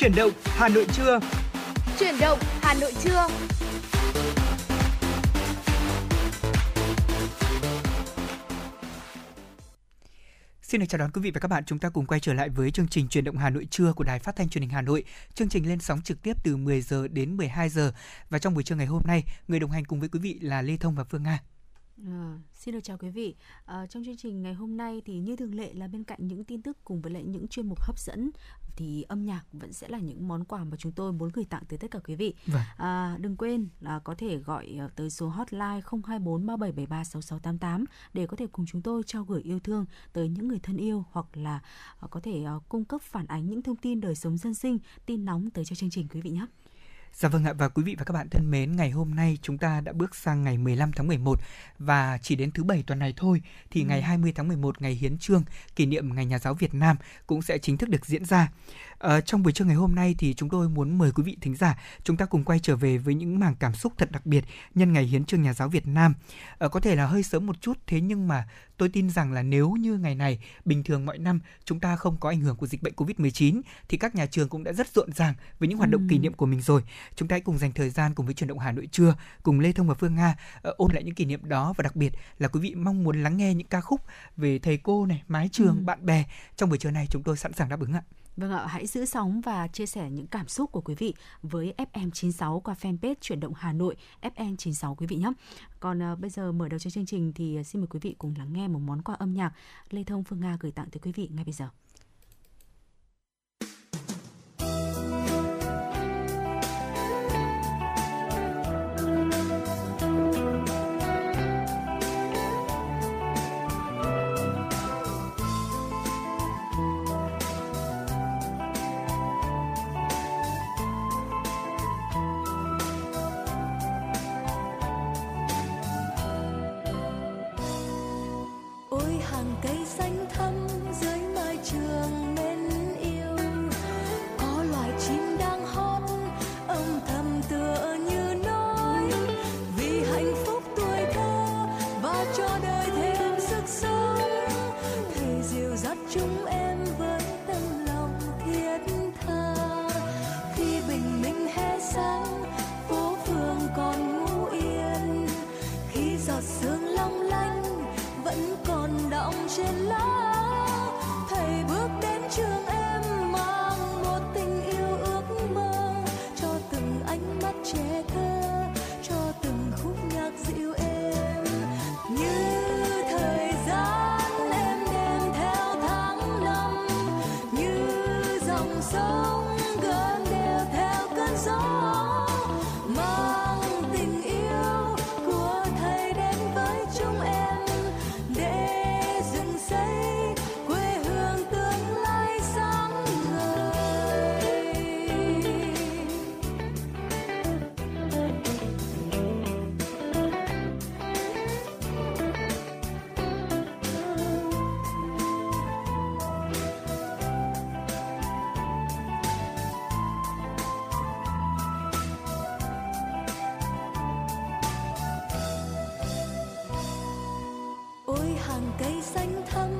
Chuyển động Hà Nội trưa. Chuyển động Hà Nội trưa. Xin được chào đón quý vị và các bạn, chúng ta cùng quay trở lại với chương trình Truyền động Hà Nội trưa của Đài Phát thanh Truyền hình Hà Nội. Chương trình lên sóng trực tiếp từ 10 giờ đến 12 giờ và trong buổi trưa ngày hôm nay, người đồng hành cùng với quý vị là Lê Thông và Phương Nga. À, xin được chào quý vị. À, trong chương trình ngày hôm nay thì như thường lệ là bên cạnh những tin tức cùng với lại những chuyên mục hấp dẫn thì âm nhạc vẫn sẽ là những món quà mà chúng tôi muốn gửi tặng tới tất cả quý vị. Vâng. À, đừng quên là có thể gọi tới số hotline 024 3773 6688 để có thể cùng chúng tôi trao gửi yêu thương tới những người thân yêu hoặc là có thể cung cấp phản ánh những thông tin đời sống dân sinh, tin nóng tới cho chương trình quý vị nhé. Dạ vâng ạ và quý vị và các bạn thân mến, ngày hôm nay chúng ta đã bước sang ngày 15 tháng 11 và chỉ đến thứ bảy tuần này thôi thì ừ. ngày 20 tháng 11 ngày hiến trương kỷ niệm ngày nhà giáo Việt Nam cũng sẽ chính thức được diễn ra. À, trong buổi trưa ngày hôm nay thì chúng tôi muốn mời quý vị thính giả chúng ta cùng quay trở về với những mảng cảm xúc thật đặc biệt nhân ngày hiến trương nhà giáo Việt Nam. À, có thể là hơi sớm một chút thế nhưng mà tôi tin rằng là nếu như ngày này bình thường mọi năm chúng ta không có ảnh hưởng của dịch bệnh Covid-19 thì các nhà trường cũng đã rất rộn ràng với những hoạt động ừ. kỷ niệm của mình rồi. Chúng ta hãy cùng dành thời gian cùng với truyền động Hà Nội trưa cùng Lê Thông và Phương Nga uh, ôn lại những kỷ niệm đó và đặc biệt là quý vị mong muốn lắng nghe những ca khúc về thầy cô này, mái trường, ừ. bạn bè trong buổi trưa này chúng tôi sẵn sàng đáp ứng ạ. Vâng ạ, hãy giữ sóng và chia sẻ những cảm xúc của quý vị với FM96 qua fanpage Chuyển động Hà Nội FM96 quý vị nhé. Còn uh, bây giờ mở đầu cho chương trình thì ờ, xin mời quý vị cùng lắng nghe một món quà âm nhạc Lê Thông Phương Nga gửi tặng tới quý vị ngay bây giờ. Sóng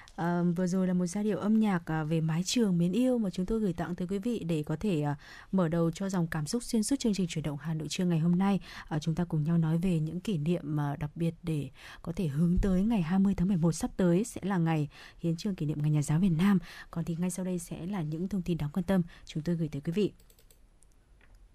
à, vừa rồi là một giai điệu âm nhạc à, về mái trường mến yêu mà chúng tôi gửi tặng tới quý vị để có thể à, mở đầu cho dòng cảm xúc xuyên suốt chương trình chuyển động Hà Nội trưa ngày hôm nay. À, chúng ta cùng nhau nói về những kỷ niệm mà đặc biệt để có thể hướng tới ngày 20 tháng 11 sắp tới sẽ là ngày hiến trương kỷ niệm ngày nhà giáo Việt Nam. Còn thì ngay sau đây sẽ là những thông tin đáng quan tâm chúng tôi gửi tới quý vị.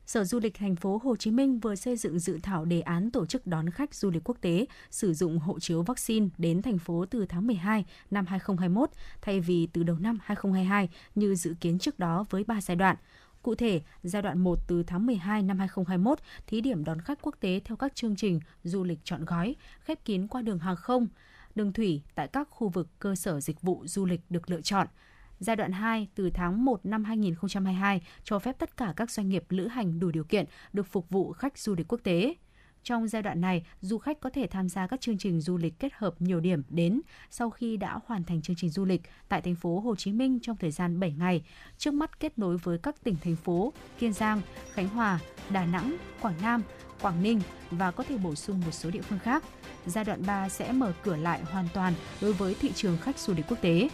Sở Du lịch thành phố Hồ Chí Minh vừa xây dựng dự thảo đề án tổ chức đón khách du lịch quốc tế sử dụng hộ chiếu vaccine đến thành phố từ tháng 12 năm 2021 thay vì từ đầu năm 2022 như dự kiến trước đó với 3 giai đoạn. Cụ thể, giai đoạn 1 từ tháng 12 năm 2021 thí điểm đón khách quốc tế theo các chương trình du lịch chọn gói, khép kín qua đường hàng không, đường thủy tại các khu vực cơ sở dịch vụ du lịch được lựa chọn – Giai đoạn 2 từ tháng 1 năm 2022 cho phép tất cả các doanh nghiệp lữ hành đủ điều kiện được phục vụ khách du lịch quốc tế. Trong giai đoạn này, du khách có thể tham gia các chương trình du lịch kết hợp nhiều điểm đến sau khi đã hoàn thành chương trình du lịch tại thành phố Hồ Chí Minh trong thời gian 7 ngày, trước mắt kết nối với các tỉnh thành phố Kiên Giang, Khánh Hòa, Đà Nẵng, Quảng Nam, Quảng Ninh và có thể bổ sung một số địa phương khác. Giai đoạn 3 sẽ mở cửa lại hoàn toàn đối với thị trường khách du lịch quốc tế.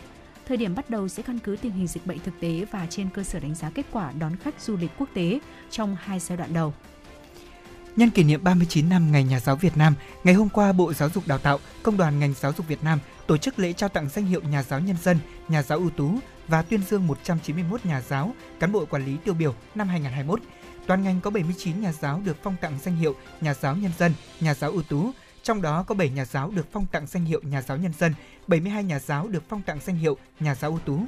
Thời điểm bắt đầu sẽ căn cứ tình hình dịch bệnh thực tế và trên cơ sở đánh giá kết quả đón khách du lịch quốc tế trong hai giai đoạn đầu. Nhân kỷ niệm 39 năm Ngày Nhà giáo Việt Nam, ngày hôm qua Bộ Giáo dục Đào tạo, Công đoàn ngành giáo dục Việt Nam tổ chức lễ trao tặng danh hiệu Nhà giáo nhân dân, Nhà giáo ưu tú và tuyên dương 191 nhà giáo, cán bộ quản lý tiêu biểu năm 2021. Toàn ngành có 79 nhà giáo được phong tặng danh hiệu Nhà giáo nhân dân, Nhà giáo ưu tú, trong đó có 7 nhà giáo được phong tặng danh hiệu Nhà giáo nhân dân, 72 nhà giáo được phong tặng danh hiệu Nhà giáo ưu tú.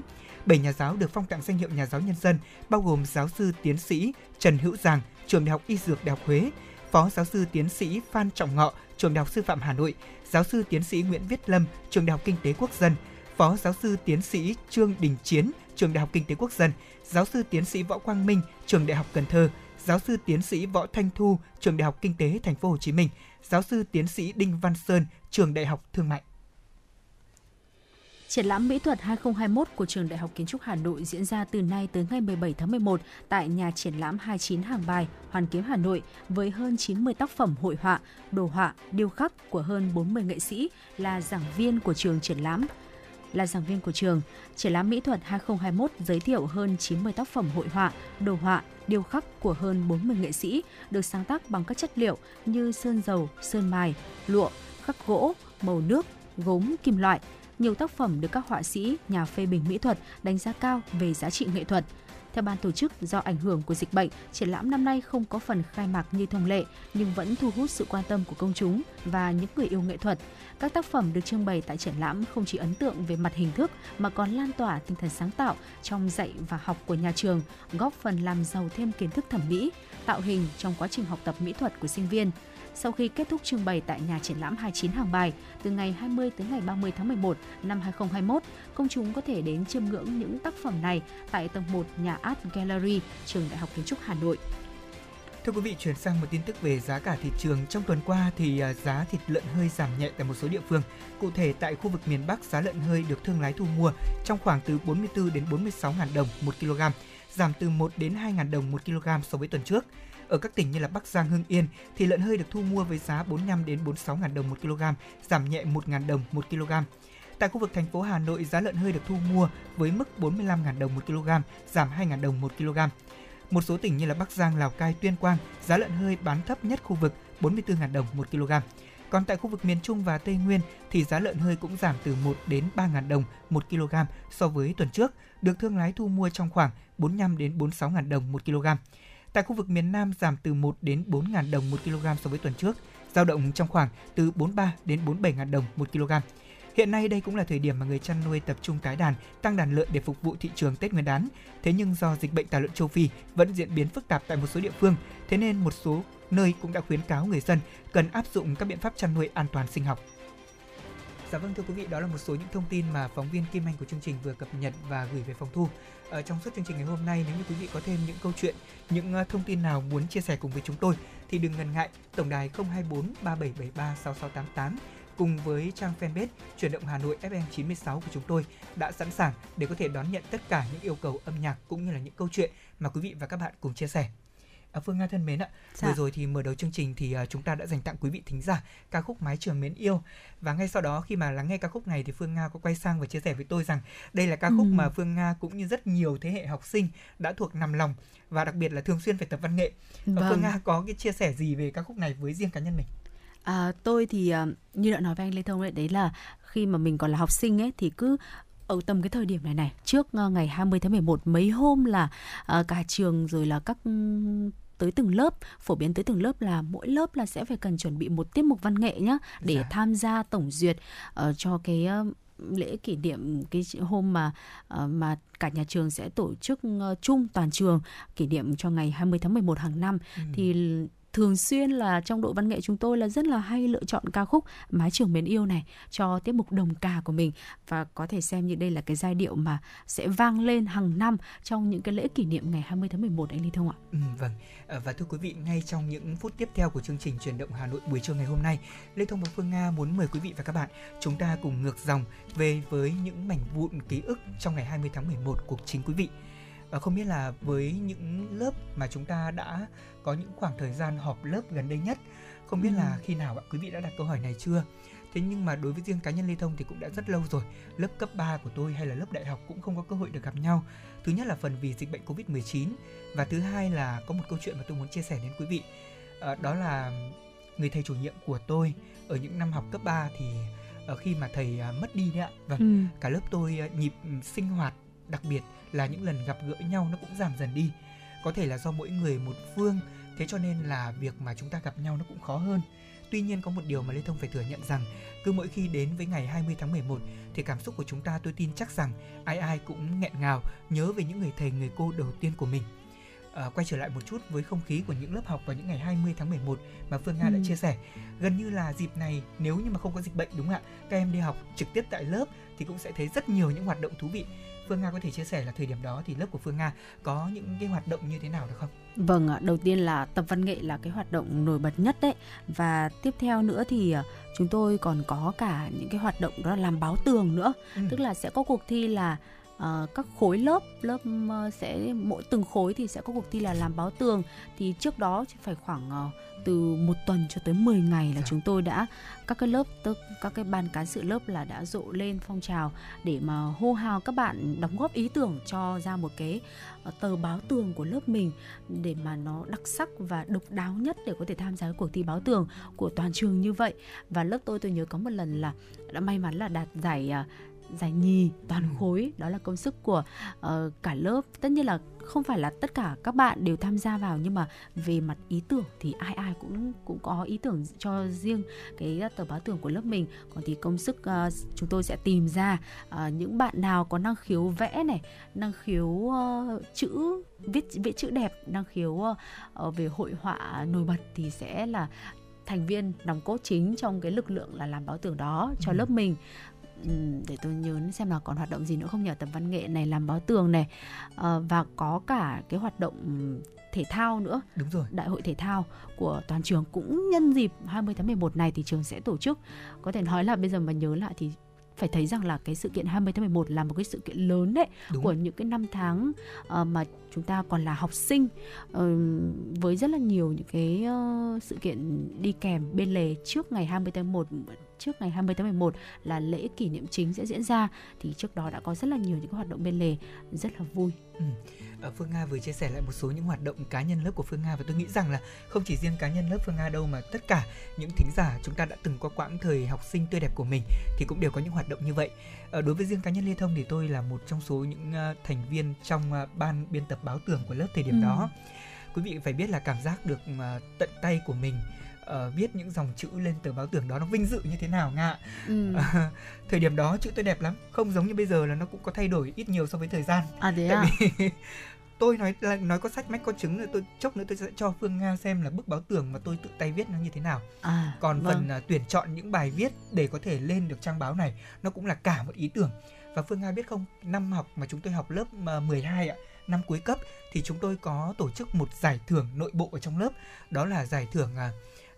7 nhà giáo được phong tặng danh hiệu Nhà giáo nhân dân bao gồm giáo sư tiến sĩ Trần Hữu Giàng, trường Đại học Y Dược Đại học Huế, Phó giáo sư tiến sĩ Phan Trọng Ngọ, trường Đại học Sư phạm Hà Nội, giáo sư tiến sĩ Nguyễn Viết Lâm, trường Đại học Kinh tế Quốc dân, Phó giáo sư tiến sĩ Trương Đình Chiến, trường Đại học Kinh tế Quốc dân, giáo sư tiến sĩ Võ Quang Minh, trường Đại học Cần Thơ, giáo sư tiến sĩ Võ Thanh Thu, trường Đại học Kinh tế Thành phố Hồ Chí Minh, giáo sư tiến sĩ Đinh Văn Sơn, trường Đại học Thương mại. Triển lãm mỹ thuật 2021 của Trường Đại học Kiến trúc Hà Nội diễn ra từ nay tới ngày 17 tháng 11 tại nhà triển lãm 29 Hàng Bài, Hoàn Kiếm Hà Nội với hơn 90 tác phẩm hội họa, đồ họa, điêu khắc của hơn 40 nghệ sĩ là giảng viên của trường triển lãm là giảng viên của trường. Triển lãm mỹ thuật 2021 giới thiệu hơn 90 tác phẩm hội họa, đồ họa, điêu khắc của hơn 40 nghệ sĩ được sáng tác bằng các chất liệu như sơn dầu, sơn mài, lụa, khắc gỗ, màu nước, gốm, kim loại. Nhiều tác phẩm được các họa sĩ, nhà phê bình mỹ thuật đánh giá cao về giá trị nghệ thuật – theo ban tổ chức, do ảnh hưởng của dịch bệnh, triển lãm năm nay không có phần khai mạc như thông lệ, nhưng vẫn thu hút sự quan tâm của công chúng và những người yêu nghệ thuật. Các tác phẩm được trưng bày tại triển lãm không chỉ ấn tượng về mặt hình thức mà còn lan tỏa tinh thần sáng tạo trong dạy và học của nhà trường, góp phần làm giàu thêm kiến thức thẩm mỹ, tạo hình trong quá trình học tập mỹ thuật của sinh viên sau khi kết thúc trưng bày tại nhà triển lãm 29 hàng bài từ ngày 20 tới ngày 30 tháng 11 năm 2021, công chúng có thể đến chiêm ngưỡng những tác phẩm này tại tầng 1 nhà Art Gallery, trường Đại học Kiến trúc Hà Nội. Thưa quý vị, chuyển sang một tin tức về giá cả thị trường. Trong tuần qua thì à, giá thịt lợn hơi giảm nhẹ tại một số địa phương. Cụ thể tại khu vực miền Bắc, giá lợn hơi được thương lái thu mua trong khoảng từ 44 đến 46 000 đồng một kg, giảm từ 1 đến 2 000 đồng một kg so với tuần trước. Ở các tỉnh như là Bắc Giang, Hưng Yên thì lợn hơi được thu mua với giá 45 đến 46 000 đồng một kg, giảm nhẹ 1 000 đồng một kg. Tại khu vực thành phố Hà Nội, giá lợn hơi được thu mua với mức 45 000 đồng một kg, giảm 2 000 đồng một kg. Một số tỉnh như là Bắc Giang, Lào Cai, Tuyên Quang, giá lợn hơi bán thấp nhất khu vực 44 000 đồng một kg. Còn tại khu vực miền Trung và Tây Nguyên thì giá lợn hơi cũng giảm từ 1 đến 3 000 đồng một kg so với tuần trước, được thương lái thu mua trong khoảng 45 đến 46 000 đồng một kg. Tại khu vực miền Nam giảm từ 1 đến 4 000 đồng một kg so với tuần trước, giao động trong khoảng từ 43 đến 47 000 đồng một kg. Hiện nay đây cũng là thời điểm mà người chăn nuôi tập trung tái đàn, tăng đàn lợn để phục vụ thị trường Tết Nguyên đán. Thế nhưng do dịch bệnh tả lợn châu Phi vẫn diễn biến phức tạp tại một số địa phương, thế nên một số nơi cũng đã khuyến cáo người dân cần áp dụng các biện pháp chăn nuôi an toàn sinh học. Dạ vâng thưa quý vị, đó là một số những thông tin mà phóng viên Kim Anh của chương trình vừa cập nhật và gửi về phòng thu. Ở trong suốt chương trình ngày hôm nay nếu như quý vị có thêm những câu chuyện, những ờ, thông tin nào muốn chia sẻ cùng với chúng tôi thì đừng ngần ngại tổng đài 024 3773 6688 cùng với trang fanpage chuyển động Hà Nội FM 96 của chúng tôi đã sẵn sàng để có thể đón nhận tất cả những yêu cầu âm nhạc cũng như là những câu chuyện mà quý vị và các bạn cùng chia sẻ. À, Phương Nga thân mến ạ, dạ. vừa rồi thì mở đầu chương trình thì uh, chúng ta đã dành tặng quý vị thính giả ca khúc Mái trường mến yêu và ngay sau đó khi mà lắng nghe ca khúc này thì Phương Nga có quay sang và chia sẻ với tôi rằng đây là ca khúc ừ. mà Phương Nga cũng như rất nhiều thế hệ học sinh đã thuộc nằm lòng và đặc biệt là thường xuyên phải tập văn nghệ. Vâng. Phương Nga có cái chia sẻ gì về ca khúc này với riêng cá nhân mình? À, tôi thì uh, như đã nói với anh Lê Thông đấy, đấy là khi mà mình còn là học sinh ấy thì cứ ở tầm cái thời điểm này này trước uh, ngày 20 tháng 11 mấy hôm là uh, cả trường rồi là các tới từng lớp phổ biến tới từng lớp là mỗi lớp là sẽ phải cần chuẩn bị một tiết mục văn nghệ nhá để dạ. tham gia tổng duyệt uh, cho cái uh, lễ kỷ niệm cái hôm mà uh, mà cả nhà trường sẽ tổ chức uh, chung toàn trường kỷ niệm cho ngày 20 tháng 11 hàng năm ừ. thì thường xuyên là trong đội văn nghệ chúng tôi là rất là hay lựa chọn ca khúc Mái trường mến yêu này cho tiết mục đồng ca của mình và có thể xem như đây là cái giai điệu mà sẽ vang lên hàng năm trong những cái lễ kỷ niệm ngày 20 tháng 11 anh Lý Thông ạ. Ừ, vâng. Ờ, và thưa quý vị, ngay trong những phút tiếp theo của chương trình truyền động Hà Nội buổi trưa ngày hôm nay, Lê Thông và Phương Nga muốn mời quý vị và các bạn chúng ta cùng ngược dòng về với những mảnh vụn ký ức trong ngày 20 tháng 11 của chính quý vị. Và không biết là với những lớp mà chúng ta đã có những khoảng thời gian họp lớp gần đây nhất không biết ừ. là khi nào ạ? Quý vị đã đặt câu hỏi này chưa? Thế nhưng mà đối với riêng cá nhân lê thông thì cũng đã rất lâu rồi lớp cấp 3 của tôi hay là lớp đại học cũng không có cơ hội được gặp nhau. Thứ nhất là phần vì dịch bệnh covid 19 và thứ hai là có một câu chuyện mà tôi muốn chia sẻ đến quý vị. À, đó là người thầy chủ nhiệm của tôi ở những năm học cấp 3 thì ở khi mà thầy à, mất đi đấy ạ. Vâng ừ. cả lớp tôi à, nhịp sinh hoạt đặc biệt là những lần gặp gỡ nhau nó cũng giảm dần đi có thể là do mỗi người một phương thế cho nên là việc mà chúng ta gặp nhau nó cũng khó hơn Tuy nhiên có một điều mà Lê Thông phải thừa nhận rằng cứ mỗi khi đến với ngày 20 tháng 11 thì cảm xúc của chúng ta tôi tin chắc rằng ai ai cũng nghẹn ngào nhớ về những người thầy người cô đầu tiên của mình. À, quay trở lại một chút với không khí của những lớp học vào những ngày 20 tháng 11 mà Phương Nga ừ. đã chia sẻ. Gần như là dịp này nếu như mà không có dịch bệnh đúng không ạ? Các em đi học trực tiếp tại lớp thì cũng sẽ thấy rất nhiều những hoạt động thú vị Phương Nga có thể chia sẻ là thời điểm đó thì lớp của Phương Nga có những cái hoạt động như thế nào được không? Vâng ạ, đầu tiên là tập văn nghệ là cái hoạt động nổi bật nhất đấy và tiếp theo nữa thì à, chúng tôi còn có cả những cái hoạt động đó là làm báo tường nữa, ừ. tức là sẽ có cuộc thi là uh, các khối lớp lớp uh, sẽ mỗi từng khối thì sẽ có cuộc thi là làm báo tường thì trước đó phải khoảng uh, từ một tuần cho tới 10 ngày là dạ. chúng tôi đã các cái lớp tức các cái ban cán sự lớp là đã rộ lên phong trào để mà hô hào các bạn đóng góp ý tưởng cho ra một cái tờ báo tường của lớp mình để mà nó đặc sắc và độc đáo nhất để có thể tham gia cuộc thi báo tường của toàn trường như vậy và lớp tôi tôi nhớ có một lần là đã may mắn là đạt giải giải nhì toàn khối. Đó là công sức của uh, cả lớp. Tất nhiên là không phải là tất cả các bạn đều tham gia vào nhưng mà về mặt ý tưởng thì ai ai cũng cũng có ý tưởng cho riêng cái tờ báo tưởng của lớp mình. Còn thì công sức uh, chúng tôi sẽ tìm ra uh, những bạn nào có năng khiếu vẽ này năng khiếu uh, chữ viết viết chữ đẹp năng khiếu uh, về hội họa nổi bật thì sẽ là thành viên nòng cốt chính trong cái lực lượng là làm báo tưởng đó cho ừ. lớp mình để tôi nhớ xem là còn hoạt động gì nữa không nhờ tập văn nghệ này làm báo tường này à, và có cả cái hoạt động thể thao nữa. Đúng rồi. Đại hội thể thao của toàn trường cũng nhân dịp 20 tháng 11 này thì trường sẽ tổ chức. Có thể nói là bây giờ mà nhớ lại thì phải thấy rằng là cái sự kiện 20 tháng 11 là một cái sự kiện lớn đấy Đúng. của những cái năm tháng uh, mà chúng ta còn là học sinh uh, với rất là nhiều những cái uh, sự kiện đi kèm bên lề trước ngày 20 tháng 1 trước ngày 20 tháng 11 là lễ kỷ niệm chính sẽ diễn ra thì trước đó đã có rất là nhiều những hoạt động bên lề rất là vui. Ừ. Ờ, Phương Nga vừa chia sẻ lại một số những hoạt động cá nhân lớp của Phương Nga và tôi nghĩ rằng là không chỉ riêng cá nhân lớp Phương Nga đâu mà tất cả những thính giả chúng ta đã từng qua quãng thời học sinh tươi đẹp của mình thì cũng đều có những hoạt động như vậy. Ờ, đối với riêng cá nhân Lê Thông thì tôi là một trong số những thành viên trong ban biên tập báo tường của lớp thời điểm ừ. đó. Quý vị phải biết là cảm giác được tận tay của mình uh, viết những dòng chữ lên tờ báo tưởng đó nó vinh dự như thế nào nga ừ. uh, thời điểm đó chữ tôi đẹp lắm không giống như bây giờ là nó cũng có thay đổi ít nhiều so với thời gian à thế à? vì tôi nói là nói có sách mách có chứng nữa tôi chốc nữa tôi sẽ cho Phương Nga xem là bức báo tường mà tôi tự tay viết nó như thế nào. À, Còn vâng. phần à, tuyển chọn những bài viết để có thể lên được trang báo này nó cũng là cả một ý tưởng. Và Phương Nga biết không, năm học mà chúng tôi học lớp mà 12 ạ, năm cuối cấp thì chúng tôi có tổ chức một giải thưởng nội bộ ở trong lớp, đó là giải thưởng à,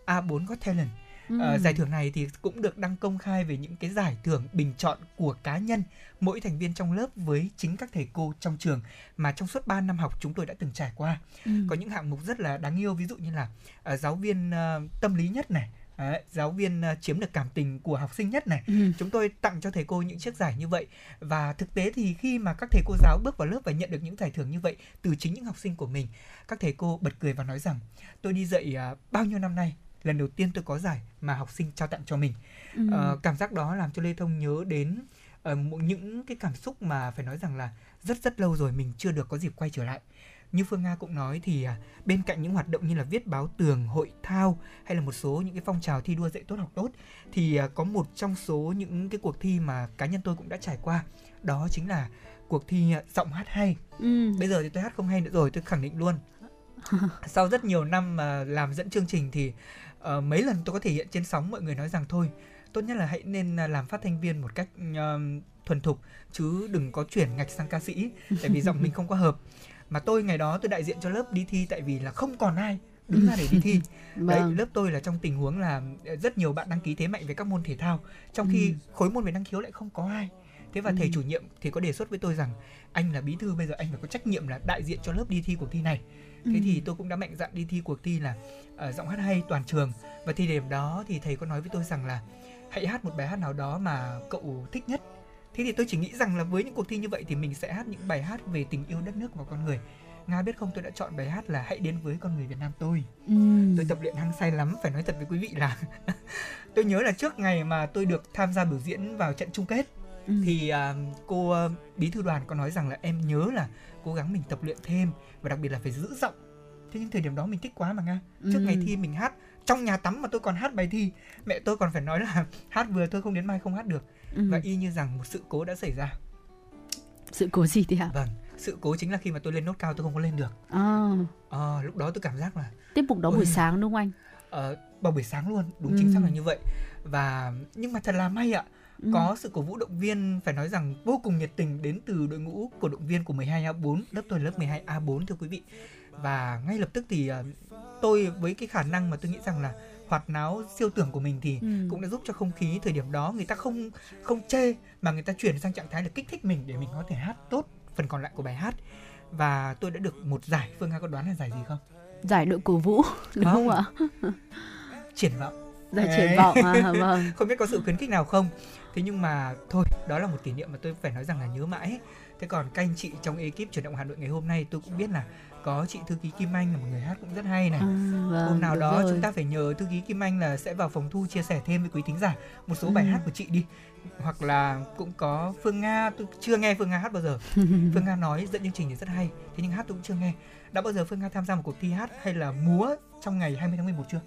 A4 Got Talent. Ừ. Ờ, giải thưởng này thì cũng được đăng công khai về những cái giải thưởng bình chọn của cá nhân mỗi thành viên trong lớp với chính các thầy cô trong trường mà trong suốt 3 năm học chúng tôi đã từng trải qua. Ừ. Có những hạng mục rất là đáng yêu ví dụ như là ờ, giáo viên ờ, tâm lý nhất này, Đấy, giáo viên chiếm được cảm tình của học sinh nhất này. Ừ. Chúng tôi tặng cho thầy cô những chiếc giải như vậy và thực tế thì khi mà các thầy cô giáo bước vào lớp và nhận được những giải thưởng như vậy từ chính những học sinh của mình, các thầy cô bật cười và nói rằng tôi đi dạy à, bao nhiêu năm nay lần đầu tiên tôi có giải mà học sinh trao tặng cho mình. Ừ. Ờ, cảm giác đó làm cho Lê Thông nhớ đến một- những cái cảm xúc mà phải nói rằng là rất rất lâu rồi mình chưa được có dịp quay trở lại. Như Phương Nga cũng nói thì à, bên cạnh những hoạt động như là viết báo tường, hội thao hay là một số những cái phong trào thi đua dạy tốt học tốt thì à, có một trong số những cái cuộc thi mà cá nhân tôi cũng đã trải qua đó chính là cuộc thi à, giọng hát hay. Ừ. Bây giờ thì tôi hát không hay nữa rồi, tôi khẳng định luôn. Sau rất nhiều năm mà làm dẫn chương trình thì ờ, mấy lần tôi có thể hiện trên sóng mọi người nói rằng thôi tốt nhất là hãy nên à, làm phát thanh viên một cách ờm, thuần thục chứ đừng có chuyển ngạch sang ca sĩ tại vì giọng mình không có hợp. Mà tôi ngày đó tôi đại diện cho lớp đi thi tại vì là không còn ai đứng ra để đi thi. Đấy, Vâng. lớp tôi là trong tình huống là ờ, rất nhiều bạn đăng ký thế mạnh về các môn thể thao, trong khi Ừ. khối môn về năng khiếu lại không có ai. Thế và thầy Ừ. chủ nhiệm thì có đề xuất với tôi rằng anh là bí thư bây giờ anh phải có trách nhiệm là đại diện cho lớp đi thi cuộc thi này. Thế Ừ. thì tôi cũng đã mạnh dạn đi thi cuộc thi là ờ, giọng hát hay toàn trường và thi điểm đó thì thầy có nói với tôi rằng là hãy hát một bài hát nào đó mà cậu thích nhất. Thế thì tôi chỉ nghĩ rằng là với những cuộc thi như vậy thì mình sẽ hát những bài hát về tình yêu đất nước và con người. Nga biết không tôi đã chọn bài hát là Hãy đến với con người Việt Nam tôi Ừ. tôi tập luyện hăng say lắm phải nói thật với quý vị là tôi nhớ là trước ngày mà tôi được tham gia biểu diễn vào trận chung kết Ừ. thì à, cô à, bí thư đoàn có nói rằng là em nhớ là cố gắng mình tập luyện thêm và đặc biệt là phải giữ giọng thế nhưng thời điểm đó mình thích quá mà nga trước Ừ. ngày thi mình hát trong nhà tắm mà tôi còn hát bài thi mẹ tôi còn phải nói là hát vừa thôi không đến mai không hát được Ừ. và y như rằng một sự cố đã xảy ra sự cố gì thế ạ? vâng sự cố chính là khi mà tôi lên nốt cao tôi không có lên được À, Ờ, lúc đó tôi cảm giác là tiết mục đó buổi sáng đúng không anh? Ờ, vào buổi sáng luôn đúng chính xác Ừ. là như vậy và nhưng mà thật là may ạ Ừ. có sự cổ vũ động viên phải nói rằng vô cùng nhiệt tình đến từ đội ngũ cổ động viên của 12A4 lớp tôi lớp 12A4 thưa quý vị và ngay lập tức thì ờ, tôi với cái khả năng mà tôi nghĩ rằng là hoạt náo siêu tưởng của mình thì Ừ. cũng đã giúp cho không khí thời điểm đó người ta không không chê mà người ta chuyển sang trạng thái là kích thích mình để mình có thể hát tốt phần còn lại của bài hát và tôi đã được một giải Phương Nga có đoán là giải gì không? Giải đội cổ vũ đúng không Không. ạ? Triển vọng Giải triển vọng à, vâng. không biết có sự khuyến khích nào không thế nhưng mà thôi đó là một kỷ niệm mà tôi phải nói rằng là nhớ mãi. Thế còn các anh chị trong ekip chuyển động hà nội ngày hôm nay tôi cũng biết là có chị thư ký kim anh là một người hát cũng rất hay này. À, vâng, hôm nào đó rồi. chúng ta phải nhờ thư ký kim anh là sẽ vào phòng thu chia sẻ thêm với quý thính giả một số Ừ. bài hát của chị đi. Hoặc là cũng có phương nga tôi chưa nghe phương nga hát bao giờ. Phương nga nói dẫn chương trình thì rất hay thế nhưng hát tôi cũng chưa nghe. Đã bao giờ phương nga tham gia một cuộc thi hát hay là múa trong ngày 20 tháng 11 chưa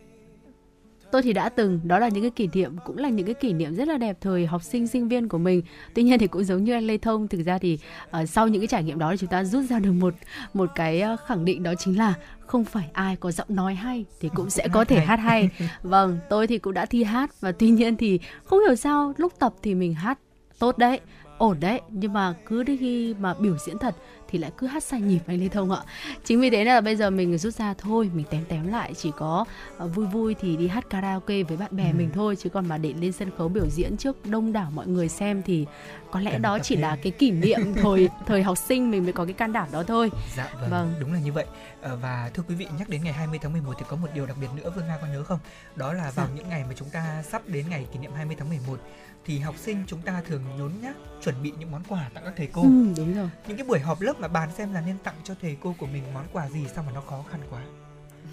Tôi thì đã từng, đó là những cái kỷ niệm cũng là những cái kỷ niệm rất là đẹp thời học sinh sinh viên của mình. Tuy nhiên thì cũng giống như anh Lê Thông, thực ra thì ờ, sau những cái trải nghiệm đó thì chúng ta rút ra được một một cái ờ, khẳng định đó chính là không phải ai có giọng nói hay thì cũng sẽ có thể hay. hát hay. Vâng, tôi thì cũng đã thi hát và tuy nhiên thì không hiểu sao lúc tập thì mình hát tốt đấy, ổn đấy, nhưng mà cứ đến khi mà biểu diễn thật thì lại cứ hát sai nhịp anh Lê Thông ạ. Chính vì thế là bây giờ mình rút ra thôi, mình tém tém lại chỉ có ờ, vui vui thì đi hát karaoke với bạn bè Ừ. mình thôi chứ còn mà để lên sân khấu biểu diễn trước đông đảo mọi người xem thì có lẽ Cần đó chỉ thêm. là cái kỷ niệm thời thời học sinh mình mới có cái can đảm đó thôi. Dạ vâng, Vâng. đúng là như vậy. Ờ, Và thưa quý vị, nhắc đến ngày 20 tháng 11 thì có một điều đặc biệt nữa Vương Nga có nhớ không? Đó là vào Dạ. những ngày mà chúng ta sắp đến ngày kỷ niệm 20 tháng 11 thì học sinh chúng ta thường nhốn nhác chuẩn bị những món quà tặng các thầy cô. Ừ, đúng rồi. Những cái buổi họp lớp mà bàn xem là nên tặng cho thầy cô của mình món quà gì sao mà nó khó khăn quá.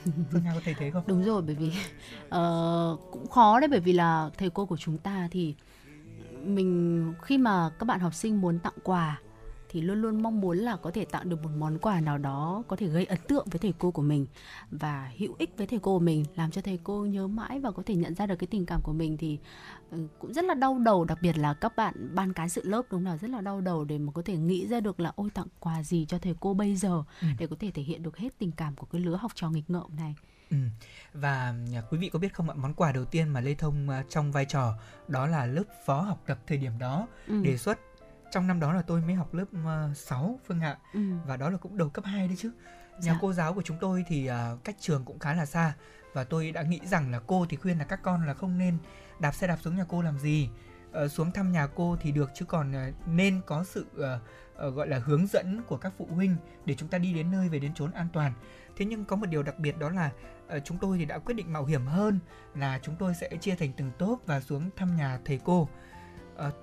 Phương Nga có thấy thế không? Đúng rồi bởi vì ờ, cũng khó đấy bởi vì là thầy cô của chúng ta thì mình khi mà các bạn học sinh muốn tặng quà thì luôn luôn mong muốn là có thể tặng được một món quà nào đó có thể gây ấn tượng với thầy cô của mình và hữu ích với thầy cô của mình làm cho thầy cô nhớ mãi và có thể nhận ra được cái tình cảm của mình thì ừ, cũng rất là đau đầu đặc biệt là các bạn ban cán sự lớp đúng là rất là đau đầu để mà có thể nghĩ ra được là ôi tặng quà gì cho thầy cô bây giờ ừ. để có thể thể hiện được hết tình cảm của cái lứa học trò nghịch ngợm này Ừ. Và à, quý vị có biết không ạ, món quà đầu tiên mà Lê Thông à, trong vai trò đó là lớp phó học tập thời điểm đó ừ. đề xuất trong năm đó là tôi mới học lớp 6 Phương ạ. Ừ. Và đó là cũng đầu cấp 2 đấy chứ. Nhà dạ. cô giáo của chúng tôi thì uh, cách trường cũng khá là xa và tôi đã nghĩ rằng là cô thì khuyên là các con là không nên đạp xe đạp xuống nhà cô làm gì. Uh, xuống thăm nhà cô thì được chứ còn uh, nên có sự uh, uh, gọi là hướng dẫn của các phụ huynh để chúng ta đi đến nơi về đến chốn an toàn. Thế nhưng có một điều đặc biệt đó là uh, chúng tôi thì đã quyết định mạo hiểm hơn là chúng tôi sẽ chia thành từng tốp và xuống thăm nhà thầy cô. Uh,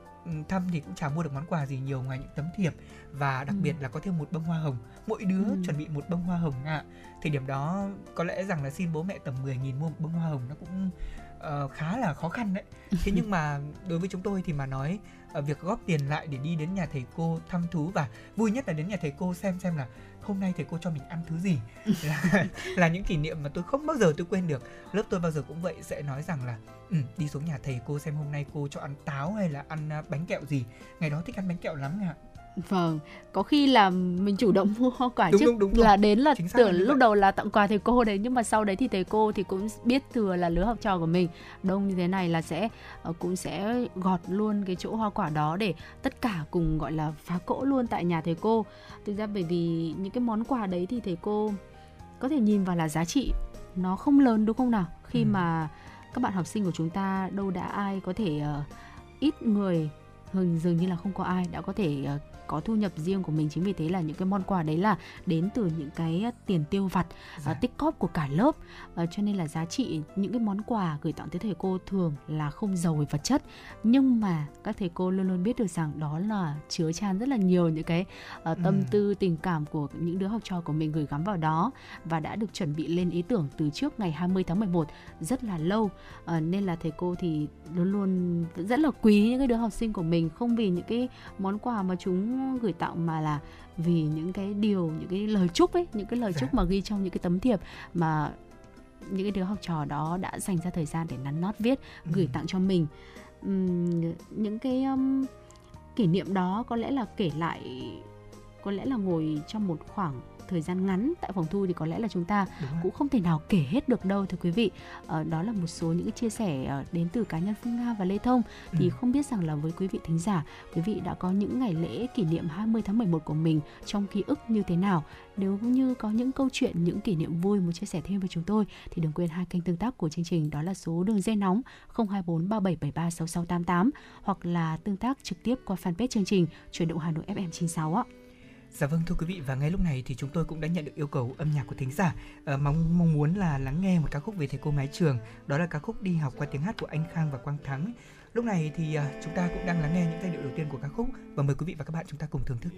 thăm thì cũng chả mua được món quà gì nhiều ngoài những tấm thiệp và đặc ừ. biệt là có thêm một bông hoa hồng mỗi đứa ừ. chuẩn bị một bông hoa hồng ạ à. thời điểm đó có lẽ rằng là xin bố mẹ tầm 10.000 mua một bông hoa hồng nó cũng uh, khá là khó khăn đấy thế nhưng mà đối với chúng tôi thì mà nói uh, việc góp tiền lại để đi đến nhà thầy cô thăm thú và vui nhất là đến nhà thầy cô xem xem là hôm nay thầy cô cho mình ăn thứ gì? Là là những kỷ niệm mà tôi không bao giờ tôi quên được. Lớp tôi bao giờ cũng vậy sẽ nói rằng là ừ, đi xuống nhà thầy cô xem hôm nay cô cho ăn táo hay là ăn à, bánh kẹo gì? Ngày đó thích ăn bánh kẹo lắm ạ Vâng, có khi là mình chủ động mua hoa quả đúng, trước đúng, đúng, đúng. là đến là Chính tưởng lúc đầu là tặng quà thầy cô đấy nhưng mà sau đấy thì thầy cô thì cũng biết thừa là lứa học trò của mình đông như thế này là sẽ ờ, cũng sẽ gọt luôn cái chỗ hoa quả đó để tất cả cùng gọi là phá cỗ luôn tại nhà thầy cô. Thực ra bởi vì những cái món quà đấy thì thầy cô có thể nhìn vào là giá trị nó không lớn đúng không nào? Khi ừ. mà các bạn học sinh của chúng ta đâu đã ai có thể uh, ít người hình dường như là không có ai đã có thể uh, có thu nhập riêng của mình. Chính vì thế là những cái món quà đấy là đến từ những cái tiền tiêu vặt dạ. uh, tích cóp của cả lớp. Uh, cho nên là giá trị những cái món quà gửi tặng tới thầy cô thường là không giàu về vật chất. Nhưng mà các thầy cô luôn luôn biết được rằng đó là chứa chan rất là nhiều những cái uh, tâm ừ. tư tình cảm của những đứa học trò của mình gửi gắm vào đó và đã được chuẩn bị lên ý tưởng từ trước ngày 20 tháng 11 rất là lâu. Uh, nên là thầy cô thì luôn luôn rất là quý những cái đứa học sinh của mình. Không vì những cái món quà mà chúng gửi tặng mà là vì những cái điều những cái lời chúc ấy những cái lời dạ. chúc mà ghi trong những cái tấm thiệp mà những cái đứa học trò đó đã dành ra thời gian để nắn nót viết gửi ừ. tặng cho mình uhm, những cái um, kỷ niệm đó có lẽ là kể lại có lẽ là ngồi trong một khoảng thời gian ngắn tại phòng thu thì có lẽ là chúng ta cũng không thể nào kể hết được đâu thưa quý vị ờ, đó là một số những chia sẻ ờ, đến từ cá nhân Phương Nga và Lê Thông thì ừ. không biết rằng là với quý vị thính giả quý vị đã có những ngày lễ kỷ niệm 20 tháng 11 của mình trong ký ức như thế nào nếu như có những câu chuyện những kỷ niệm vui muốn chia sẻ thêm với chúng tôi thì đừng quên hai kênh tương tác của chương trình đó là số đường dây nóng 024 3773 6688 hoặc là tương tác trực tiếp qua fanpage chương trình chuyển động Hà Nội FM 96 ạ. Dạ vâng thưa quý vị và ngay lúc này thì chúng tôi cũng đã nhận được yêu cầu âm nhạc của thính giả à, mong mong muốn là lắng nghe một ca khúc về thầy cô mái trường đó là ca khúc đi học qua tiếng hát của anh Khang và Quang Thắng. Lúc này thì à, chúng ta cũng đang lắng nghe những giai điệu đầu tiên của ca khúc và mời quý vị và các bạn chúng ta cùng thưởng thức.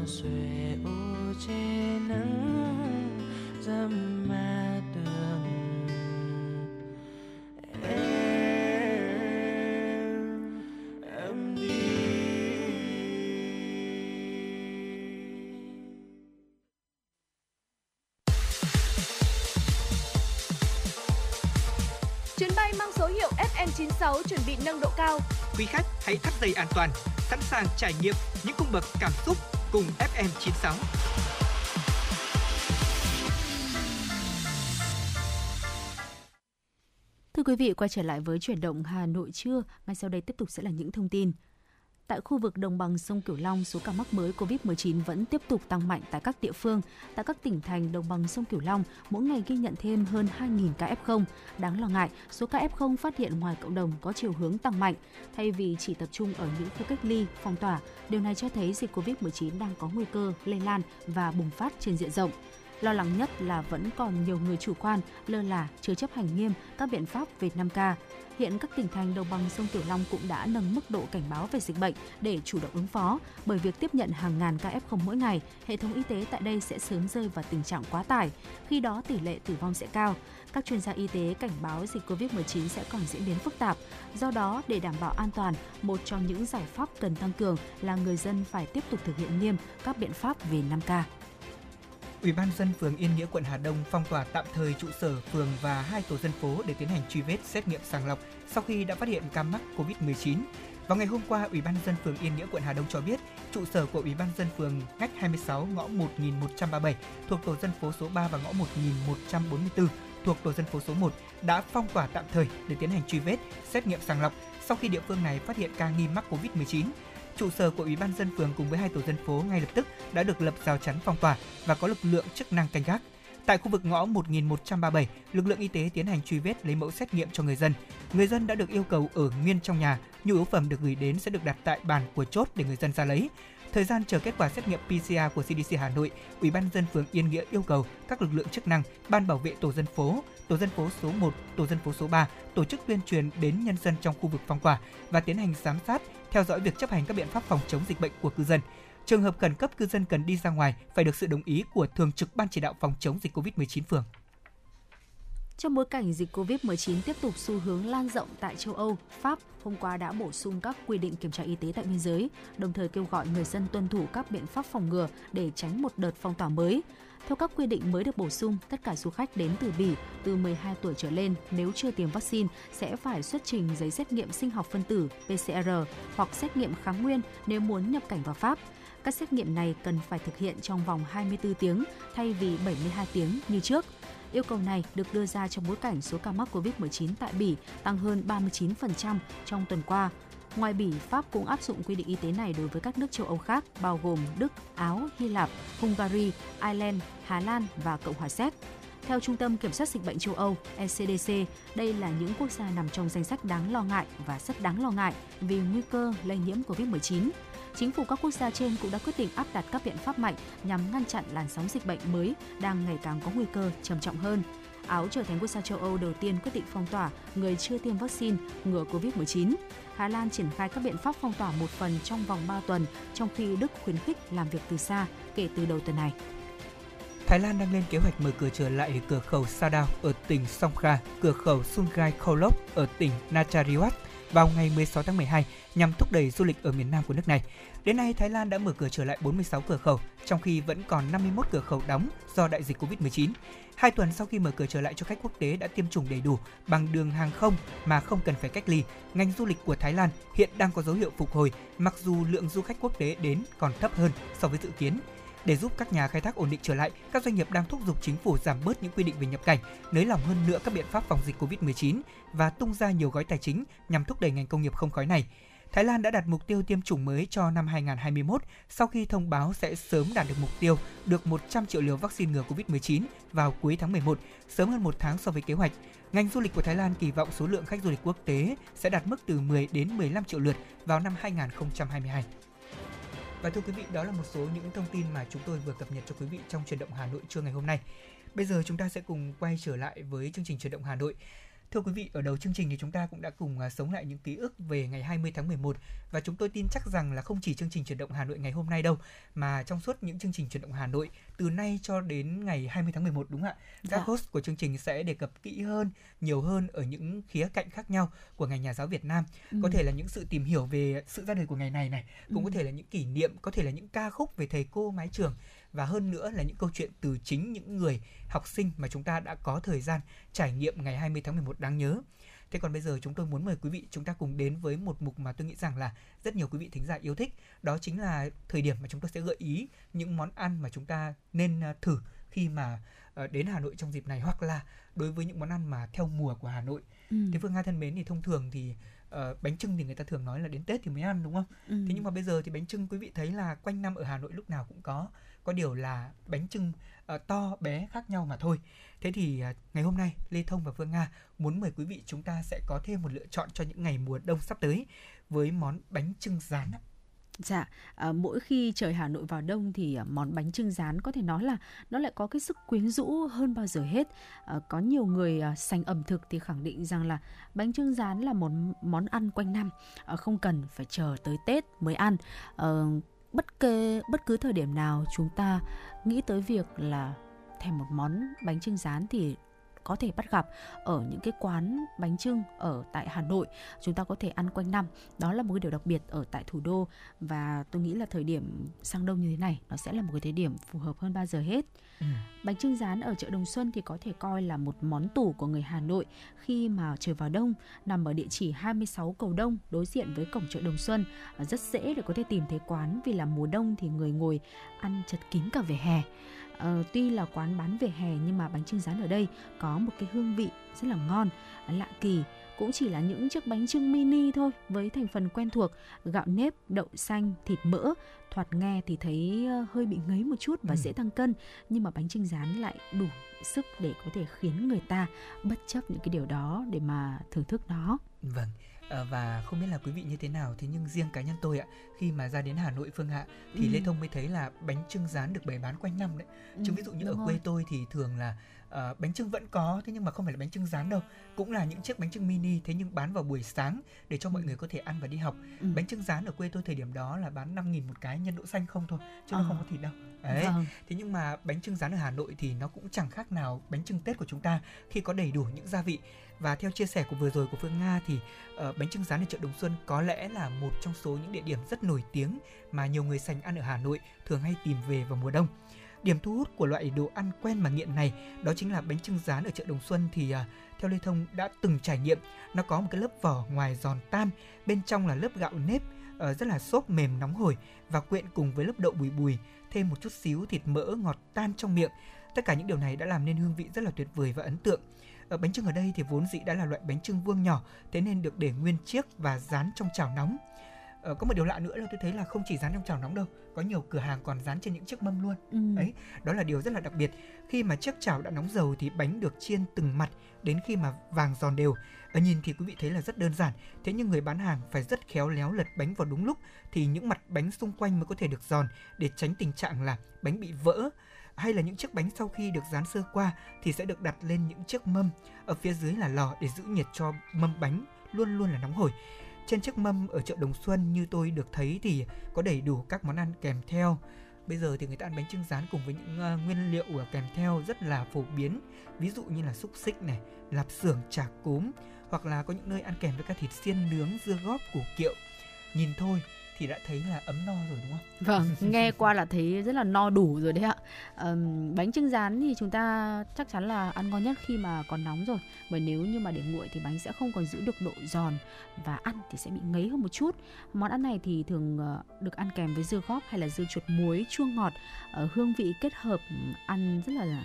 Đi Chuyến bay mang số hiệu FN96 chuẩn bị nâng độ cao. Quý khách hãy thắt dây an toàn, sẵn sàng trải nghiệm những cung bậc cảm xúc cùng FM96. Thưa quý vị, quay trở lại với chuyển động Hà Nội trưa, ngay sau đây tiếp tục sẽ là những thông tin. Tại khu vực đồng bằng sông Cửu Long, số ca mắc mới COVID-19 vẫn tiếp tục tăng mạnh tại các địa phương. Tại các tỉnh thành đồng bằng sông Cửu Long, mỗi ngày ghi nhận thêm hơn 2.000 ca F0. Đáng lo ngại, số ca F0 phát hiện ngoài cộng đồng có chiều hướng tăng mạnh. Thay vì chỉ tập trung ở những khu cách ly, phong tỏa, điều này cho thấy dịch COVID-19 đang có nguy cơ lây lan và bùng phát trên diện rộng. Lo lắng nhất là vẫn còn nhiều người chủ quan, lơ là, chưa chấp hành nghiêm các biện pháp về 5K. Hiện các tỉnh thành đồng bằng sông Cửu Long cũng đã nâng mức độ cảnh báo về dịch bệnh để chủ động ứng phó. Bởi việc tiếp nhận hàng ngàn ca F0 mỗi ngày, hệ thống y tế tại đây sẽ sớm rơi vào tình trạng quá tải. Khi đó tỷ lệ tử vong sẽ cao. Các chuyên gia y tế cảnh báo dịch COVID-19 sẽ còn diễn biến phức tạp. Do đó, để đảm bảo an toàn, một trong những giải pháp cần tăng cường là người dân phải tiếp tục thực hiện nghiêm các biện pháp về 5K. Ủy ban dân phường Yên Nghĩa quận Hà Đông phong tỏa tạm thời trụ sở phường và hai tổ dân phố để tiến hành truy vết xét nghiệm sàng lọc sau khi đã phát hiện ca mắc COVID-19. Vào ngày hôm qua, Ủy ban dân phường Yên Nghĩa quận Hà Đông cho biết, trụ sở của Ủy ban dân phường ngách 26 ngõ 1137 thuộc tổ dân phố số 3 và ngõ 1144 thuộc tổ dân phố số 1 đã phong tỏa tạm thời để tiến hành truy vết, xét nghiệm sàng lọc sau khi địa phương này phát hiện ca nghi mắc COVID-19. Trụ sở của Ủy ban dân phường cùng với hai tổ dân phố ngay lập tức đã được lập rào chắn phong tỏa và có lực lượng chức năng canh gác. Tại khu vực ngõ 1137, lực lượng y tế tiến hành truy vết lấy mẫu xét nghiệm cho người dân. Người dân đã được yêu cầu ở nguyên trong nhà, nhu yếu phẩm được gửi đến sẽ được đặt tại bàn của chốt để người dân ra lấy. Thời gian chờ kết quả xét nghiệm PCR của CDC Hà Nội, Ủy ban dân phường Yên Nghĩa yêu cầu các lực lượng chức năng, ban bảo vệ tổ dân phố, tổ dân phố số 1, tổ dân phố số 3 tổ chức tuyên truyền đến nhân dân trong khu vực phong tỏa và tiến hành giám sát, theo dõi việc chấp hành các biện pháp phòng chống dịch bệnh của cư dân. Trường hợp khẩn cấp cư dân cần đi ra ngoài phải được sự đồng ý của thường trực ban chỉ đạo phòng chống dịch COVID-19 phường. Trong bối cảnh dịch COVID-19 tiếp tục xu hướng lan rộng tại châu Âu, Pháp hôm qua đã bổ sung các quy định kiểm tra y tế tại biên giới, đồng thời kêu gọi người dân tuân thủ các biện pháp phòng ngừa để tránh một đợt phong tỏa mới. Theo các quy định mới được bổ sung, tất cả du khách đến từ Bỉ từ 12 tuổi trở lên nếu chưa tiêm vaccine sẽ phải xuất trình giấy xét nghiệm sinh học phân tử PCR hoặc xét nghiệm kháng nguyên nếu muốn nhập cảnh vào Pháp. Các xét nghiệm này cần phải thực hiện trong vòng 24 tiếng thay vì 72 tiếng như trước. Yêu cầu này được đưa ra trong bối cảnh số ca mắc COVID-19 tại Bỉ tăng hơn 39% trong tuần qua. Ngoài Bỉ, Pháp cũng áp dụng quy định y tế này đối với các nước châu Âu khác, bao gồm Đức, Áo, Hy Lạp, Hungary, Ireland, Hà Lan và Cộng hòa Séc. Theo Trung tâm Kiểm soát Dịch bệnh châu Âu ECDC, đây là những quốc gia nằm trong danh sách đáng lo ngại và rất đáng lo ngại vì nguy cơ lây nhiễm COVID-19. Chính phủ các quốc gia trên cũng đã quyết định áp đặt các biện pháp mạnh nhằm ngăn chặn làn sóng dịch bệnh mới đang ngày càng có nguy cơ trầm trọng hơn. Áo trở thành quốc gia châu Âu đầu tiên quyết định phong tỏa người chưa tiêm vaccine ngừa COVID-19. Hà Lan triển khai các biện pháp phong tỏa một phần trong vòng 3 tuần, trong khi Đức khuyến khích làm việc từ xa kể từ đầu tuần này. Thái Lan đang lên kế hoạch mở cửa trở lại cửa khẩu Sadao ở tỉnh Songkha, cửa khẩu Sungai Kholok ở tỉnh Nachariwat vào ngày 16 tháng 12 nhằm thúc đẩy du lịch ở miền Nam của nước này. Đến nay, Thái Lan đã mở cửa trở lại 46 cửa khẩu, trong khi vẫn còn 51 cửa khẩu đóng do đại dịch Covid-19. Hai tuần sau khi mở cửa trở lại cho khách quốc tế đã tiêm chủng đầy đủ bằng đường hàng không mà không cần phải cách ly, ngành du lịch của Thái Lan hiện đang có dấu hiệu phục hồi, mặc dù lượng du khách quốc tế đến còn thấp hơn so với dự kiến. Để giúp các nhà khai thác ổn định trở lại, các doanh nghiệp đang thúc giục chính phủ giảm bớt những quy định về nhập cảnh, nới lỏng hơn nữa các biện pháp phòng dịch Covid-19 và tung ra nhiều gói tài chính nhằm thúc đẩy ngành công nghiệp không khói này. Thái Lan đã đặt mục tiêu tiêm chủng mới cho năm 2021 sau khi thông báo sẽ sớm đạt được mục tiêu được 100 triệu liều vaccine ngừa COVID-19 vào cuối tháng 11, sớm hơn một tháng so với kế hoạch. Ngành du lịch của Thái Lan kỳ vọng số lượng khách du lịch quốc tế sẽ đạt mức từ 10 đến 15 triệu lượt vào năm 2022. Và thưa quý vị, đó là một số những thông tin mà chúng tôi vừa cập nhật cho quý vị trong truyền động Hà Nội trưa ngày hôm nay. Bây giờ chúng ta sẽ cùng quay trở lại với chương trình truyền động Hà Nội. Thưa quý vị, ở đầu chương trình thì chúng ta cũng đã cùng à, sống lại những ký ức về ngày 20 tháng 11 và chúng tôi tin chắc rằng là không chỉ chương trình chuyển động Hà Nội ngày hôm nay đâu mà trong suốt những chương trình chuyển động Hà Nội từ nay cho đến ngày 20 tháng 11 đúng không ạ? Các dạ. host của chương trình sẽ đề cập kỹ hơn, nhiều hơn ở những khía cạnh khác nhau của ngành nhà giáo Việt Nam. Ừ. Có thể là những sự tìm hiểu về sự ra đời của ngày này này, cũng ừ. có thể là những kỷ niệm, có thể là những ca khúc về thầy cô mái trường và hơn nữa là những câu chuyện từ chính những người học sinh mà chúng ta đã có thời gian trải nghiệm ngày 20 tháng 11 đáng nhớ. Thế còn bây giờ chúng tôi muốn mời quý vị chúng ta cùng đến với một mục mà tôi nghĩ rằng là rất nhiều quý vị thính giả yêu thích. Đó chính là thời điểm mà chúng tôi sẽ gợi ý những món ăn mà chúng ta nên à, thử khi mà ờ, đến Hà Nội trong dịp này hoặc là đối với những món ăn mà theo mùa của Hà Nội. Ừ. Thế Phương Nga thân mến thì thông thường thì uh, bánh trưng thì người ta thường nói là đến Tết thì mới ăn đúng không? Ừ. Thế nhưng mà bây giờ thì bánh trưng quý vị thấy là quanh năm ở Hà Nội lúc nào cũng có có điều là bánh trưng uh, ờ, to bé khác nhau mà thôi thế thì uh, ngày hôm nay lê thông và phương nga muốn mời quý vị chúng ta sẽ có thêm một lựa chọn cho những ngày mùa đông sắp tới với món bánh trưng rán Dạ, à, mỗi khi trời Hà Nội vào đông thì à, món bánh trưng rán có thể nói là nó lại có cái sức quyến rũ hơn bao giờ hết. À, có nhiều người à, sành ẩm thực thì khẳng định rằng là bánh trưng rán là một món ăn quanh năm, à, không cần phải chờ tới Tết mới ăn. À, bất kể bất cứ thời điểm nào chúng ta nghĩ tới việc là thèm một món bánh trưng rán thì có thể bắt gặp ở những cái quán bánh trưng ở tại Hà Nội. Chúng ta có thể ăn quanh năm. Đó là một cái điều đặc biệt ở tại thủ đô. Và tôi nghĩ là thời điểm sang đông như thế này nó sẽ là một cái thời điểm phù hợp hơn bao giờ hết. Ừ. bánh trưng rán ở chợ Đồng Xuân thì có thể coi là một món tủ của người Hà Nội khi mà trời vào đông nằm ở địa chỉ 26 cầu đông đối diện với cổng chợ Đồng Xuân. Rất dễ để có thể tìm thấy quán vì là mùa đông thì người ngồi ăn chật kín cả vỉa hè uh, tuy là quán bán vỉa hè nhưng mà bánh trưng rán ở đây có một cái hương vị rất là ngon lạ kỳ. Cũng chỉ là những chiếc bánh trưng mini thôi với thành phần quen thuộc gạo nếp đậu xanh thịt mỡ. Thoạt nghe thì thấy ờ, hơi bị ngấy một chút và ừ. dễ tăng cân nhưng mà bánh trưng rán lại đủ sức để có thể khiến người ta bất chấp những cái điều đó để mà thưởng thức nó. Vâng và không biết là quý vị như thế nào thế nhưng riêng cá nhân tôi ạ khi mà ra đến Hà Nội Phương Hạ thì ừ. Lê Thông mới thấy là bánh trưng rán được bày bán quanh năm đấy ừ, chứ ví dụ như ở rồi. quê tôi thì thường là uh, bánh trưng vẫn có thế nhưng mà không phải là bánh trưng rán đâu cũng là những chiếc bánh trưng mini thế nhưng bán vào buổi sáng để cho mọi người có thể ăn và đi học ừ. bánh trưng rán ở quê tôi thời điểm đó là bán 5 nghìn một cái nhân đậu xanh không thôi chứ à. nó không có thịt đâu Đấy. Vâng. Thế nhưng mà bánh trưng rán ở Hà Nội thì nó cũng chẳng khác nào bánh trưng Tết của chúng ta khi có đầy đủ những gia vị. Và theo chia sẻ của vừa rồi của Phương Nga thì uh, bánh trưng rán ở chợ Đồng Xuân có lẽ là một trong số những địa điểm rất nổi tiếng mà nhiều người sành ăn ở Hà Nội thường hay tìm về vào mùa đông. Điểm thu hút của loại đồ ăn quen mà nghiện này đó chính là bánh trưng rán ở chợ Đồng Xuân thì uh, theo Lê Thông đã từng trải nghiệm. Nó có một cái lớp vỏ ngoài giòn tan, bên trong là lớp gạo nếp uh, rất là xốp mềm nóng hổi và quyện cùng với lớp đậu bùi bùi, thêm một chút xíu thịt mỡ ngọt tan trong miệng. Tất cả những điều này đã làm nên hương vị rất là tuyệt vời và ấn tượng. Ở bánh trưng ở đây thì vốn dĩ đã là loại bánh trưng vuông nhỏ, thế nên được để nguyên chiếc và rán trong chảo nóng. Ờ, có một điều lạ nữa là tôi thấy là không chỉ dán trong chảo nóng đâu có nhiều cửa hàng còn dán trên những chiếc mâm luôn ừ. ấy đó là điều rất là đặc biệt khi mà chiếc chảo đã nóng dầu thì bánh được chiên từng mặt đến khi mà vàng giòn đều ở nhìn thì quý vị thấy là rất đơn giản thế nhưng người bán hàng phải rất khéo léo lật bánh vào đúng lúc thì những mặt bánh xung quanh mới có thể được giòn để tránh tình trạng là bánh bị vỡ hay là những chiếc bánh sau khi được dán sơ qua thì sẽ được đặt lên những chiếc mâm ở phía dưới là lò để giữ nhiệt cho mâm bánh luôn luôn là nóng hổi trên chiếc mâm ở chợ Đồng Xuân như tôi được thấy thì có đầy đủ các món ăn kèm theo. Bây giờ thì người ta ăn bánh trưng rán cùng với những uh, nguyên liệu ờ, kèm theo rất là phổ biến. Ví dụ như là xúc xích này, lạp xưởng, chả cốm hoặc là có những nơi ăn kèm với các thịt xiên nướng, dưa góp, củ kiệu. Nhìn thôi thì đã thấy là ấm no rồi đúng không? Vâng, nghe qua là thấy rất là no đủ rồi đấy ạ. Um, bánh trưng rán thì chúng ta chắc chắn là ăn ngon nhất khi mà còn nóng rồi. Bởi nếu như mà để nguội thì bánh sẽ không còn giữ được độ giòn và ăn thì sẽ bị ngấy hơn một chút. Món ăn này thì thường ờ, được ăn kèm với dưa góp hay là dưa chuột muối chua ngọt, uh, hương vị kết hợp ăn rất là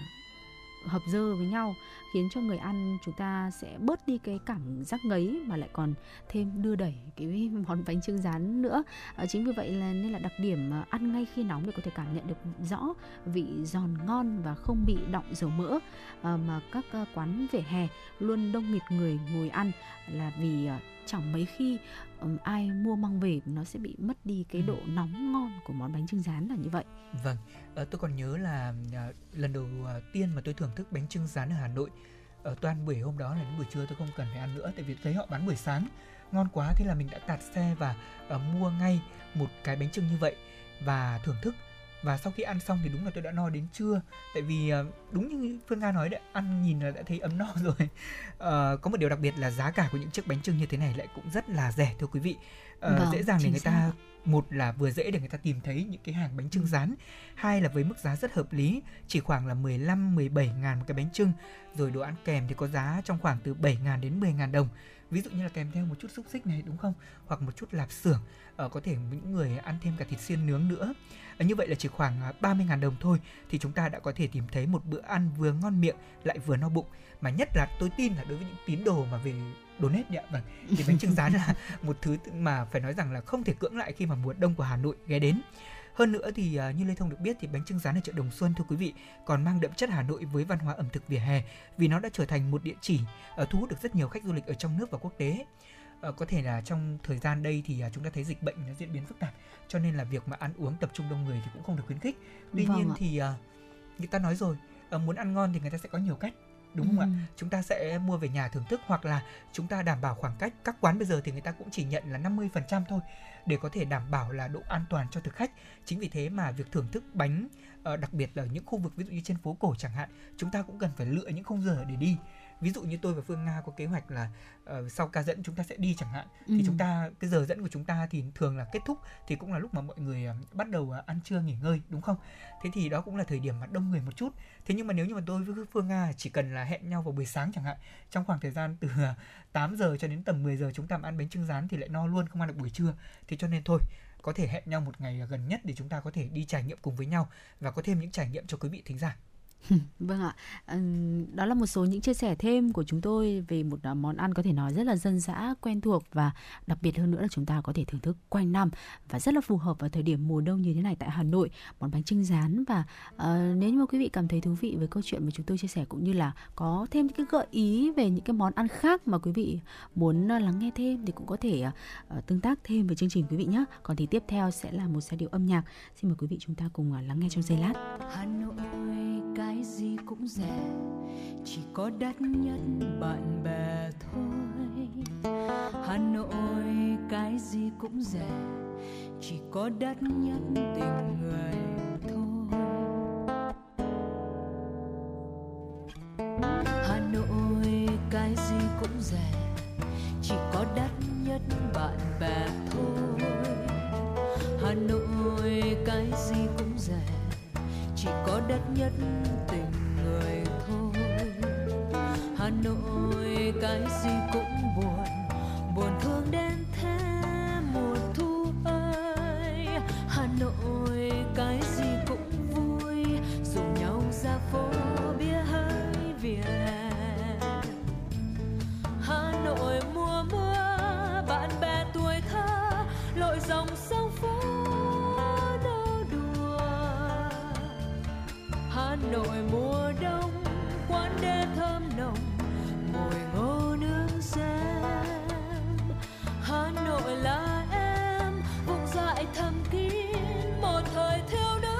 hợp dơ với nhau khiến cho người ăn chúng ta sẽ bớt đi cái cảm giác ngấy mà lại còn thêm đưa đẩy cái món bánh trưng rán nữa. À, chính vì vậy là nên là đặc điểm ờ, ăn ngay khi nóng để có thể cảm nhận được rõ vị giòn ngon và không bị động dầu mỡ à, mà các quán vỉa hè luôn đông nghịt người ngồi ăn là vì chẳng mấy khi ai mua mang về nó sẽ bị mất đi cái độ nóng ngon của món bánh trưng rán là như vậy. Vâng, uh, tôi còn nhớ là uh, lần đầu uh, tiên mà tôi thưởng thức bánh trưng rán ở Hà Nội ở toàn buổi hôm đó là đến buổi trưa tôi không cần phải ăn nữa tại vì thấy họ bán buổi sáng ngon quá thế là mình đã tạt xe và uh, mua ngay một cái bánh trưng như vậy và thưởng thức và sau khi ăn xong thì đúng là tôi đã no đến trưa. Tại vì uh, đúng như phương nga nói đấy ăn nhìn là đã thấy ấm no rồi. Uh, có một điều đặc biệt là giá cả của những chiếc bánh trưng như thế này lại cũng rất là rẻ thưa quý vị. Uh, vâng, dễ dàng để người ta một là vừa dễ để người ta tìm thấy những cái hàng bánh trưng ừ. rán hai là với mức giá rất hợp lý chỉ khoảng là 15 17 ngàn một cái bánh trưng. Rồi đồ ăn kèm thì có giá trong khoảng từ 7 ngàn đến 10 ngàn đồng ví dụ như là kèm theo một chút xúc xích này đúng không? Hoặc một chút lạp xưởng uh, có thể những người ăn thêm cả thịt xiên nướng nữa. Uh, như vậy là chỉ khoảng 30 ngàn đồng thôi thì chúng ta đã có thể tìm thấy một bữa ăn vừa ngon miệng lại vừa no bụng. Mà nhất là tôi tin là đối với những tín đồ mà về đồ nết ạ vâng thì bánh trưng rán là một thứ mà phải nói rằng là không thể cưỡng lại khi mà mùa đông của Hà Nội ghé đến hơn nữa thì uh, như Lê Thông được biết thì bánh trưng rán ở chợ Đồng Xuân thưa quý vị còn mang đậm chất Hà Nội với văn hóa ẩm thực vỉa hè vì nó đã trở thành một địa chỉ uh, thu hút được rất nhiều khách du lịch ở trong nước và quốc tế. Uh, có thể là trong thời gian đây thì uh, chúng ta thấy dịch bệnh nó diễn biến phức tạp cho nên là việc mà ăn uống tập trung đông người thì cũng không được khuyến khích. Tuy vâng nhiên ạ. thì người ta nói rồi uh, muốn ăn ngon thì người ta sẽ có nhiều cách đúng không ừ. ạ chúng ta sẽ mua về nhà thưởng thức hoặc là chúng ta đảm bảo khoảng cách các quán bây giờ thì người ta cũng chỉ nhận là 50% thôi để có thể đảm bảo là độ an toàn cho thực khách. Chính vì thế mà việc thưởng thức bánh uh, đặc biệt là những khu vực ví dụ như trên phố cổ chẳng hạn chúng ta cũng cần phải lựa những khung giờ để đi ví dụ như tôi và phương nga có kế hoạch là uh, sau ca dẫn chúng ta sẽ đi chẳng hạn ừ. thì chúng ta cái giờ dẫn của chúng ta thì thường là kết thúc thì cũng là lúc mà mọi người uh, bắt đầu uh, ăn trưa nghỉ ngơi đúng không? Thế thì đó cũng là thời điểm mà đông người một chút. Thế nhưng mà nếu như mà tôi với phương nga chỉ cần là hẹn nhau vào buổi sáng chẳng hạn trong khoảng thời gian từ 8 giờ cho đến tầm 10 giờ chúng ta ăn bánh trưng rán thì lại no luôn không ăn được buổi trưa. Thì cho nên thôi có thể hẹn nhau một ngày gần nhất để chúng ta có thể đi trải nghiệm cùng với nhau và có thêm những trải nghiệm cho quý vị thính giả vâng ạ, đó là một số những chia sẻ thêm của chúng tôi về một à, món ăn có thể nói rất là dân dã, quen thuộc và đặc biệt hơn nữa là chúng ta có thể thưởng thức quanh năm và rất là phù hợp vào thời điểm mùa đông như thế này tại Hà Nội, món bánh trưng rán và uh, nếu như mà quý vị cảm thấy thú vị với câu chuyện mà chúng tôi chia sẻ cũng như là có thêm những cái gợi ý về những cái món ăn khác mà quý vị muốn ờ, lắng nghe thêm thì cũng có thể uh, tương tác thêm với chương trình quý vị nhé. Còn thì tiếp theo sẽ là một giai điệu âm nhạc. Xin mời quý vị chúng ta cùng uh, lắng nghe trong giây lát. Hà Nội cái gì cũng rẻ, chỉ có đắt nhất bạn bè thôi. Hà nội cái gì cũng rẻ, chỉ có đắt nhất tình người thôi. Hà nội cái gì cũng rẻ, chỉ có đắt nhất bạn bè thôi. Hà nội cái gì chỉ có đất nhất tình người thôi. Hà nội, cái gì cũng buồn buồn thương đến thế mùa thu ơi. Hà nội, cái gì cũng vui dù nhau ra phố bia hơi việt. Hà Nội mùa mưa, bạn bè tuổi thơ, lội dòng Nội mùa đông, quán đê thơm nồng mùi ngô nướng xem. Hà Nội là em, vùng dại thầm kín, một thời thiếu nữ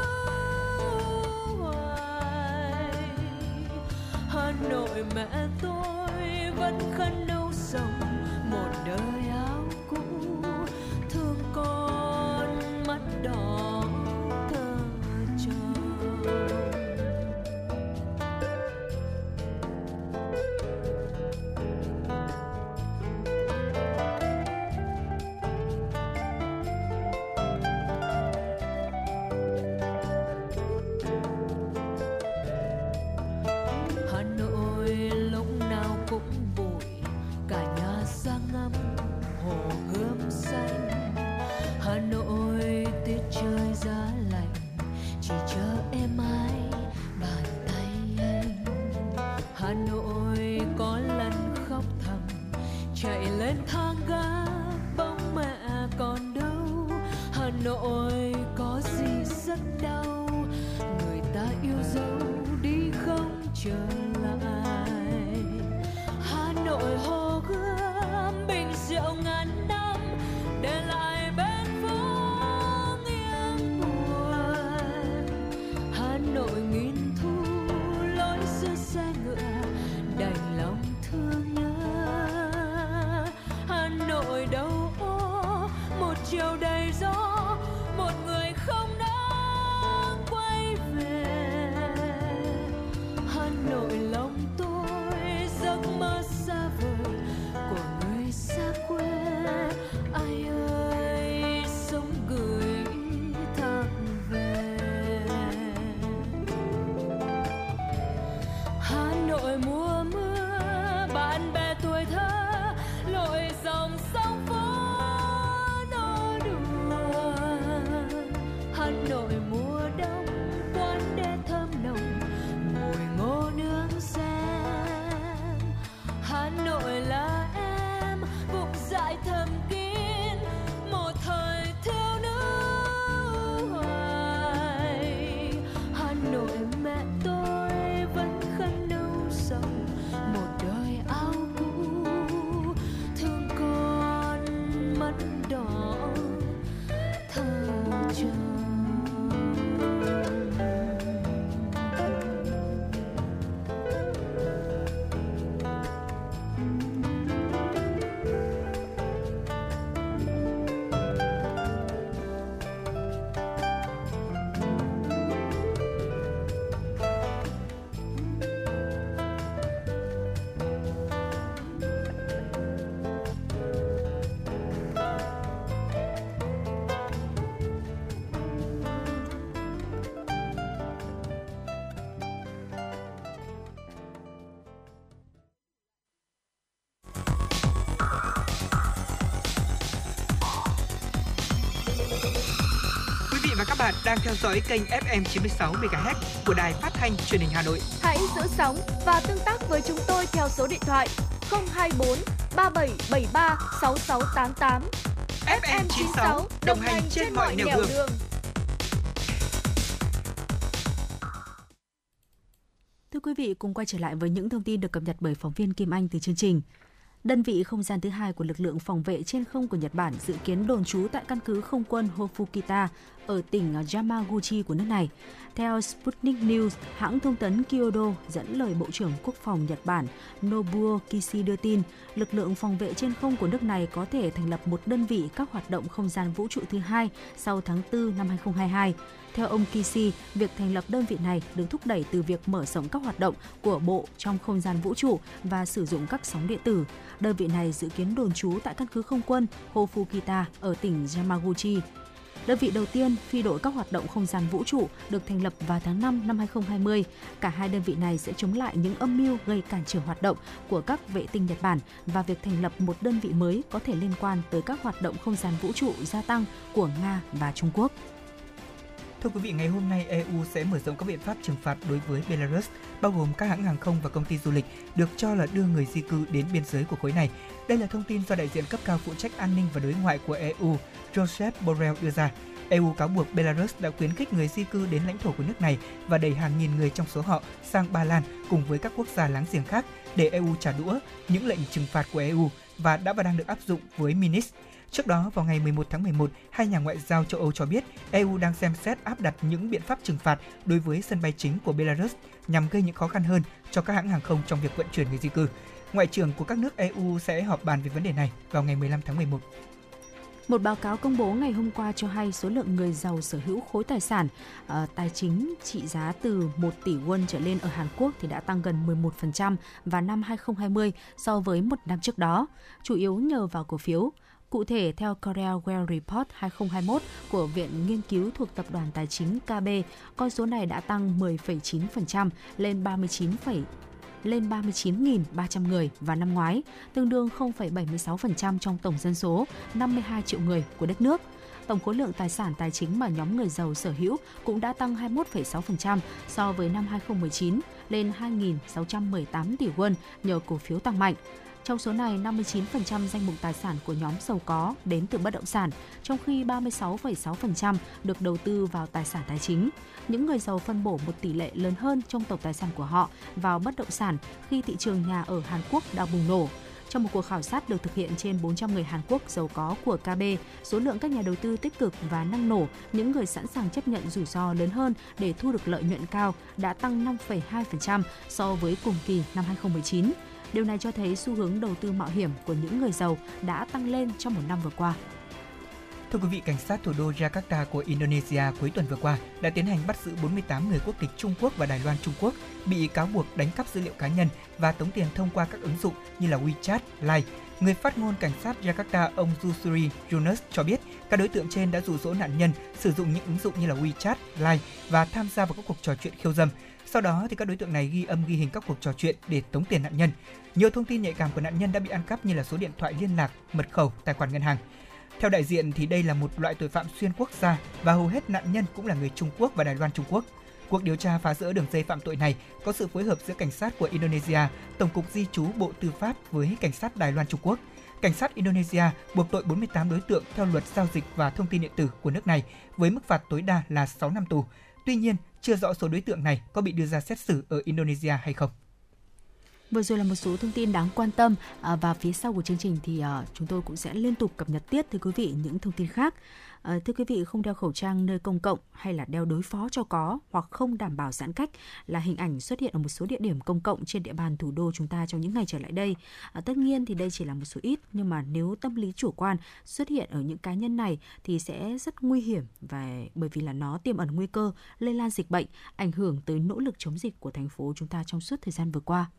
hoài Hà Nội mẹ tôi bạn đang theo dõi kênh FM 96 MHz của đài phát thanh truyền hình Hà Nội. Hãy giữ sóng và tương tác với chúng tôi theo số điện thoại 024 3773 6688. FM 96 đồng hành trên mọi nẻo đường. Thưa quý vị, cùng quay trở lại với những thông tin được cập nhật bởi phóng viên Kim Anh từ chương trình. Đơn vị không gian thứ hai của lực lượng phòng vệ trên không của Nhật Bản dự kiến đồn trú tại căn cứ không quân Hofukita ở tỉnh Yamaguchi của nước này. Theo Sputnik News, hãng thông tấn Kyodo dẫn lời Bộ trưởng Quốc phòng Nhật Bản Nobuo Kishi đưa tin, lực lượng phòng vệ trên không của nước này có thể thành lập một đơn vị các hoạt động không gian vũ trụ thứ hai sau tháng 4 năm 2022. Theo ông Kishi, việc thành lập đơn vị này được thúc đẩy từ việc mở rộng các hoạt động của Bộ trong không gian vũ trụ và sử dụng các sóng điện tử. Đơn vị này dự kiến đồn trú tại căn cứ không quân Hofukita ở tỉnh Yamaguchi. Đơn vị đầu tiên phi đội các hoạt động không gian vũ trụ được thành lập vào tháng 5 năm 2020. Cả hai đơn vị này sẽ chống lại những âm mưu gây cản trở hoạt động của các vệ tinh Nhật Bản và việc thành lập một đơn vị mới có thể liên quan tới các hoạt động không gian vũ trụ gia tăng của Nga và Trung Quốc. Thưa quý vị, ngày hôm nay EU sẽ mở rộng các biện pháp trừng phạt đối với Belarus, bao gồm các hãng hàng không và công ty du lịch được cho là đưa người di cư đến biên giới của khối này. Đây là thông tin do đại diện cấp cao phụ trách an ninh và đối ngoại của EU, Joseph Borrell đưa ra. EU cáo buộc Belarus đã khuyến khích người di cư đến lãnh thổ của nước này và đẩy hàng nghìn người trong số họ sang Ba Lan cùng với các quốc gia láng giềng khác để EU trả đũa những lệnh trừng phạt của EU và đã và đang được áp dụng với Minsk. Trước đó, vào ngày 11 tháng 11, hai nhà ngoại giao châu Âu cho biết EU đang xem xét áp đặt những biện pháp trừng phạt đối với sân bay chính của Belarus nhằm gây những khó khăn hơn cho các hãng hàng không trong việc vận chuyển người di cư. Ngoại trưởng của các nước EU sẽ họp bàn về vấn đề này vào ngày 15 tháng 11. Một báo cáo công bố ngày hôm qua cho hay số lượng người giàu sở hữu khối tài sản uh, tài chính trị giá từ 1 tỷ won trở lên ở Hàn Quốc thì đã tăng gần 11% vào năm 2020 so với một năm trước đó, chủ yếu nhờ vào cổ phiếu. Cụ thể, theo Korea Well Report 2021 của Viện Nghiên cứu thuộc Tập đoàn Tài chính KB, con số này đã tăng 10,9% lên 39, lên 39.300 người vào năm ngoái, tương đương 0,76% trong tổng dân số 52 triệu người của đất nước. Tổng khối lượng tài sản tài chính mà nhóm người giàu sở hữu cũng đã tăng 21,6% so với năm 2019 lên 2.618 tỷ won nhờ cổ phiếu tăng mạnh. Trong số này, 59% danh mục tài sản của nhóm giàu có đến từ bất động sản, trong khi 36,6% được đầu tư vào tài sản tài chính. Những người giàu phân bổ một tỷ lệ lớn hơn trong tổng tài sản của họ vào bất động sản khi thị trường nhà ở Hàn Quốc đang bùng nổ. Trong một cuộc khảo sát được thực hiện trên 400 người Hàn Quốc giàu có của KB, số lượng các nhà đầu tư tích cực và năng nổ, những người sẵn sàng chấp nhận rủi ro lớn hơn để thu được lợi nhuận cao đã tăng 5,2% so với cùng kỳ năm 2019. Điều này cho thấy xu hướng đầu tư mạo hiểm của những người giàu đã tăng lên trong một năm vừa qua. Thưa quý vị, cảnh sát thủ đô Jakarta của Indonesia cuối tuần vừa qua đã tiến hành bắt giữ 48 người quốc tịch Trung Quốc và Đài Loan Trung Quốc bị cáo buộc đánh cắp dữ liệu cá nhân và tống tiền thông qua các ứng dụng như là WeChat, Line. Người phát ngôn cảnh sát Jakarta ông Zusuri Yunus cho biết các đối tượng trên đã dụ dỗ nạn nhân sử dụng những ứng dụng như là WeChat, Line và tham gia vào các cuộc trò chuyện khiêu dâm. Sau đó thì các đối tượng này ghi âm ghi hình các cuộc trò chuyện để tống tiền nạn nhân. Nhiều thông tin nhạy cảm của nạn nhân đã bị ăn cắp như là số điện thoại liên lạc, mật khẩu, tài khoản ngân hàng. Theo đại diện thì đây là một loại tội phạm xuyên quốc gia và hầu hết nạn nhân cũng là người Trung Quốc và Đài Loan Trung Quốc. Cuộc điều tra phá rỡ đường dây phạm tội này có sự phối hợp giữa cảnh sát của Indonesia, Tổng cục Di trú Bộ Tư pháp với cảnh sát Đài Loan Trung Quốc. Cảnh sát Indonesia buộc tội 48 đối tượng theo luật giao dịch và thông tin điện tử của nước này với mức phạt tối đa là 6 năm tù. Tuy nhiên, chưa rõ số đối tượng này có bị đưa ra xét xử ở Indonesia hay không. Vừa rồi là một số thông tin đáng quan tâm à, và phía sau của chương trình thì à, chúng tôi cũng sẽ liên tục cập nhật tiếp tới quý vị, những thông tin khác. À, thưa quý vị, không đeo khẩu trang nơi công cộng hay là đeo đối phó cho có hoặc không đảm bảo giãn cách là hình ảnh xuất hiện ở một số địa điểm công cộng trên địa bàn thủ đô chúng ta trong những ngày trở lại đây. À, tất nhiên thì đây chỉ là một số ít, nhưng mà nếu tâm lý chủ quan xuất hiện ở những cá nhân này thì sẽ rất nguy hiểm và bởi vì là nó tiềm ẩn nguy cơ lây lan dịch bệnh, ảnh hưởng tới nỗ lực chống dịch của thành phố chúng ta trong suốt thời gian vừa qua.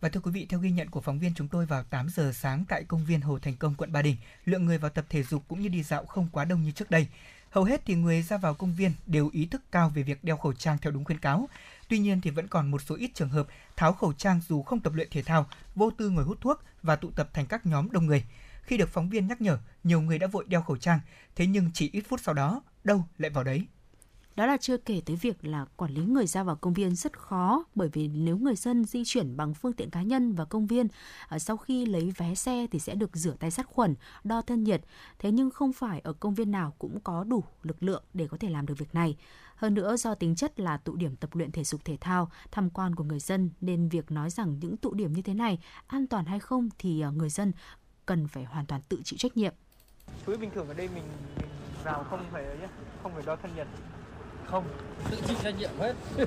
Và thưa quý vị, theo ghi nhận của phóng viên chúng tôi vào 8 giờ sáng tại công viên Hồ Thành Công, quận Ba Đình, lượng người vào tập thể dục cũng như đi dạo không quá đông như trước đây. Hầu hết thì người ra vào công viên đều ý thức cao về việc đeo khẩu trang theo đúng khuyến cáo. Tuy nhiên thì vẫn còn một số ít trường hợp tháo khẩu trang dù không tập luyện thể thao, vô tư ngồi hút thuốc và tụ tập thành các nhóm đông người. Khi được phóng viên nhắc nhở, nhiều người đã vội đeo khẩu trang, thế nhưng chỉ ít phút sau đó, đâu lại vào đấy. Đó là chưa kể tới việc là quản lý người ra vào công viên rất khó bởi vì nếu người dân di chuyển bằng phương tiện cá nhân vào công viên à, sau khi lấy vé xe thì sẽ được rửa tay sát khuẩn, đo thân nhiệt. Thế nhưng không phải ở công viên nào cũng có đủ lực lượng để có thể làm được việc này. Hơn nữa do tính chất là tụ điểm tập luyện thể dục thể thao, tham quan của người dân nên việc nói rằng những tụ điểm như thế này an toàn hay không thì à, người dân cần phải hoàn toàn tự chịu trách nhiệm. Chú bình thường ở đây mình, mình vào không phải không phải đo thân nhiệt. Không, tự chịu trách nhiệm hết.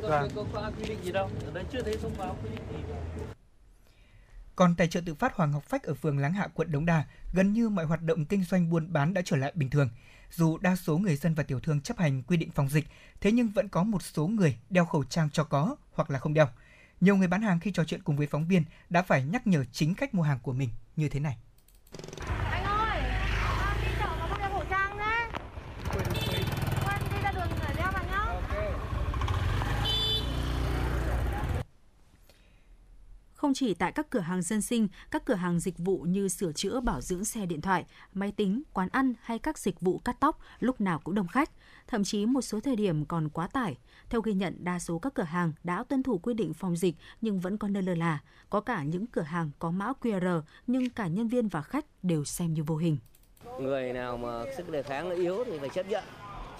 Vâng. Không có quy định gì đâu, ở đây chưa thấy thông báo quy định gì cả. Còn tại chợ tự phát Hoàng Ngọc Phách ở phường Láng Hạ, quận Đống Đa, gần như mọi hoạt động kinh doanh buôn bán đã trở lại bình thường. Dù đa số người dân và tiểu thương chấp hành quy định phòng dịch, thế nhưng vẫn có một số người đeo khẩu trang cho có hoặc là không đeo. Nhiều người bán hàng khi trò chuyện cùng với phóng viên đã phải nhắc nhở chính khách mua hàng của mình như thế này. Anh ơi, con đi chợ mà không đeo khẩu trang nhé. Quên đi ra đường phải đeo vào nhá. Không chỉ tại các cửa hàng dân sinh, các cửa hàng dịch vụ như sửa chữa bảo dưỡng xe điện thoại, máy tính, quán ăn hay các dịch vụ cắt tóc lúc nào cũng đông khách, thậm chí một số thời điểm còn quá tải. Theo ghi nhận, đa số các cửa hàng đã tuân thủ quy định phòng dịch nhưng vẫn có nơi lơ là. Có cả những cửa hàng có mã QR nhưng cả nhân viên và khách đều xem như vô hình. người nào mà sức đề kháng nó yếu thì phải chấp nhận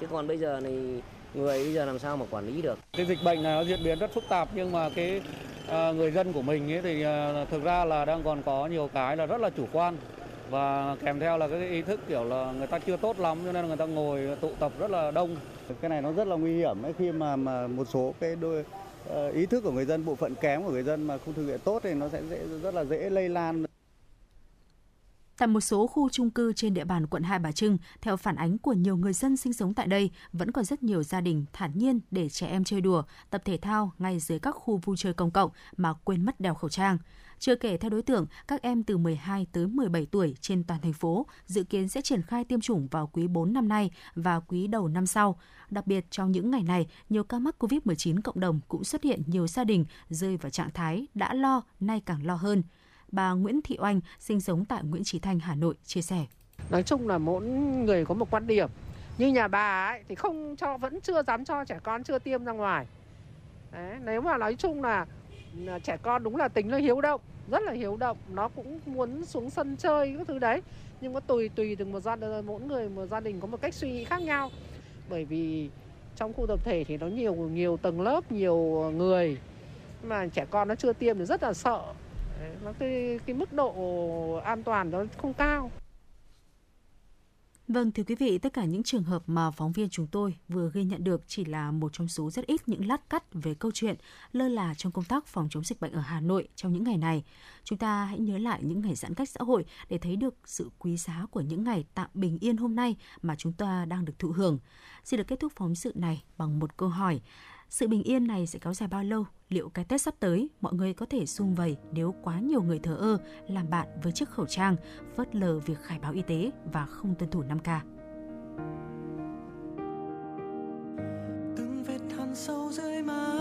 chứ còn bây giờ thì người bây giờ làm sao mà quản lý được? Cái dịch bệnh này nó diễn biến rất phức tạp nhưng mà cái à, người dân của mình ấy thì à, thực ra là đang còn có nhiều cái là rất là chủ quan. Và kèm theo là cái ý thức kiểu là người ta chưa tốt lắm cho nên là người ta ngồi tụ tập rất là đông. Cái này nó rất là nguy hiểm ấy khi mà mà một số cái đôi ờ, ý thức của người dân bộ phận kém của người dân mà không thực hiện tốt thì nó sẽ dễ rất là dễ lây lan Tại một số khu trung cư trên địa bàn quận Hai Bà Trưng, theo phản ánh của nhiều người dân sinh sống tại đây, vẫn còn rất nhiều gia đình thản nhiên để trẻ em chơi đùa, tập thể thao ngay dưới các khu vui chơi công cộng mà quên mất đeo khẩu trang. Chưa kể theo đối tượng, các em từ 12 tới 17 tuổi trên toàn thành phố dự kiến sẽ triển khai tiêm chủng vào quý 4 năm nay và quý đầu năm sau. Đặc biệt trong những ngày này, nhiều ca mắc COVID-19 cộng đồng cũng xuất hiện nhiều gia đình rơi vào trạng thái đã lo, nay càng lo hơn bà Nguyễn Thị Oanh, sinh sống tại Nguyễn Trí Thanh, Hà Nội, chia sẻ. Nói chung là mỗi người có một quan điểm. Như nhà bà ấy thì không cho vẫn chưa dám cho trẻ con chưa tiêm ra ngoài. Đấy, nếu mà nói chung là trẻ con đúng là tính nó hiếu động, rất là hiếu động, nó cũng muốn xuống sân chơi các thứ đấy. Nhưng có tùy tùy từng một gia đình mỗi người một gia đình có một cách suy nghĩ khác nhau. Bởi vì trong khu tập thể thì nó nhiều nhiều tầng lớp, nhiều người mà trẻ con nó chưa tiêm thì rất là sợ. Nó cái cái mức độ an toàn nó không cao. Vâng, thưa quý vị, tất cả những trường hợp mà phóng viên chúng tôi vừa ghi nhận được chỉ là một trong số rất ít những lát cắt về câu chuyện lơ là trong công tác phòng chống dịch bệnh ở Hà Nội trong những ngày này. Chúng ta hãy nhớ lại những ngày giãn cách xã hội để thấy được sự quý giá của những ngày tạm bình yên hôm nay mà chúng ta đang được thụ hưởng. Xin được kết thúc phóng sự này bằng một câu hỏi. Sự bình yên này sẽ kéo dài bao lâu? Liệu cái Tết sắp tới mọi người có thể sung vầy nếu quá nhiều người thờ ơ, làm bạn với chiếc khẩu trang, phớt lờ việc khai báo y tế và không tuân thủ 5K? từng vết hằn sâu dưới má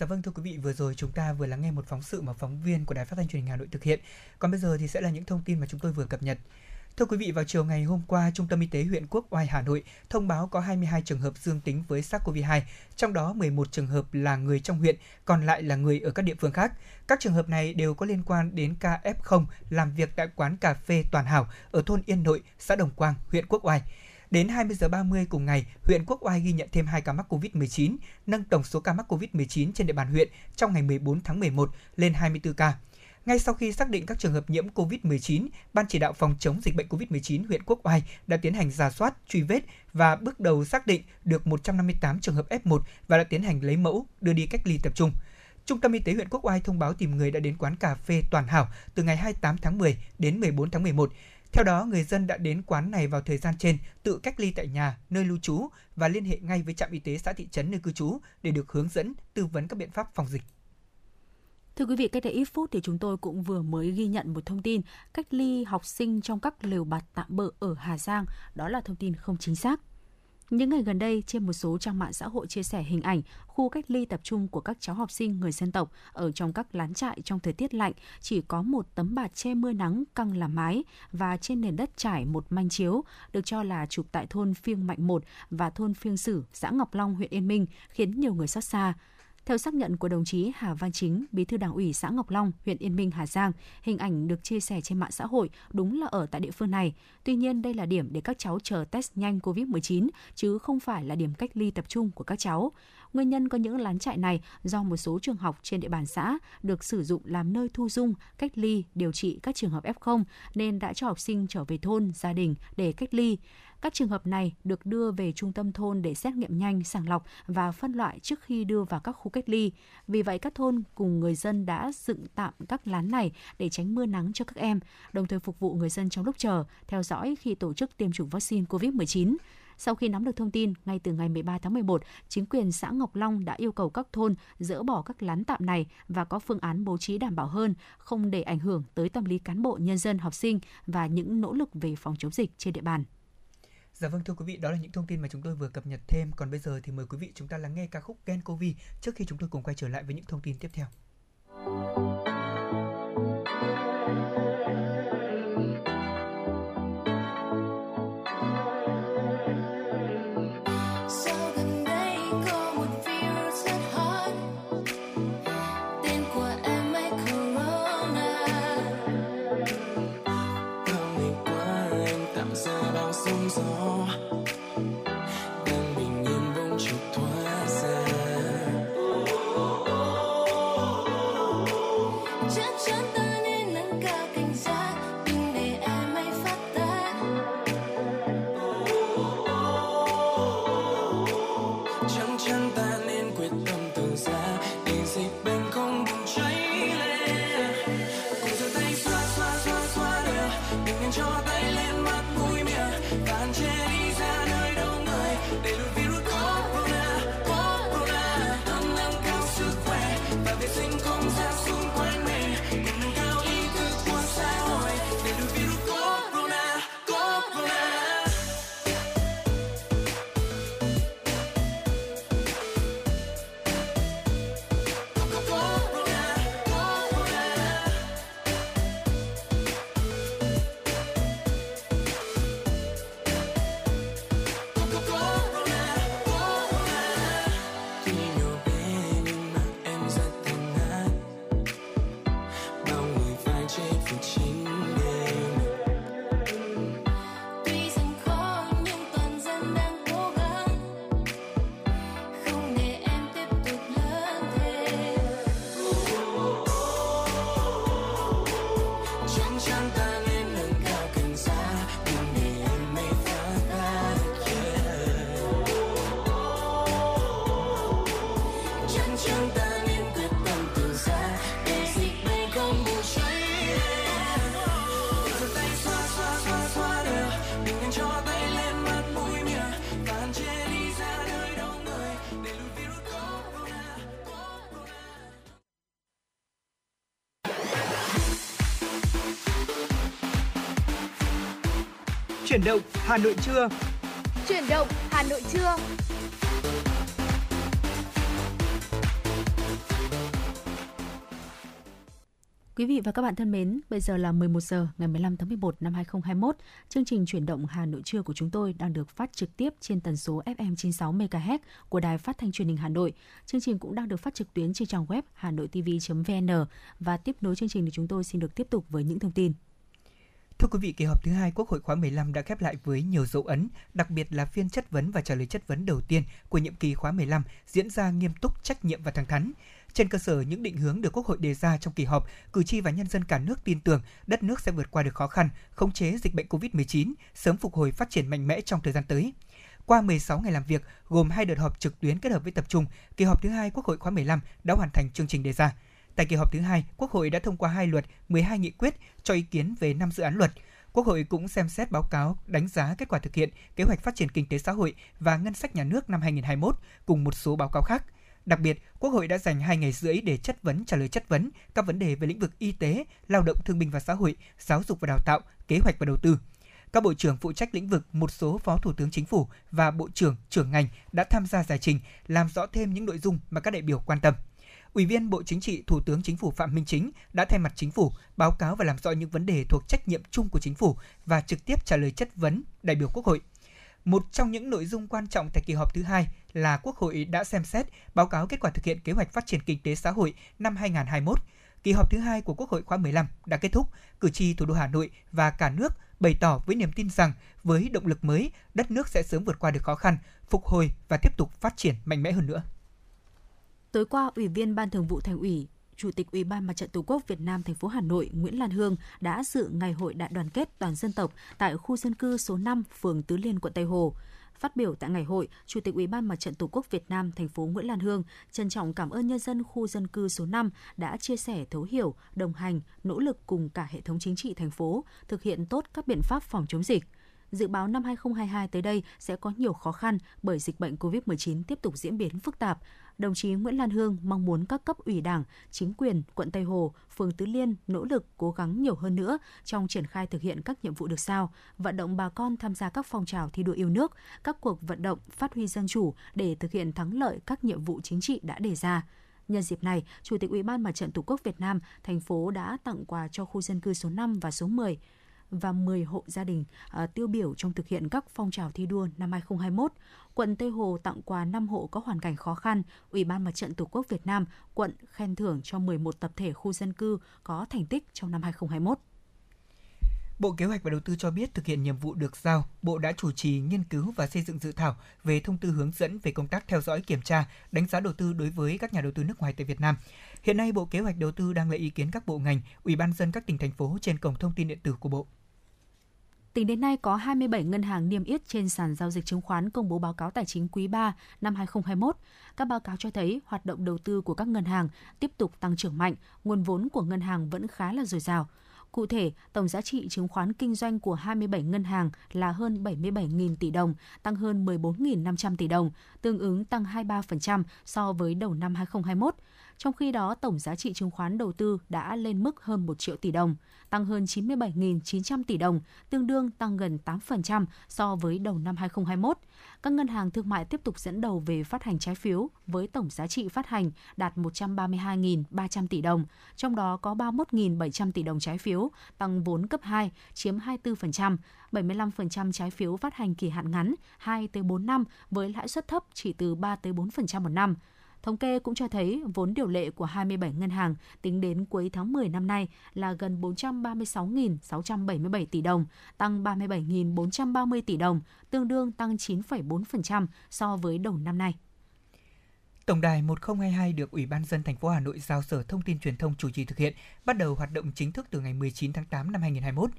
Dạ vâng thưa quý vị, vừa rồi chúng ta vừa lắng nghe một phóng sự mà phóng viên của Đài Phát thanh Truyền hình Hà Nội thực hiện. Còn bây giờ thì sẽ là những thông tin mà chúng tôi vừa cập nhật. Thưa quý vị, vào chiều ngày hôm qua, Trung tâm Y tế huyện Quốc Oai Hà Nội thông báo có 22 trường hợp dương tính với SARS-CoV-2, trong đó 11 trường hợp là người trong huyện, còn lại là người ở các địa phương khác. Các trường hợp này đều có liên quan đến ca F0 làm việc tại quán cà phê Toàn Hảo ở thôn Yên Nội, xã Đồng Quang, huyện Quốc Oai. Đến 20 giờ 30 cùng ngày, huyện Quốc Oai ghi nhận thêm 2 ca mắc COVID-19, nâng tổng số ca mắc COVID-19 trên địa bàn huyện trong ngày 14 tháng 11 lên 24 ca. Ngay sau khi xác định các trường hợp nhiễm COVID-19, Ban chỉ đạo phòng chống dịch bệnh COVID-19 huyện Quốc Oai đã tiến hành giả soát, truy vết và bước đầu xác định được 158 trường hợp F1 và đã tiến hành lấy mẫu đưa đi cách ly tập trung. Trung tâm Y tế huyện Quốc Oai thông báo tìm người đã đến quán cà phê Toàn Hảo từ ngày 28 tháng 10 đến 14 tháng 11. Theo đó, người dân đã đến quán này vào thời gian trên tự cách ly tại nhà, nơi lưu trú và liên hệ ngay với trạm y tế xã thị trấn nơi cư trú để được hướng dẫn, tư vấn các biện pháp phòng dịch. Thưa quý vị, cách đây ít phút thì chúng tôi cũng vừa mới ghi nhận một thông tin cách ly học sinh trong các lều bạt tạm bợ ở Hà Giang. Đó là thông tin không chính xác. Những ngày gần đây, trên một số trang mạng xã hội chia sẻ hình ảnh khu cách ly tập trung của các cháu học sinh người dân tộc ở trong các lán trại trong thời tiết lạnh, chỉ có một tấm bạt che mưa nắng căng làm mái và trên nền đất trải một manh chiếu, được cho là chụp tại thôn Phiêng Mạnh 1 và thôn Phiêng Sử, xã Ngọc Long, huyện Yên Minh, khiến nhiều người xót xa. Theo xác nhận của đồng chí Hà Văn Chính, Bí thư Đảng ủy xã Ngọc Long, huyện Yên Minh, Hà Giang, hình ảnh được chia sẻ trên mạng xã hội đúng là ở tại địa phương này. Tuy nhiên, đây là điểm để các cháu chờ test nhanh COVID-19 chứ không phải là điểm cách ly tập trung của các cháu. Nguyên nhân có những lán trại này do một số trường học trên địa bàn xã được sử dụng làm nơi thu dung, cách ly, điều trị các trường hợp F0 nên đã cho học sinh trở về thôn, gia đình để cách ly. Các trường hợp này được đưa về trung tâm thôn để xét nghiệm nhanh, sàng lọc và phân loại trước khi đưa vào các khu cách ly. Vì vậy, các thôn cùng người dân đã dựng tạm các lán này để tránh mưa nắng cho các em, đồng thời phục vụ người dân trong lúc chờ, theo dõi khi tổ chức tiêm chủng vaccine COVID-19. Sau khi nắm được thông tin, ngay từ ngày 13 tháng 11, chính quyền xã Ngọc Long đã yêu cầu các thôn dỡ bỏ các lán tạm này và có phương án bố trí đảm bảo hơn, không để ảnh hưởng tới tâm lý cán bộ, nhân dân, học sinh và những nỗ lực về phòng chống dịch trên địa bàn. Dạ vâng thưa quý vị, đó là những thông tin mà chúng tôi vừa cập nhật thêm. Còn bây giờ thì mời quý vị chúng ta lắng nghe ca khúc Gen Covid trước khi chúng tôi cùng quay trở lại với những thông tin tiếp theo. Chuyển động Hà Nội trưa. Chuyển động Hà Nội trưa. Quý vị và các bạn thân mến, bây giờ là 11 giờ ngày 15 tháng 11 năm 2021. Chương trình chuyển động Hà Nội trưa của chúng tôi đang được phát trực tiếp trên tần số FM 96 MHz của Đài Phát thanh Truyền hình Hà Nội. Chương trình cũng đang được phát trực tuyến trên trang web hanoitv.vn và tiếp nối chương trình thì chúng tôi xin được tiếp tục với những thông tin Thưa quý vị, kỳ họp thứ hai Quốc hội khóa 15 đã khép lại với nhiều dấu ấn, đặc biệt là phiên chất vấn và trả lời chất vấn đầu tiên của nhiệm kỳ khóa 15 diễn ra nghiêm túc, trách nhiệm và thẳng thắn. Trên cơ sở những định hướng được Quốc hội đề ra trong kỳ họp, cử tri và nhân dân cả nước tin tưởng đất nước sẽ vượt qua được khó khăn, khống chế dịch bệnh COVID-19, sớm phục hồi phát triển mạnh mẽ trong thời gian tới. Qua 16 ngày làm việc, gồm hai đợt họp trực tuyến kết hợp với tập trung, kỳ họp thứ hai Quốc hội khóa 15 đã hoàn thành chương trình đề ra. Tại kỳ họp thứ hai, Quốc hội đã thông qua hai luật, 12 nghị quyết cho ý kiến về 5 dự án luật. Quốc hội cũng xem xét báo cáo đánh giá kết quả thực hiện kế hoạch phát triển kinh tế xã hội và ngân sách nhà nước năm 2021 cùng một số báo cáo khác. Đặc biệt, Quốc hội đã dành 2 ngày rưỡi để chất vấn trả lời chất vấn các vấn đề về lĩnh vực y tế, lao động thương binh và xã hội, giáo dục và đào tạo, kế hoạch và đầu tư. Các bộ trưởng phụ trách lĩnh vực, một số phó thủ tướng chính phủ và bộ trưởng, trưởng ngành đã tham gia giải trình, làm rõ thêm những nội dung mà các đại biểu quan tâm. Ủy viên Bộ Chính trị, Thủ tướng Chính phủ Phạm Minh Chính đã thay mặt Chính phủ báo cáo và làm rõ những vấn đề thuộc trách nhiệm chung của Chính phủ và trực tiếp trả lời chất vấn đại biểu Quốc hội. Một trong những nội dung quan trọng tại kỳ họp thứ hai là Quốc hội đã xem xét báo cáo kết quả thực hiện kế hoạch phát triển kinh tế xã hội năm 2021. Kỳ họp thứ hai của Quốc hội khóa 15 đã kết thúc, cử tri thủ đô Hà Nội và cả nước bày tỏ với niềm tin rằng với động lực mới, đất nước sẽ sớm vượt qua được khó khăn, phục hồi và tiếp tục phát triển mạnh mẽ hơn nữa. Tối qua, Ủy viên Ban Thường vụ Thành ủy, Chủ tịch Ủy ban Mặt trận Tổ quốc Việt Nam thành phố Hà Nội Nguyễn Lan Hương đã dự ngày hội đại đoàn kết toàn dân tộc tại khu dân cư số 5, phường Tứ Liên, quận Tây Hồ. Phát biểu tại ngày hội, Chủ tịch Ủy ban Mặt trận Tổ quốc Việt Nam thành phố Nguyễn Lan Hương trân trọng cảm ơn nhân dân khu dân cư số 5 đã chia sẻ thấu hiểu, đồng hành, nỗ lực cùng cả hệ thống chính trị thành phố thực hiện tốt các biện pháp phòng chống dịch. Dự báo năm 2022 tới đây sẽ có nhiều khó khăn bởi dịch bệnh COVID-19 tiếp tục diễn biến phức tạp, đồng chí Nguyễn Lan Hương mong muốn các cấp ủy Đảng, chính quyền quận Tây Hồ, phường Tứ Liên nỗ lực cố gắng nhiều hơn nữa trong triển khai thực hiện các nhiệm vụ được giao, vận động bà con tham gia các phong trào thi đua yêu nước, các cuộc vận động phát huy dân chủ để thực hiện thắng lợi các nhiệm vụ chính trị đã đề ra. Nhân dịp này, Chủ tịch Ủy ban Mặt trận Tổ quốc Việt Nam thành phố đã tặng quà cho khu dân cư số 5 và số 10 và 10 hộ gia đình à, tiêu biểu trong thực hiện các phong trào thi đua năm 2021. Quận Tây Hồ tặng quà 5 hộ có hoàn cảnh khó khăn. Ủy ban Mặt trận Tổ quốc Việt Nam quận khen thưởng cho 11 tập thể khu dân cư có thành tích trong năm 2021. Bộ Kế hoạch và Đầu tư cho biết thực hiện nhiệm vụ được giao, Bộ đã chủ trì nghiên cứu và xây dựng dự thảo về thông tư hướng dẫn về công tác theo dõi kiểm tra, đánh giá đầu tư đối với các nhà đầu tư nước ngoài tại Việt Nam. Hiện nay Bộ Kế hoạch Đầu tư đang lấy ý kiến các bộ ngành, Ủy ban dân các tỉnh thành phố trên cổng thông tin điện tử của Bộ. Tính đến nay có 27 ngân hàng niêm yết trên sàn giao dịch chứng khoán công bố báo cáo tài chính quý 3 năm 2021. Các báo cáo cho thấy hoạt động đầu tư của các ngân hàng tiếp tục tăng trưởng mạnh, nguồn vốn của ngân hàng vẫn khá là dồi dào. Cụ thể, tổng giá trị chứng khoán kinh doanh của 27 ngân hàng là hơn 77.000 tỷ đồng, tăng hơn 14.500 tỷ đồng, tương ứng tăng 23% so với đầu năm 2021. Trong khi đó, tổng giá trị chứng khoán đầu tư đã lên mức hơn 1 triệu tỷ đồng, tăng hơn 97.900 tỷ đồng, tương đương tăng gần 8% so với đầu năm 2021. Các ngân hàng thương mại tiếp tục dẫn đầu về phát hành trái phiếu với tổng giá trị phát hành đạt 132.300 tỷ đồng, trong đó có 31.700 tỷ đồng trái phiếu tăng vốn cấp 2 chiếm 24%, 75% trái phiếu phát hành kỳ hạn ngắn 2 tới 4 năm với lãi suất thấp chỉ từ 3 tới 4% một năm. Thống kê cũng cho thấy vốn điều lệ của 27 ngân hàng tính đến cuối tháng 10 năm nay là gần 436.677 tỷ đồng, tăng 37.430 tỷ đồng, tương đương tăng 9,4% so với đầu năm nay. Tổng đài 1022 được Ủy ban dân thành phố Hà Nội giao Sở Thông tin Truyền thông chủ trì thực hiện, bắt đầu hoạt động chính thức từ ngày 19 tháng 8 năm 2021.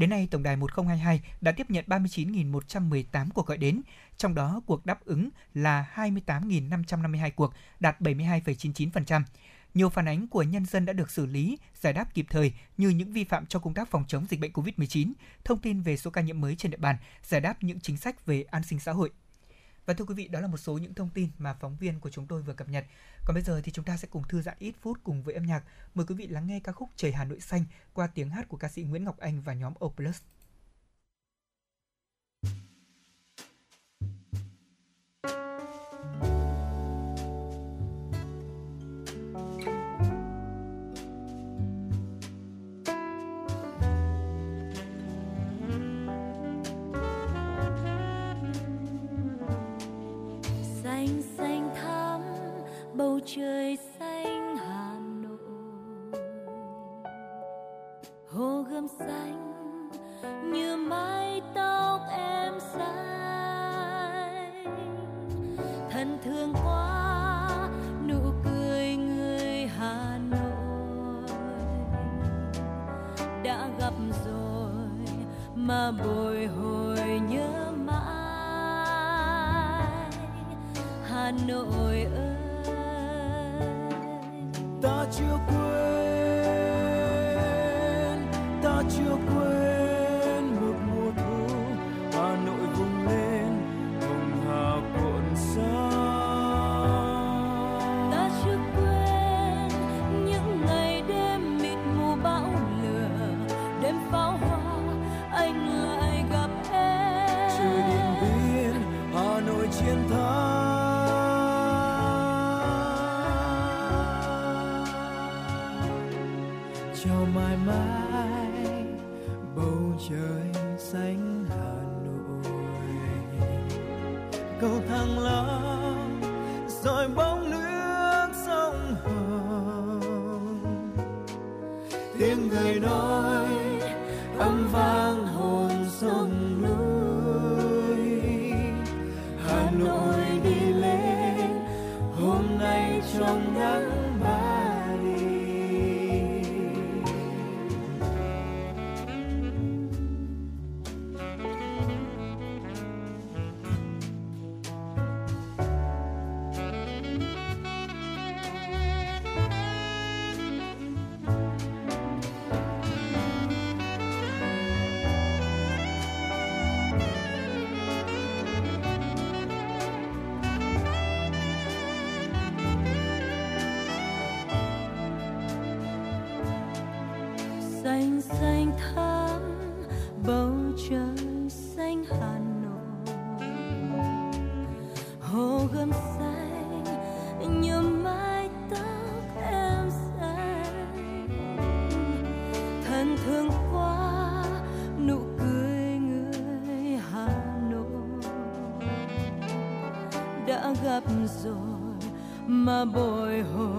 Đến nay, tổng đài 1022 đã tiếp nhận 39.118 cuộc gọi đến, trong đó cuộc đáp ứng là 28.552 cuộc, đạt 72,99%. Nhiều phản ánh của nhân dân đã được xử lý, giải đáp kịp thời như những vi phạm trong công tác phòng chống dịch bệnh COVID-19, thông tin về số ca nhiễm mới trên địa bàn, giải đáp những chính sách về an sinh xã hội. Và thưa quý vị, đó là một số những thông tin mà phóng viên của chúng tôi vừa cập nhật. Còn bây giờ thì chúng ta sẽ cùng thư giãn ít phút cùng với âm nhạc. Mời quý vị lắng nghe ca khúc Trời Hà Nội xanh qua tiếng hát của ca sĩ Nguyễn Ngọc Anh và nhóm O+. Trời xanh hà nội. Hồ gươm xanh, như mái tóc em xanh. Thân thương quá, nụ cười người hà nội. Đã gặp rồi mà bồi hồi nhớ mãi. Hà nội ơi chưa quên. Đã rồi mà bồi hồi.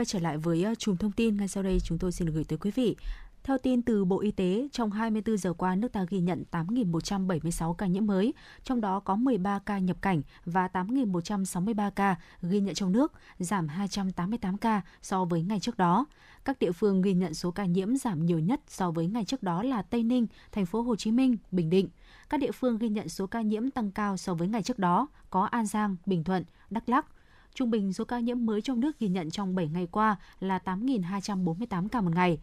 Quay trở lại với ờ, chùm thông tin ngay sau đây chúng tôi xin được gửi tới quý vị. Theo tin từ Bộ Y tế, trong 24 giờ qua, nước ta ghi nhận 8.176 ca nhiễm mới, trong đó có 13 ca nhập cảnh và 8.163 ca ghi nhận trong nước, giảm 288 ca so với ngày trước đó. Các địa phương ghi nhận số ca nhiễm giảm nhiều nhất so với ngày trước đó là Tây Ninh, Thành phố Hồ Chí Minh, Bình Định. Các địa phương ghi nhận số ca nhiễm tăng cao so với ngày trước đó có An Giang, Bình Thuận, Đắk Lắk. Trung bình số ca nhiễm mới trong nước ghi nhận trong 7 ngày qua là 8.248 ca một ngày.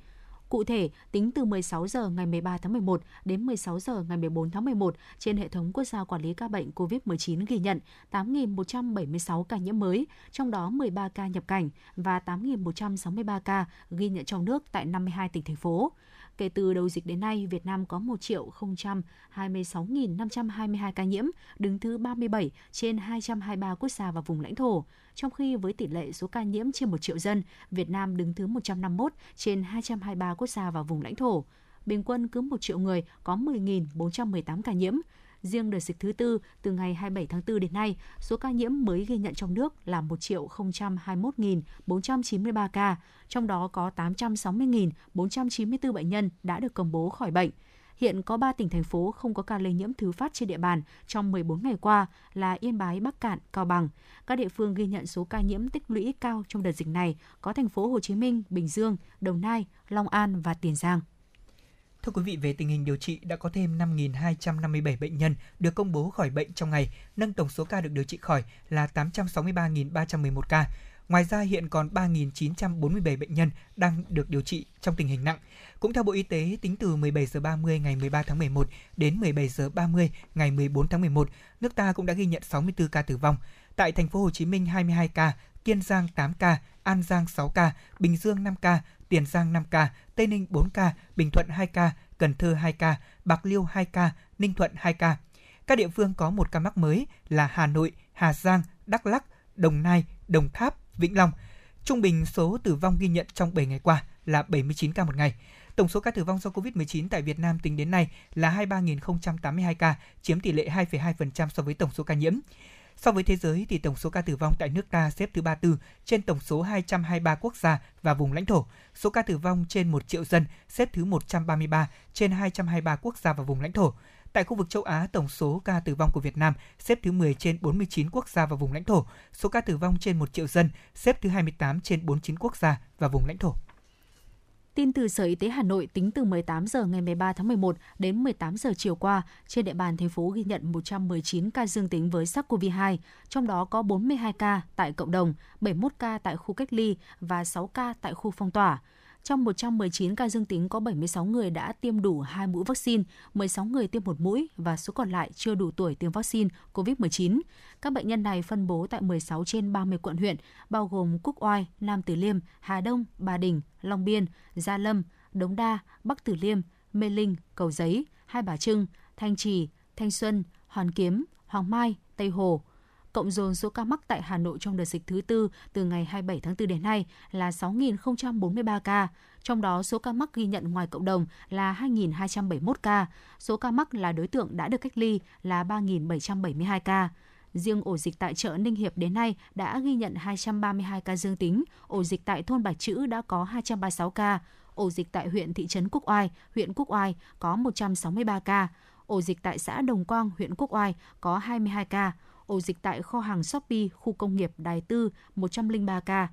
Cụ thể, tính từ 16 giờ ngày 13 tháng 11 đến 16 giờ ngày 14 tháng 11, trên hệ thống quốc gia quản lý ca bệnh COVID-19 ghi nhận 8.176 ca nhiễm mới, trong đó 13 ca nhập cảnh và 8.163 ca ghi nhận trong nước tại 52 tỉnh thành phố. Kể từ đầu dịch đến nay, Việt Nam có 1 triệu 026.522 ca nhiễm, đứng thứ 37 trên 223 quốc gia và vùng lãnh thổ. Trong khi với tỷ lệ số ca nhiễm trên 1 triệu dân, Việt Nam đứng thứ 151 trên 223 quốc gia và vùng lãnh thổ. Bình quân cứ 1 triệu người có 10.418 ca nhiễm. Riêng đợt dịch thứ tư, từ ngày 27 tháng 4 đến nay, số ca nhiễm mới ghi nhận trong nước là 1.021.493 ca, trong đó có 860.494 bệnh nhân đã được công bố khỏi bệnh. Hiện có 3 tỉnh thành phố không có ca lây nhiễm thứ phát trên địa bàn trong 14 ngày qua là Yên Bái, Bắc Cạn, Cao Bằng. Các địa phương ghi nhận số ca nhiễm tích lũy cao trong đợt dịch này có thành phố Hồ Chí Minh, Bình Dương, Đồng Nai, Long An và Tiền Giang. Thưa quý vị, về tình hình điều trị đã có thêm 5.257 bệnh nhân được công bố khỏi bệnh trong ngày, nâng tổng số ca được điều trị khỏi là 863.311 ca. Ngoài ra hiện còn 3.947 bệnh nhân đang được điều trị trong tình hình nặng. Cũng theo Bộ Y tế, tính từ 17 giờ 30 ngày 13 tháng 11 đến 17 giờ 30 ngày 14 tháng 11, nước ta cũng đã ghi nhận 64 ca tử vong. Tại thành phố Hồ Chí Minh 22 ca, Kiên Giang 8 ca, An Giang 6 ca, Bình Dương 5 ca, Tiền Giang 5 ca, Tây Ninh 4 ca, Bình Thuận 2 ca, Cần Thơ 2 ca, Bạc Liêu 2 ca, Ninh Thuận 2 ca. Các địa phương có một ca mắc mới là Hà Nội, Hà Giang, Đắk Lắc, Đồng Nai, Đồng Tháp, Vĩnh Long. Trung bình số tử vong ghi nhận trong 7 ngày qua là 79 ca một ngày. Tổng số ca tử vong do COVID-19 tại Việt Nam tính đến nay là 23.082 ca, chiếm tỷ lệ 2,2% so với tổng số ca nhiễm. So với thế giới thì tổng số ca tử vong tại nước ta xếp thứ 34 trên tổng số 223 quốc gia và vùng lãnh thổ. Số ca tử vong trên 1 triệu dân xếp thứ 133 trên 223 quốc gia và vùng lãnh thổ. Tại khu vực châu Á, tổng số ca tử vong của Việt Nam xếp thứ 10 trên 49 quốc gia và vùng lãnh thổ. Số ca tử vong trên 1 triệu dân xếp thứ 28 trên 49 quốc gia và vùng lãnh thổ. Tin từ Sở Y tế Hà Nội tính từ 18 giờ ngày 13 tháng 11 đến 18 giờ chiều qua, trên địa bàn thành phố ghi nhận 119 ca dương tính với SARS-CoV-2, trong đó có 42 ca tại cộng đồng, 71 ca tại khu cách ly và 6 ca tại khu phong tỏa. Trong 119 ca dương tính có 76 người đã tiêm đủ 2 mũi vaccine, 16 người tiêm một mũi và số còn lại chưa đủ tuổi tiêm vaccine COVID-19. Các bệnh nhân này phân bố tại 16 trên 30 quận huyện, bao gồm quốc Oai, Nam Từ Liêm, Hà Đông, Bà Đình, Long Biên, Gia Lâm, Đống Đa, Bắc Từ Liêm, Mê Linh, Cầu Giấy, Hai Bà Trưng, Thanh Trì, Thanh Xuân, Hoàn Kiếm, Hoàng Mai, Tây Hồ, cộng dồn số ca mắc tại Hà Nội trong đợt dịch thứ tư từ ngày 27 tháng 4 đến nay là 6.043 ca, trong đó số ca mắc ghi nhận ngoài cộng đồng là 2.271 ca, số ca mắc là đối tượng đã được cách ly là 3.772 ca. Riêng ổ dịch tại chợ Ninh Hiệp đến nay đã ghi nhận 232 ca dương tính, ổ dịch tại thôn Bạch Chữ đã có 236 ca, ổ dịch tại huyện thị trấn Quốc Oai, huyện Quốc Oai có 163 ca, ổ dịch tại xã Đồng Quang, huyện Quốc Oai có 22 ca, ổ dịch tại kho hàng Shopee, khu công nghiệp Đài Tư 103 ca.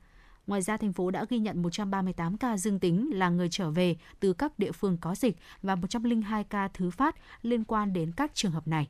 Ngoài ra, thành phố đã ghi nhận 138 ca dương tính là người trở về từ các địa phương có dịch và 102 ca thứ phát liên quan đến các trường hợp này.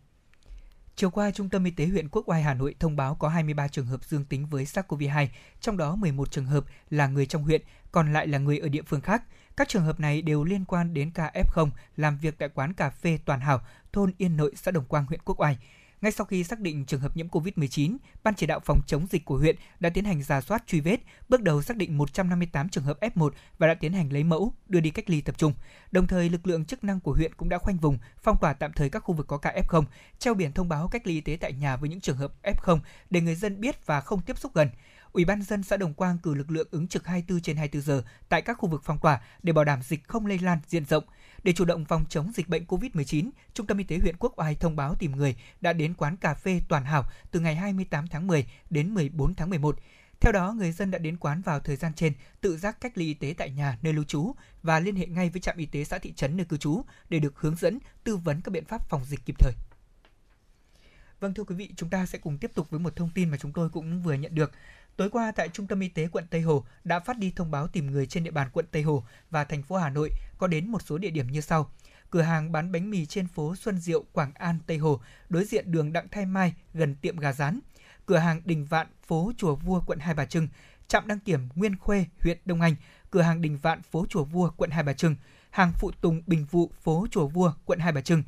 Chiều qua, Trung tâm Y tế huyện Quốc Oai Hà Nội thông báo có 23 trường hợp dương tính với SARS-CoV-2, trong đó 11 trường hợp là người trong huyện, còn lại là người ở địa phương khác. Các trường hợp này đều liên quan đến ca F0 làm việc tại quán cà phê Toàn Hảo, thôn Yên Nội, xã Đồng Quang, huyện Quốc Oai. Ngay sau khi xác định trường hợp nhiễm COVID-19, Ban chỉ đạo phòng chống dịch của huyện đã tiến hành giả soát truy vết, bước đầu xác định 158 trường hợp F1 và đã tiến hành lấy mẫu, đưa đi cách ly tập trung. Đồng thời, lực lượng chức năng của huyện cũng đã khoanh vùng, phong tỏa tạm thời các khu vực có ca F0, treo biển thông báo cách ly y tế tại nhà với những trường hợp F0 để người dân biết và không tiếp xúc gần. Ủy ban dân xã Đồng Quang cử lực lượng ứng trực 24 trên 24 giờ tại các khu vực phong tỏa để bảo đảm dịch không lây lan diện rộng. Để chủ động phòng chống dịch bệnh COVID-19, Trung tâm Y tế huyện Quốc Oai thông báo tìm người đã đến quán cà phê Toàn Hảo từ ngày 28 tháng 10 đến 14 tháng 11. Theo đó, người dân đã đến quán vào thời gian trên, tự giác cách ly y tế tại nhà nơi lưu trú và liên hệ ngay với trạm y tế xã thị trấn nơi cư trú để được hướng dẫn, tư vấn các biện pháp phòng dịch kịp thời. Vâng thưa quý vị, chúng ta sẽ cùng tiếp tục với một thông tin mà chúng tôi cũng vừa nhận được. Tối qua tại Trung tâm Y tế quận Tây Hồ đã phát đi thông báo tìm người trên địa bàn quận Tây Hồ và thành phố Hà Nội có đến một số địa điểm như sau. Cửa hàng bán bánh mì trên phố Xuân Diệu, Quảng An, Tây Hồ, đối diện đường Đặng Thái Mai gần tiệm gà rán. Cửa hàng Đình Vạn, phố Chùa Vua, quận Hai Bà Trưng. Trạm đăng kiểm Nguyên Khuê, huyện Đông Anh. cửa hàng Đình Vạn, phố Chùa Vua, quận Hai Bà Trưng, hàng phụ tùng Bình Vụ, phố Chùa Vua, quận Hai Bà Trưng,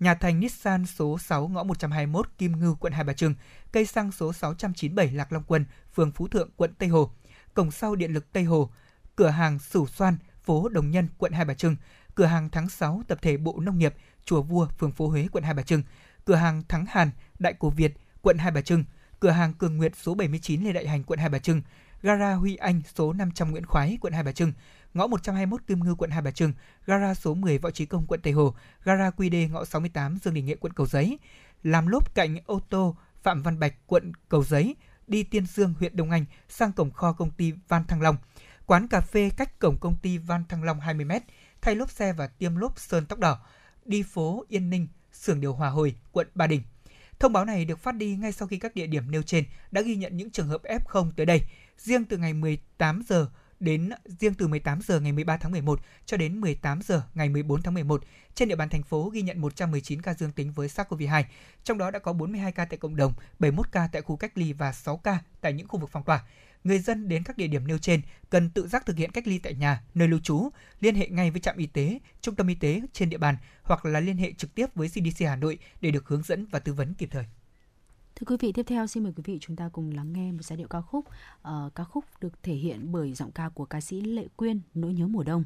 nhà thành Nissan số 6 ngõ 121 Kim Ngưu, quận Hai Bà Trưng, cây xăng số 697 Lạc Long Quân, phường Phú Thượng, quận Tây Hồ, cổng sau điện lực Tây Hồ, cửa hàng Sửu Xoan, phố Đồng Nhân, quận Hai Bà Trưng, cửa hàng Tháng 6 tập thể Bộ Nông nghiệp, Chùa Vua, phường Phố Huế, quận Hai Bà Trưng, cửa hàng Thắng Hàn, Đại Cổ Việt, quận Hai Bà Trưng, cửa hàng Cường Nguyệt số 79 Lê Đại Hành, quận Hai Bà Trưng, gara Huy Anh số 500 Nguyễn Khoái, quận Hai Bà Trưng, ngõ 121 Kim ngư quận Hai Bà Trưng, gara số 10 Võ Trí Công, quận Tây Hồ, gara QD ngõ 68 Dương Đình Nghệ, quận Cầu Giấy, làm lốp cạnh ô tô Phạm Văn Bạch, quận Cầu Giấy, đi Tiên Dương, huyện Đông Anh sang cổng kho công ty Van Thăng Long. Quán cà phê cách cổng công ty Van Thăng Long 20 m, thay lốp xe và tiêm lốp sơn tóc đỏ. Đi phố Yên Ninh, xưởng điều hòa hồi, quận Ba Đình. Thông báo này được phát đi ngay sau khi các địa điểm nêu trên đã ghi nhận những trường hợp F0 tới đây. Riêng từ ngày 18 giờ đến riêng từ 18 giờ ngày 13 tháng 11 cho đến 18 giờ ngày 14 tháng 11, trên địa bàn thành phố ghi nhận 119 ca dương tính với SARS-CoV-2, trong đó đã có 42 ca tại cộng đồng, 71 ca tại khu cách ly và 6 ca tại những khu vực phong tỏa. Người dân đến các địa điểm nêu trên cần tự giác thực hiện cách ly tại nhà, nơi lưu trú, liên hệ ngay với trạm y tế, trung tâm y tế trên địa bàn hoặc là liên hệ trực tiếp với CDC Hà Nội để được hướng dẫn và tư vấn kịp thời. Thưa quý vị, tiếp theo xin mời quý vị chúng ta cùng lắng nghe một giai điệu ca khúc. Uh, ca khúc được thể hiện bởi giọng ca của ca sĩ Lệ Quyên, Nỗi nhớ mùa đông.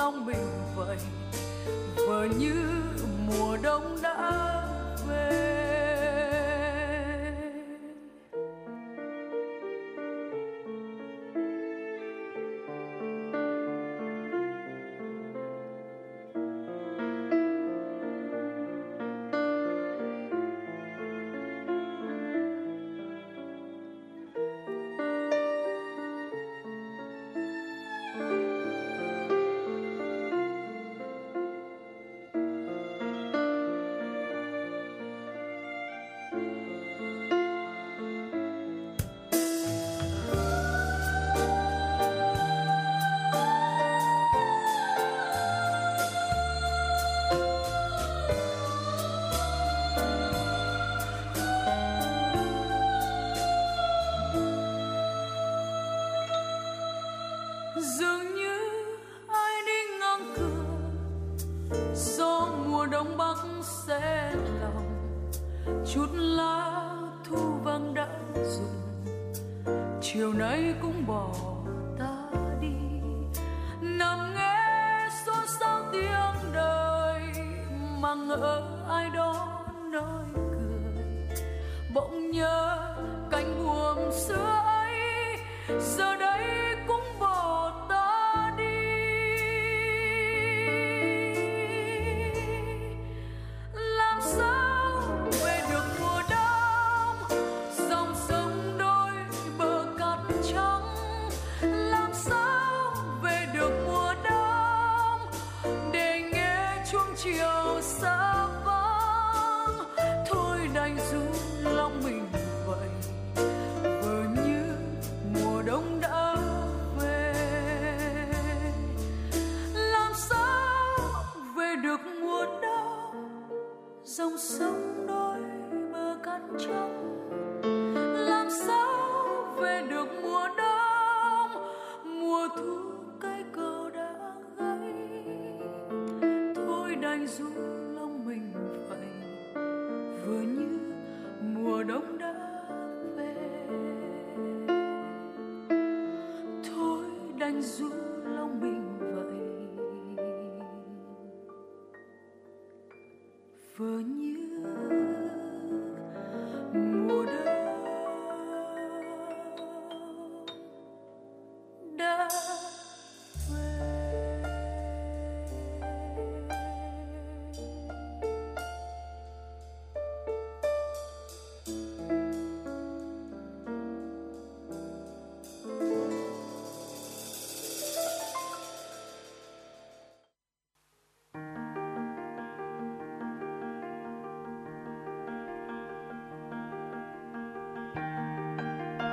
Lòng mình vậy. Vờ như mùa đông đã về.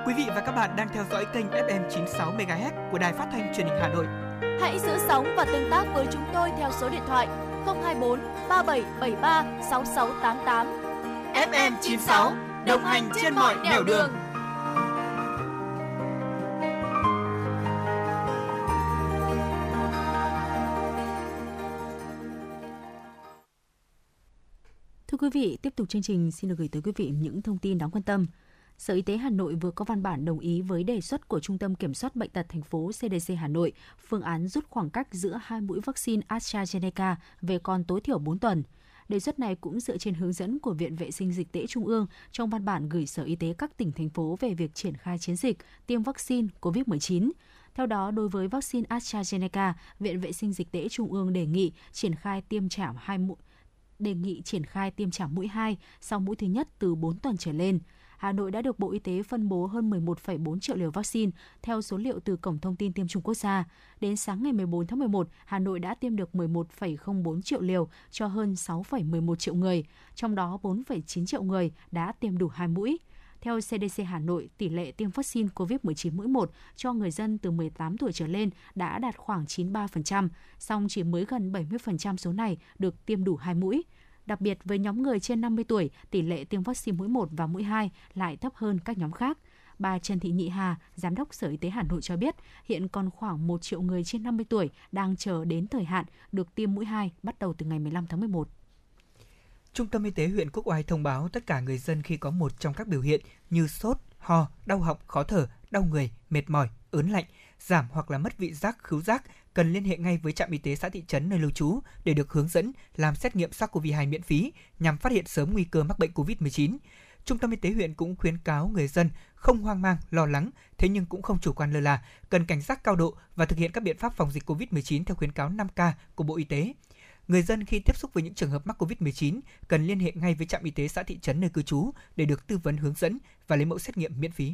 Quý vị và các bạn đang theo dõi kênh FM 96 MHz của Đài Phát thanh Truyền hình Hà Nội. Hãy giữ sóng và tương tác với chúng tôi theo số điện thoại 024 3773 6688. FM 96 đồng hành trên mọi nẻo đường. Thưa quý vị, tiếp tục chương trình xin được gửi tới quý vị những thông tin đáng quan tâm. Sở Y tế Hà Nội vừa có văn bản đồng ý với đề xuất của Trung tâm Kiểm soát Bệnh tật thành phố CDC Hà Nội phương án rút khoảng cách giữa hai mũi vaccine AstraZeneca về còn tối thiểu 4 tuần. Đề xuất này cũng dựa trên hướng dẫn của Viện Vệ sinh Dịch tễ Trung ương trong văn bản gửi Sở Y tế các tỉnh, thành phố về việc triển khai chiến dịch tiêm vaccine COVID-19. Theo đó, đối với vaccine AstraZeneca, Viện Vệ sinh Dịch tễ Trung ương đề nghị triển khai tiêm trả hai mũi đề nghị triển khai tiêm trả mũi 2 sau mũi thứ nhất từ 4 tuần trở lên. Hà Nội đã được Bộ Y tế phân bố hơn 11,4 triệu liều vaccine theo số liệu từ Cổng Thông tin Tiêm chủng Quốc gia. Đến sáng ngày 14 tháng 11, Hà Nội đã tiêm được 11,04 triệu liều cho hơn 6,11 triệu người, trong đó 4,9 triệu người đã tiêm đủ hai mũi. Theo CDC Hà Nội, tỷ lệ tiêm vaccine COVID-19 mũi 1 cho người dân từ 18 tuổi trở lên đã đạt khoảng 93%, song chỉ mới gần 70% số này được tiêm đủ hai mũi. Đặc biệt với nhóm người trên 50 tuổi, tỷ lệ tiêm vaccine mũi 1 và mũi 2 lại thấp hơn các nhóm khác. Bà Trần Thị Nhị Hà, Giám đốc Sở Y tế Hà Nội cho biết, hiện còn khoảng 1 triệu người trên 50 tuổi đang chờ đến thời hạn được tiêm mũi 2 bắt đầu từ ngày 15 tháng 11. Trung tâm Y tế huyện Quốc Oai thông báo tất cả người dân khi có một trong các biểu hiện như sốt, ho, đau họng, khó thở, đau người, mệt mỏi, ớn lạnh, giảm hoặc là mất vị giác, khứu giác cần liên hệ ngay với trạm y tế xã thị trấn nơi lưu trú để được hướng dẫn làm xét nghiệm SARS-CoV-2 miễn phí nhằm phát hiện sớm nguy cơ mắc bệnh COVID-19. Trung tâm y tế huyện cũng khuyến cáo người dân không hoang mang, lo lắng, thế nhưng cũng không chủ quan lơ là, cần cảnh giác cao độ và thực hiện các biện pháp phòng dịch COVID-19 theo khuyến cáo 5K của Bộ Y tế. Người dân khi tiếp xúc với những trường hợp mắc COVID-19 cần liên hệ ngay với trạm y tế xã thị trấn nơi cư trú để được tư vấn hướng dẫn và lấy mẫu xét nghiệm miễn phí.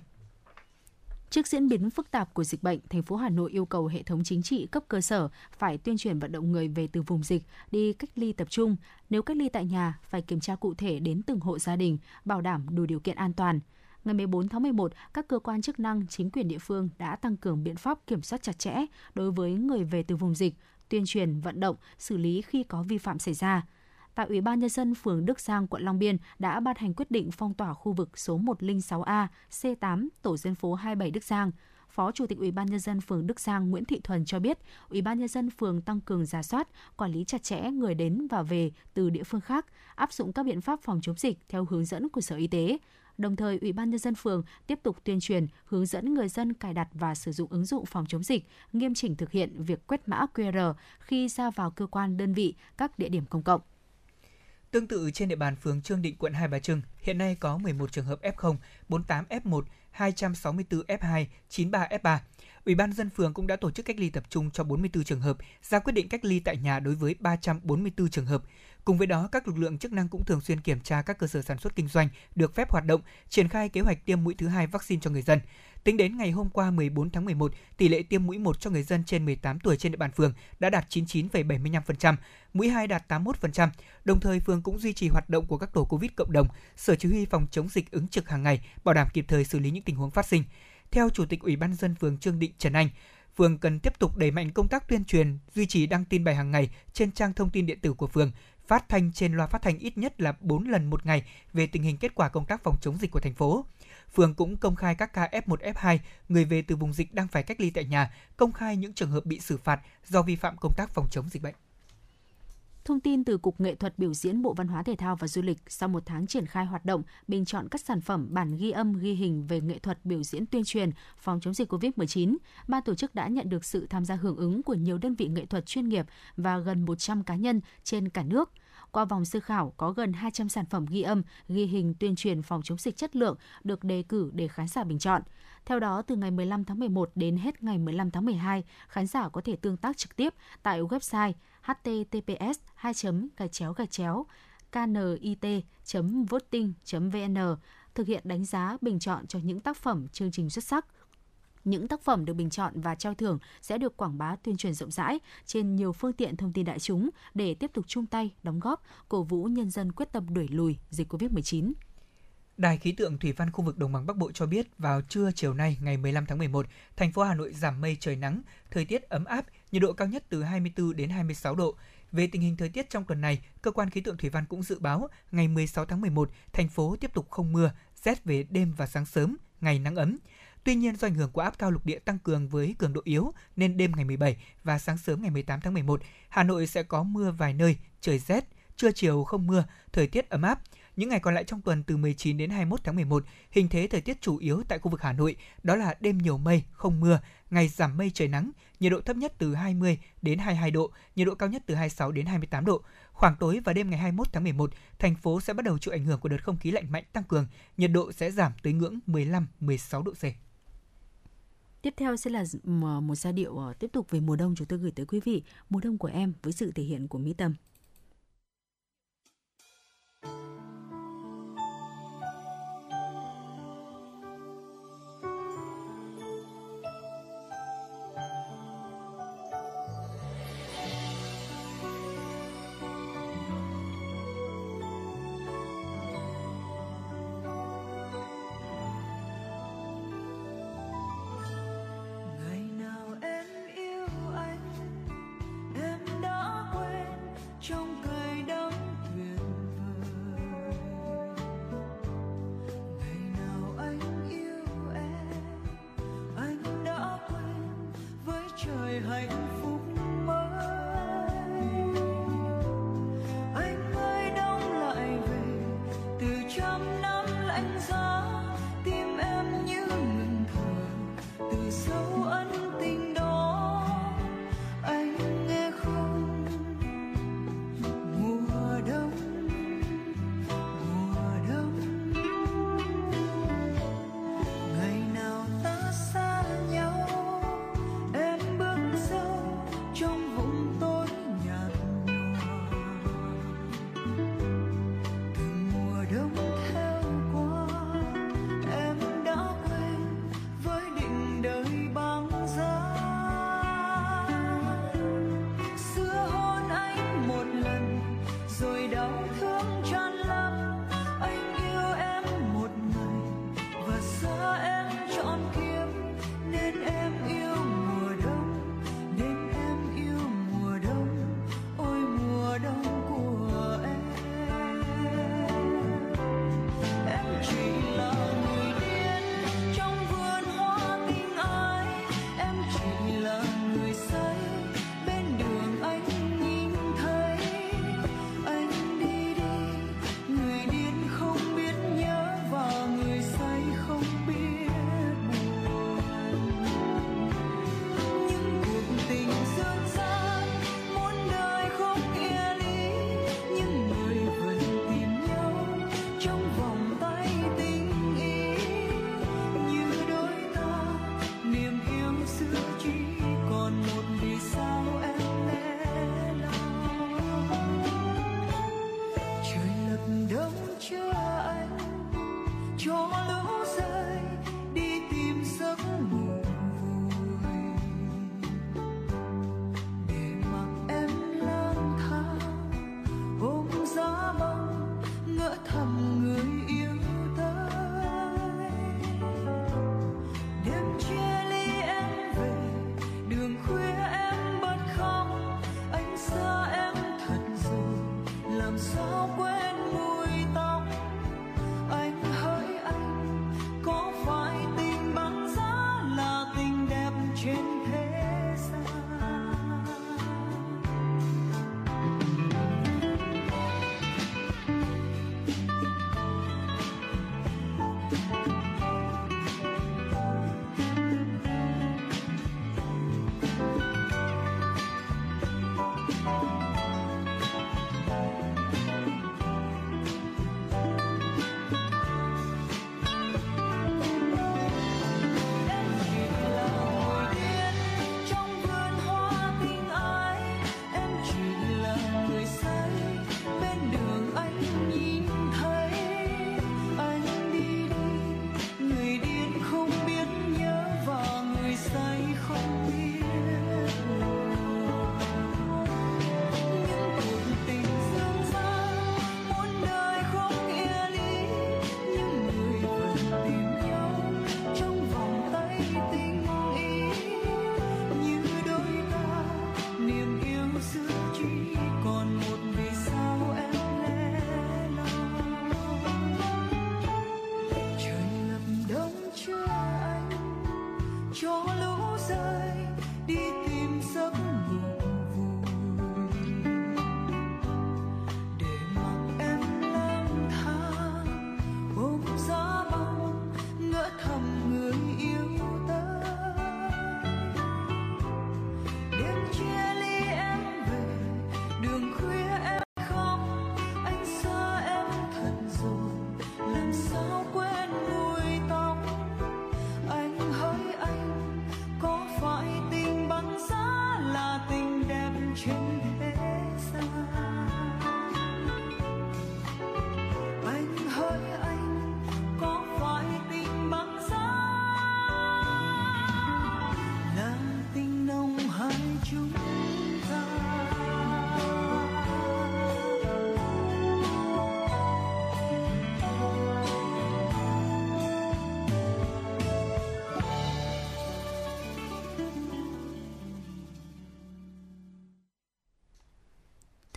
Trước diễn biến phức tạp của dịch bệnh, thành phố Hà Nội yêu cầu hệ thống chính trị cấp cơ sở phải tuyên truyền vận động người về từ vùng dịch đi cách ly tập trung. Nếu cách ly tại nhà, phải kiểm tra cụ thể đến từng hộ gia đình, bảo đảm đủ điều kiện an toàn. Ngày 14 tháng 11, các cơ quan chức năng, chính quyền địa phương đã tăng cường biện pháp kiểm soát chặt chẽ đối với người về từ vùng dịch, tuyên truyền, vận động, xử lý khi có vi phạm xảy ra tại Ủy ban Nhân dân phường Đức Giang, quận Long Biên đã ban hành quyết định phong tỏa khu vực số 106A, C8, tổ dân phố 27 Đức Giang. Phó Chủ tịch Ủy ban Nhân dân phường Đức Giang Nguyễn Thị Thuần cho biết, Ủy ban Nhân dân phường tăng cường giả soát, quản lý chặt chẽ người đến và về từ địa phương khác, áp dụng các biện pháp phòng chống dịch theo hướng dẫn của Sở Y tế. Đồng thời, Ủy ban Nhân dân phường tiếp tục tuyên truyền, hướng dẫn người dân cài đặt và sử dụng ứng dụng phòng chống dịch, nghiêm chỉnh thực hiện việc quét mã QR khi ra vào cơ quan đơn vị, các địa điểm công cộng. Tương tự trên địa bàn phường Trương Định, quận Hai Bà Trưng, hiện nay có 11 trường hợp F0, 48 F1, 264 F2, 93 F3. Ủy ban dân phường cũng đã tổ chức cách ly tập trung cho 44 trường hợp, ra quyết định cách ly tại nhà đối với 344 trường hợp. Cùng với đó, các lực lượng chức năng cũng thường xuyên kiểm tra các cơ sở sản xuất kinh doanh được phép hoạt động, triển khai kế hoạch tiêm mũi thứ hai vaccine cho người dân. Tính đến ngày hôm qua 14 tháng 11, tỷ lệ tiêm mũi 1 cho người dân trên 18 tuổi trên địa bàn phường đã đạt 99,75%, mũi 2 đạt 81%. Đồng thời phường cũng duy trì hoạt động của các tổ Covid cộng đồng, Sở Chỉ huy phòng chống dịch ứng trực hàng ngày, bảo đảm kịp thời xử lý những tình huống phát sinh. Theo Chủ tịch Ủy ban dân phường Trương Định Trần Anh, phường cần tiếp tục đẩy mạnh công tác tuyên truyền, duy trì đăng tin bài hàng ngày trên trang thông tin điện tử của phường, phát thanh trên loa phát thanh ít nhất là 4 lần một ngày về tình hình kết quả công tác phòng chống dịch của thành phố. Phường cũng công khai các ca F1, F2, người về từ vùng dịch đang phải cách ly tại nhà, công khai những trường hợp bị xử phạt do vi phạm công tác phòng chống dịch bệnh. Thông tin từ Cục Nghệ thuật Biểu diễn Bộ Văn hóa Thể thao và Du lịch sau một tháng triển khai hoạt động, bình chọn các sản phẩm bản ghi âm ghi hình về nghệ thuật biểu diễn tuyên truyền phòng chống dịch COVID-19, ban tổ chức đã nhận được sự tham gia hưởng ứng của nhiều đơn vị nghệ thuật chuyên nghiệp và gần 100 cá nhân trên cả nước. Qua vòng sơ khảo có gần 200 sản phẩm ghi âm, ghi hình tuyên truyền phòng chống dịch chất lượng được đề cử để khán giả bình chọn. Theo đó, từ ngày 15 tháng 11 đến hết ngày 15 tháng 12, khán giả có thể tương tác trực tiếp tại website https 2 gạch chéo gạch chéo knit.voting.vn thực hiện đánh giá bình chọn cho những tác phẩm chương trình xuất sắc. Những tác phẩm được bình chọn và trao thưởng sẽ được quảng bá tuyên truyền rộng rãi trên nhiều phương tiện thông tin đại chúng để tiếp tục chung tay đóng góp cổ vũ nhân dân quyết tâm đuổi lùi dịch COVID-19. Đài khí tượng thủy văn khu vực Đồng bằng Bắc Bộ cho biết vào trưa chiều nay ngày 15 tháng 11, thành phố Hà Nội giảm mây trời nắng, thời tiết ấm áp, nhiệt độ cao nhất từ 24 đến 26 độ. Về tình hình thời tiết trong tuần này, cơ quan khí tượng thủy văn cũng dự báo ngày 16 tháng 11, thành phố tiếp tục không mưa, rét về đêm và sáng sớm, ngày nắng ấm. Tuy nhiên do ảnh hưởng của áp cao lục địa tăng cường với cường độ yếu nên đêm ngày 17 và sáng sớm ngày 18 tháng 11, Hà Nội sẽ có mưa vài nơi, trời rét, trưa chiều không mưa, thời tiết ấm áp. Những ngày còn lại trong tuần từ 19 đến 21 tháng 11, hình thế thời tiết chủ yếu tại khu vực Hà Nội đó là đêm nhiều mây, không mưa, ngày giảm mây trời nắng, nhiệt độ thấp nhất từ 20 đến 22 độ, nhiệt độ cao nhất từ 26 đến 28 độ. Khoảng tối và đêm ngày 21 tháng 11, thành phố sẽ bắt đầu chịu ảnh hưởng của đợt không khí lạnh mạnh tăng cường, nhiệt độ sẽ giảm tới ngưỡng 15-16 độ C. Tiếp theo sẽ là một giai điệu ờ, tiếp tục về mùa đông chúng tôi gửi tới quý vị, mùa đông của em với sự thể hiện của Mỹ Tâm.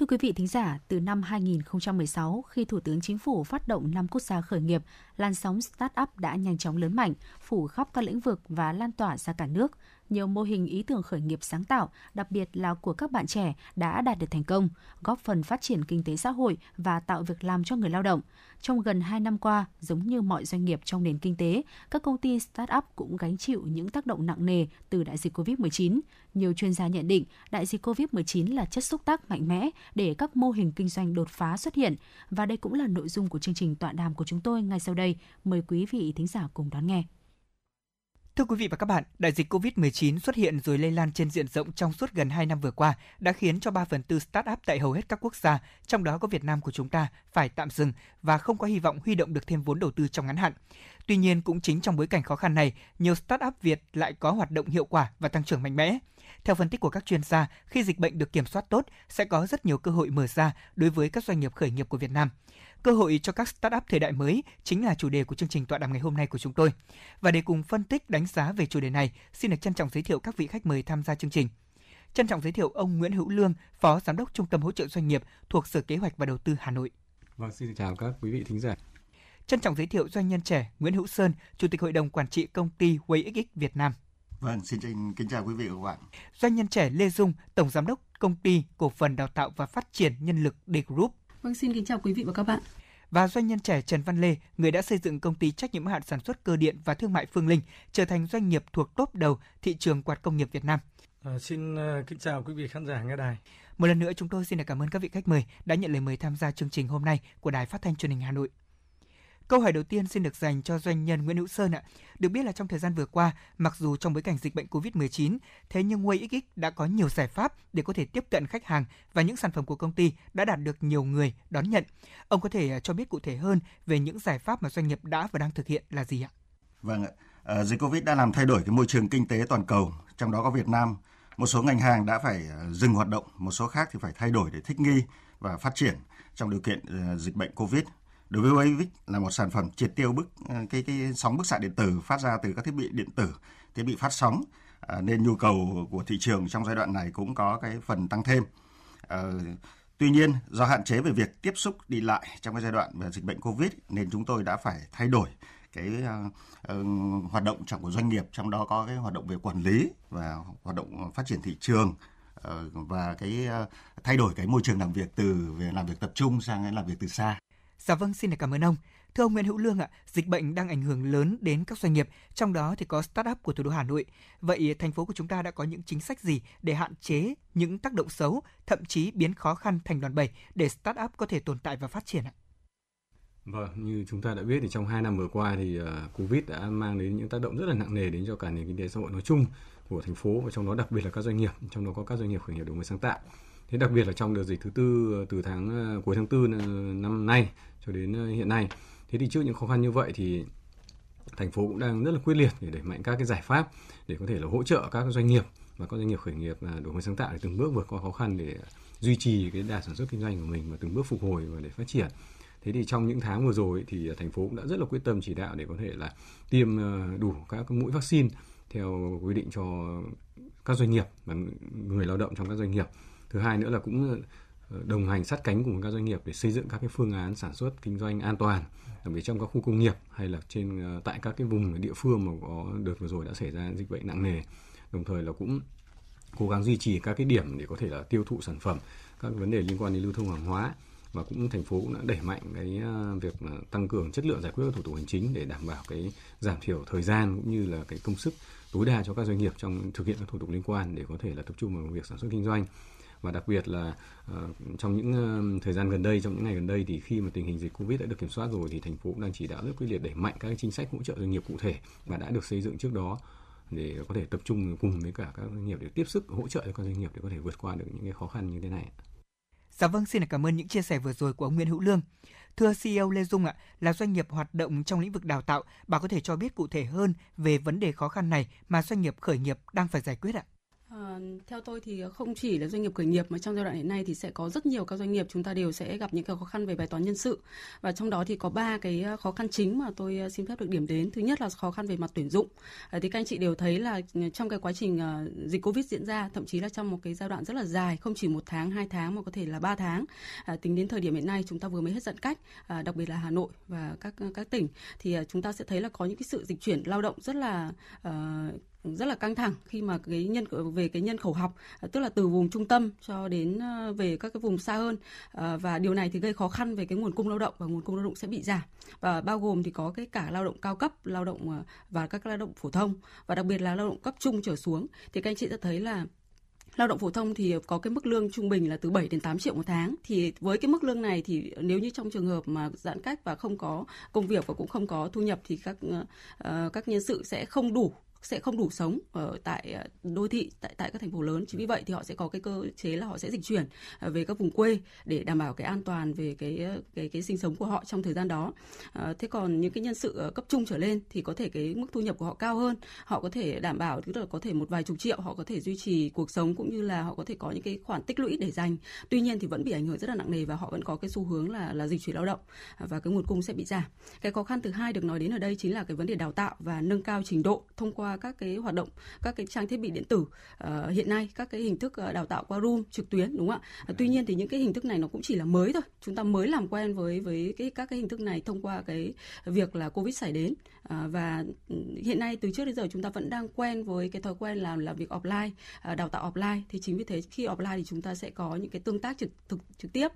Thưa quý vị thính giả, từ năm 2016, khi Thủ tướng Chính phủ phát động năm quốc gia khởi nghiệp, làn sóng start-up đã nhanh chóng lớn mạnh, phủ khắp các lĩnh vực và lan tỏa ra cả nước. Nhiều mô hình ý tưởng khởi nghiệp sáng tạo, đặc biệt là của các bạn trẻ, đã đạt được thành công, góp phần phát triển kinh tế xã hội và tạo việc làm cho người lao động. Trong gần 2 năm qua, giống như mọi doanh nghiệp trong nền kinh tế, các công ty start-up cũng gánh chịu những tác động nặng nề từ đại dịch COVID-19. Nhiều chuyên gia nhận định đại dịch COVID-19 là chất xúc tác mạnh mẽ để các mô hình kinh doanh đột phá xuất hiện. Và đây cũng là nội dung của chương trình tọa đàm của chúng tôi ngay sau đây. Mời quý vị thính giả cùng đón nghe. Thưa quý vị và các bạn, đại dịch COVID-19 xuất hiện rồi lây lan trên diện rộng trong suốt gần 2 năm vừa qua đã khiến cho 3 phần tư start-up tại hầu hết các quốc gia, trong đó có Việt Nam của chúng ta, phải tạm dừng và không có hy vọng huy động được thêm vốn đầu tư trong ngắn hạn. Tuy nhiên, cũng chính trong bối cảnh khó khăn này, nhiều start-up Việt lại có hoạt động hiệu quả và tăng trưởng mạnh mẽ. Theo phân tích của các chuyên gia, khi dịch bệnh được kiểm soát tốt, sẽ có rất nhiều cơ hội mở ra đối với các doanh nghiệp khởi nghiệp của Việt Nam. Cơ hội cho các startup thời đại mới chính là chủ đề của chương trình tọa đàm ngày hôm nay của chúng tôi. Và để cùng phân tích đánh giá về chủ đề này, xin được trân trọng giới thiệu các vị khách mời tham gia chương trình. Trân trọng giới thiệu ông Nguyễn Hữu Lương, Phó Giám đốc Trung tâm Hỗ trợ Doanh nghiệp thuộc Sở Kế hoạch và Đầu tư Hà Nội. Vâng, xin chào các quý vị thính giả. Trân trọng giới thiệu doanh nhân trẻ Nguyễn Hữu Sơn, Chủ tịch Hội đồng Quản trị Công ty WayXX Việt Nam. Vâng, xin kính, kính chào quý vị và các bạn. Doanh nhân trẻ Lê Dung, Tổng Giám đốc Công ty Cổ phần Đào tạo và Phát triển Nhân lực D Group. Vâng, xin kính chào quý vị và các bạn. Và doanh nhân trẻ Trần Văn Lê, người đã xây dựng công ty trách nhiệm hạn sản xuất cơ điện và thương mại Phương Linh, trở thành doanh nghiệp thuộc top đầu thị trường quạt công nghiệp Việt Nam. À, xin uh, kính chào quý vị khán giả nghe đài. Một lần nữa chúng tôi xin được cảm ơn các vị khách mời đã nhận lời mời tham gia chương trình hôm nay của Đài Phát thanh Truyền hình Hà Nội. Câu hỏi đầu tiên xin được dành cho doanh nhân Nguyễn Hữu Sơn ạ. Được biết là trong thời gian vừa qua, mặc dù trong bối cảnh dịch bệnh COVID-19, thế nhưng WayXX đã có nhiều giải pháp để có thể tiếp cận khách hàng và những sản phẩm của công ty đã đạt được nhiều người đón nhận. Ông có thể à, cho biết cụ thể hơn về những giải pháp mà doanh nghiệp đã và đang thực hiện là gì ạ? Vâng ạ. À, dịch Covid đã làm thay đổi cái môi trường kinh tế toàn cầu, trong đó có Việt Nam. Một số ngành hàng đã phải à, dừng hoạt động, một số khác thì phải thay đổi để thích nghi và phát triển trong điều kiện à, dịch bệnh Covid. Đối với WAVIC là một sản phẩm triệt tiêu bức ờ, cái cái sóng bức xạ điện tử phát ra từ các thiết bị điện tử, thiết bị phát sóng à, nên nhu cầu của thị trường trong giai đoạn này cũng có cái phần tăng thêm. À, tuy nhiên do hạn chế về việc tiếp xúc đi lại trong cái giai đoạn về dịch bệnh Covid nên chúng tôi đã phải thay đổi cái uh, uh, hoạt động trong của doanh nghiệp trong đó có cái hoạt động về quản lý và hoạt động phát triển thị trường uh, và cái uh, thay đổi cái môi trường làm việc từ về làm việc tập trung sang làm việc từ xa. Dạ vâng, xin được cảm ơn ông. Thưa ông Nguyễn Hữu Lương ạ, dịch bệnh đang ảnh hưởng lớn đến các doanh nghiệp, trong đó thì có startup của thủ đô Hà Nội. Vậy thành phố của chúng ta đã có những chính sách gì để hạn chế những tác động xấu, thậm chí biến khó khăn thành đòn bẩy để startup có thể tồn tại và phát triển ạ? Vâng, như chúng ta đã biết thì trong 2 năm vừa qua thì uh, Covid đã mang đến những tác động rất là nặng nề đến cho cả nền kinh tế xã hội nói chung của thành phố và trong đó đặc biệt là các doanh nghiệp, trong đó có các doanh nghiệp khởi nghiệp đổi mới sáng tạo. Thế đặc biệt là trong đợt dịch thứ tư ờ, từ tháng ờ, cuối tháng tư ờ, năm nay cho đến hiện nay. Thế thì trước những khó khăn như vậy thì thành phố cũng đang rất là quyết liệt để đẩy mạnh các cái giải pháp để có thể là hỗ trợ các doanh nghiệp và các doanh nghiệp khởi nghiệp đổi mới sáng tạo để từng bước vượt qua khó khăn để duy trì cái đà sản xuất kinh doanh của mình và từng bước phục hồi và để phát triển. Thế thì trong những tháng vừa rồi thì thành phố cũng đã rất là quyết tâm chỉ đạo để có thể là tiêm đủ các mũi vaccine theo quy định cho các doanh nghiệp và người lao động trong các doanh nghiệp. Thứ hai nữa là cũng ờ, đồng hành sát cánh cùng các doanh nghiệp để xây dựng các cái phương án sản xuất kinh doanh an toàn, đặc biệt trong các khu công nghiệp hay là trên ờ, tại các cái vùng địa phương mà có đợt vừa rồi đã xảy ra dịch bệnh nặng nề. Đồng thời là cũng cố gắng duy trì các cái điểm để có thể là tiêu thụ sản phẩm, các vấn đề liên quan đến lưu thông hàng hóa. Và cũng thành phố cũng đã đẩy mạnh cái ờ, việc tăng cường chất lượng giải quyết các thủ tục hành chính để đảm bảo cái giảm thiểu thời gian cũng như là cái công sức tối đa cho các doanh nghiệp trong thực hiện các thủ tục liên quan để có thể là tập trung vào việc sản xuất kinh doanh và đặc biệt là uh, trong những uh, thời gian gần đây trong những ngày gần đây thì khi mà tình hình dịch covid đã được kiểm soát rồi thì thành phố cũng đang chỉ đạo rất quyết liệt đẩy mạnh các chính sách hỗ trợ doanh nghiệp cụ thể và đã được xây dựng trước đó để có thể tập trung cùng với cả các doanh nghiệp để tiếp sức hỗ trợ cho các doanh nghiệp để có thể vượt qua được những cái khó khăn như thế này. Dạ vâng, xin cảm ơn những chia sẻ vừa rồi của ông Nguyễn Hữu Lương. Thưa CEO Lê Dung ạ, là doanh nghiệp hoạt động trong lĩnh vực đào tạo, bà có thể cho biết cụ thể hơn về vấn đề khó khăn này mà doanh nghiệp khởi nghiệp đang phải giải quyết ạ? À, Ờ, theo tôi thì không chỉ là doanh nghiệp khởi nghiệp mà trong giai đoạn hiện nay thì sẽ có rất nhiều các doanh nghiệp chúng ta đều sẽ gặp những cái khó khăn về bài toán nhân sự. Và trong đó thì có ba cái ờ, khó khăn chính mà tôi ờ, xin phép được điểm đến. Thứ nhất là khó khăn về mặt tuyển dụng. À, thì các anh chị đều thấy là ừ, trong cái quá trình uh, dịch covid diễn ra thậm chí là trong một cái giai đoạn rất là dài không chỉ một tháng hai tháng mà có thể là ba tháng à, tính đến thời điểm hiện nay chúng ta vừa mới hết giãn cách à, đặc biệt là Hà Nội và các các tỉnh thì uh, chúng ta sẽ thấy là có những cái sự dịch chuyển lao động rất là uh, rất là căng thẳng khi mà cái nhân về cái nhân khẩu học à, tức là từ vùng trung tâm cho đến à, về các cái vùng xa hơn. À, và điều này thì gây khó khăn về cái nguồn cung lao động và nguồn cung lao động sẽ bị giảm. Và bao gồm thì có cái cả lao động cao cấp lao động và các lao động phổ thông. Và đặc biệt là lao động cấp trung trở xuống. Thì các anh chị sẽ thấy là lao động phổ thông thì có cái mức lương trung bình là từ 7 đến 8 triệu một tháng. Thì với cái mức lương này thì nếu như trong trường hợp mà giãn cách và không có công việc và cũng không có thu nhập thì các uh, các nhân sự sẽ không đủ sẽ không đủ sống ở tại ờ, đô thị tại tại các thành phố lớn. Chính vì vậy thì họ sẽ có cái cơ chế là họ sẽ dịch chuyển ờ, về các vùng quê để đảm bảo cái an toàn về cái ờ, cái cái sinh sống của họ trong thời gian đó. À, thế còn những cái nhân sự cấp trung trở lên thì có thể cái mức thu nhập của họ cao hơn. Họ có thể đảm bảo tức là có thể một vài chục triệu họ có thể duy trì cuộc sống cũng như là họ có thể có những cái khoản tích lũy để dành. Tuy nhiên thì vẫn bị ảnh hưởng rất là nặng nề và họ vẫn có cái xu hướng là là dịch chuyển lao động và cái nguồn cung sẽ bị giảm. Cái khó khăn thứ hai được nói đến ở đây chính là cái vấn đề đào tạo và nâng cao trình độ thông qua các cái hoạt động các cái trang thiết bị điện tử. Uh, hiện nay các cái hình thức uh, đào tạo qua room trực tuyến đúng không ạ? Uh, tuy nhiên thì những cái hình thức này nó cũng chỉ là mới thôi. Chúng ta mới làm quen với với cái các cái hình thức này thông qua cái việc là covid xảy đến. Uh, và hiện nay từ trước đến giờ chúng ta vẫn đang quen với cái thói quen làm làm việc offline uh, đào tạo offline. Thì chính vì thế khi offline thì chúng ta sẽ có những cái tương tác trực thực trực tiếp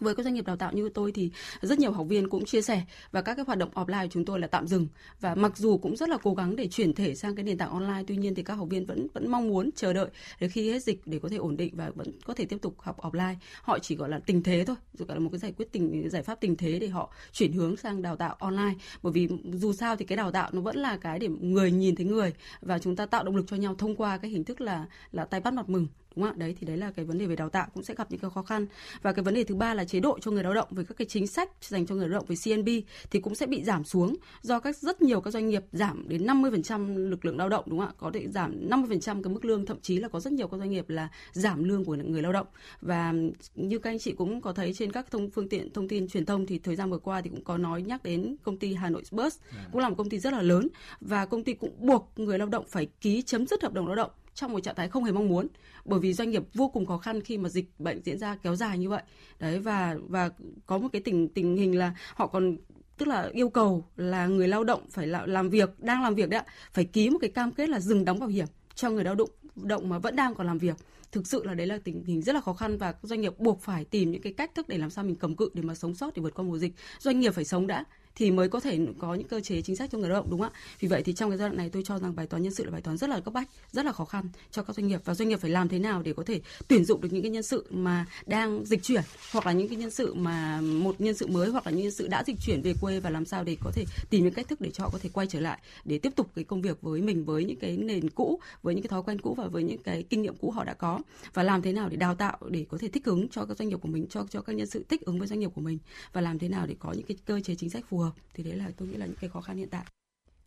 với các doanh nghiệp đào tạo như tôi thì rất nhiều học viên cũng chia sẻ và các cái hoạt động offline của chúng tôi là tạm dừng. Và mặc dù cũng rất là cố gắng để chuyển thể sang cái nền tảng online, tuy nhiên thì các học viên vẫn vẫn mong muốn, chờ đợi để khi hết dịch để có thể ổn định và vẫn có thể tiếp tục học offline. Họ chỉ, gọi là, tình thế thôi gọi là một cái giải quyết tình, giải pháp tình thế để họ chuyển hướng sang đào tạo online. Bởi vì dù sao thì cái đào tạo nó vẫn là cái để người nhìn thấy người và chúng ta tạo động lực cho nhau thông qua cái hình thức là là tay bắt mặt mừng đúng không ạ? Đấy thì đấy là cái vấn đề về đào tạo cũng sẽ gặp những cái khó khăn. Và cái vấn đề thứ ba là chế độ cho người lao động. Với các cái chính sách dành cho người lao động về CNB thì cũng sẽ bị giảm xuống do các rất nhiều các doanh nghiệp giảm đến 50% lực lượng lao động đúng không ạ? Có thể giảm 50% cái mức lương thậm chí là có rất nhiều các doanh nghiệp là giảm lương của người lao động. Và như các anh chị cũng có thấy trên các thông phương tiện thông tin truyền thông thì thời gian vừa qua thì cũng có nói nhắc đến công ty Hà Nội Bus cũng là một công ty rất là lớn. Và công ty cũng buộc người lao động phải ký chấm dứt hợp đồng lao động trong một trạng thái không hề mong muốn, bởi vì doanh nghiệp vô cùng khó khăn khi mà dịch bệnh diễn ra kéo dài như vậy. Đấy, và và có một cái tình tình hình là họ còn, tức là yêu cầu là người lao động phải là làm việc, đang làm việc đấy ạ, phải ký một cái cam kết là dừng đóng bảo hiểm cho người lao động động mà vẫn đang còn làm việc. Thực sự là đấy là tình hình rất là khó khăn và doanh nghiệp buộc phải tìm những cái cách thức để làm sao mình cầm cự để mà sống sót để vượt qua mùa dịch. Doanh nghiệp phải sống đã thì mới có thể có những cơ chế chính sách cho người lao động, đúng không ạ? Vì vậy thì trong cái giai đoạn này tôi cho rằng bài toán nhân sự là bài toán rất là cấp bách, rất là khó khăn cho các doanh nghiệp. Và doanh nghiệp phải làm thế nào để có thể tuyển dụng được những cái nhân sự mà đang dịch chuyển, hoặc là những cái nhân sự mà một nhân sự mới, hoặc là những nhân sự đã dịch chuyển về quê và làm sao để có thể tìm những cách thức để cho họ có thể quay trở lại, để tiếp tục cái công việc với mình, với những cái nền cũ, với những cái thói quen cũ và với những cái kinh nghiệm cũ họ đã có. Và làm thế nào để đào tạo, để có thể thích ứng cho các doanh nghiệp của mình, cho cho các nhân sự thích ứng với doanh nghiệp của mình, và làm thế nào để có những cái cơ chế chính sách phù hợp thì đấy là tôi nghĩ là những cái khó khăn hiện tại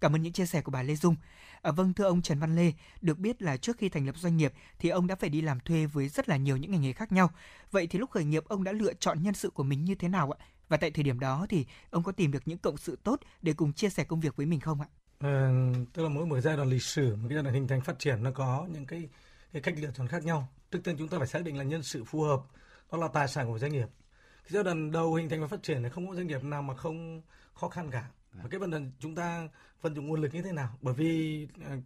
Cảm ơn những chia sẻ của bà Lê Dung. À, vâng thưa ông Trần Văn Lê, được biết là trước khi thành lập doanh nghiệp thì ông đã phải đi làm thuê với rất là nhiều những ngành nghề khác nhau. Vậy thì lúc khởi nghiệp ông đã lựa chọn nhân sự của mình như thế nào ạ? Và tại thời điểm đó thì ông có tìm được những cộng sự tốt để cùng chia sẻ công việc với mình không ạ? Ờ, tức là mỗi một giai đoạn lịch sử, một cái giai đoạn hình thành phát triển nó có những cái cái cách lựa chọn khác nhau. Trước tiên chúng ta phải xác định là nhân sự phù hợp, đó là tài sản của doanh nghiệp. Cái giai đoạn đầu hình thành và phát triển thì không có doanh nghiệp nào mà không khó khăn cả. Và cái vấn đề chúng ta vận dụng nguồn lực như thế nào? Bởi vì ờ,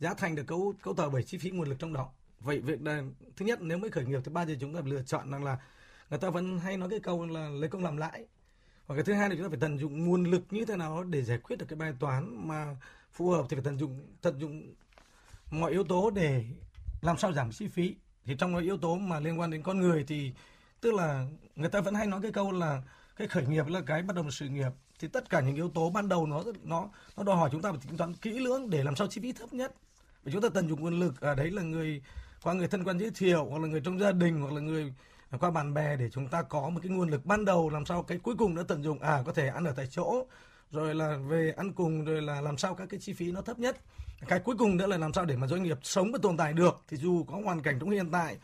giá thành được cấu cấu tạo bởi chi phí nguồn lực trong đó. Vậy việc là thứ nhất nếu mới khởi nghiệp thì bao giờ chúng ta lựa chọn rằng là người ta vẫn hay nói cái câu là lấy công làm lãi và cái thứ hai là chúng ta phải tận dụng nguồn lực như thế nào để giải quyết được cái bài toán mà phù hợp thì phải tận dụng tận dụng mọi yếu tố để làm sao giảm chi phí thì trong cái yếu tố mà liên quan đến con người thì tức là người ta vẫn hay nói cái câu là cái khởi nghiệp là cái bắt đầu một sự nghiệp thì tất cả những yếu tố ban đầu nó nó nó đòi hỏi chúng ta phải tính toán kỹ lưỡng để làm sao chi phí thấp nhất. Và chúng ta tận dụng nguồn lực ở đấy là người qua người thân quen giới thiệu hoặc là người trong gia đình hoặc là người qua bạn bè để chúng ta có một cái nguồn lực ban đầu làm sao cái cuối cùng đã tận dụng à có thể ăn ở tại chỗ rồi là về ăn cùng rồi là làm sao các cái chi phí nó thấp nhất. Cái cuối cùng nữa là làm sao để mà doanh nghiệp sống và tồn tại được. Thì dù có hoàn cảnh trong hiện tại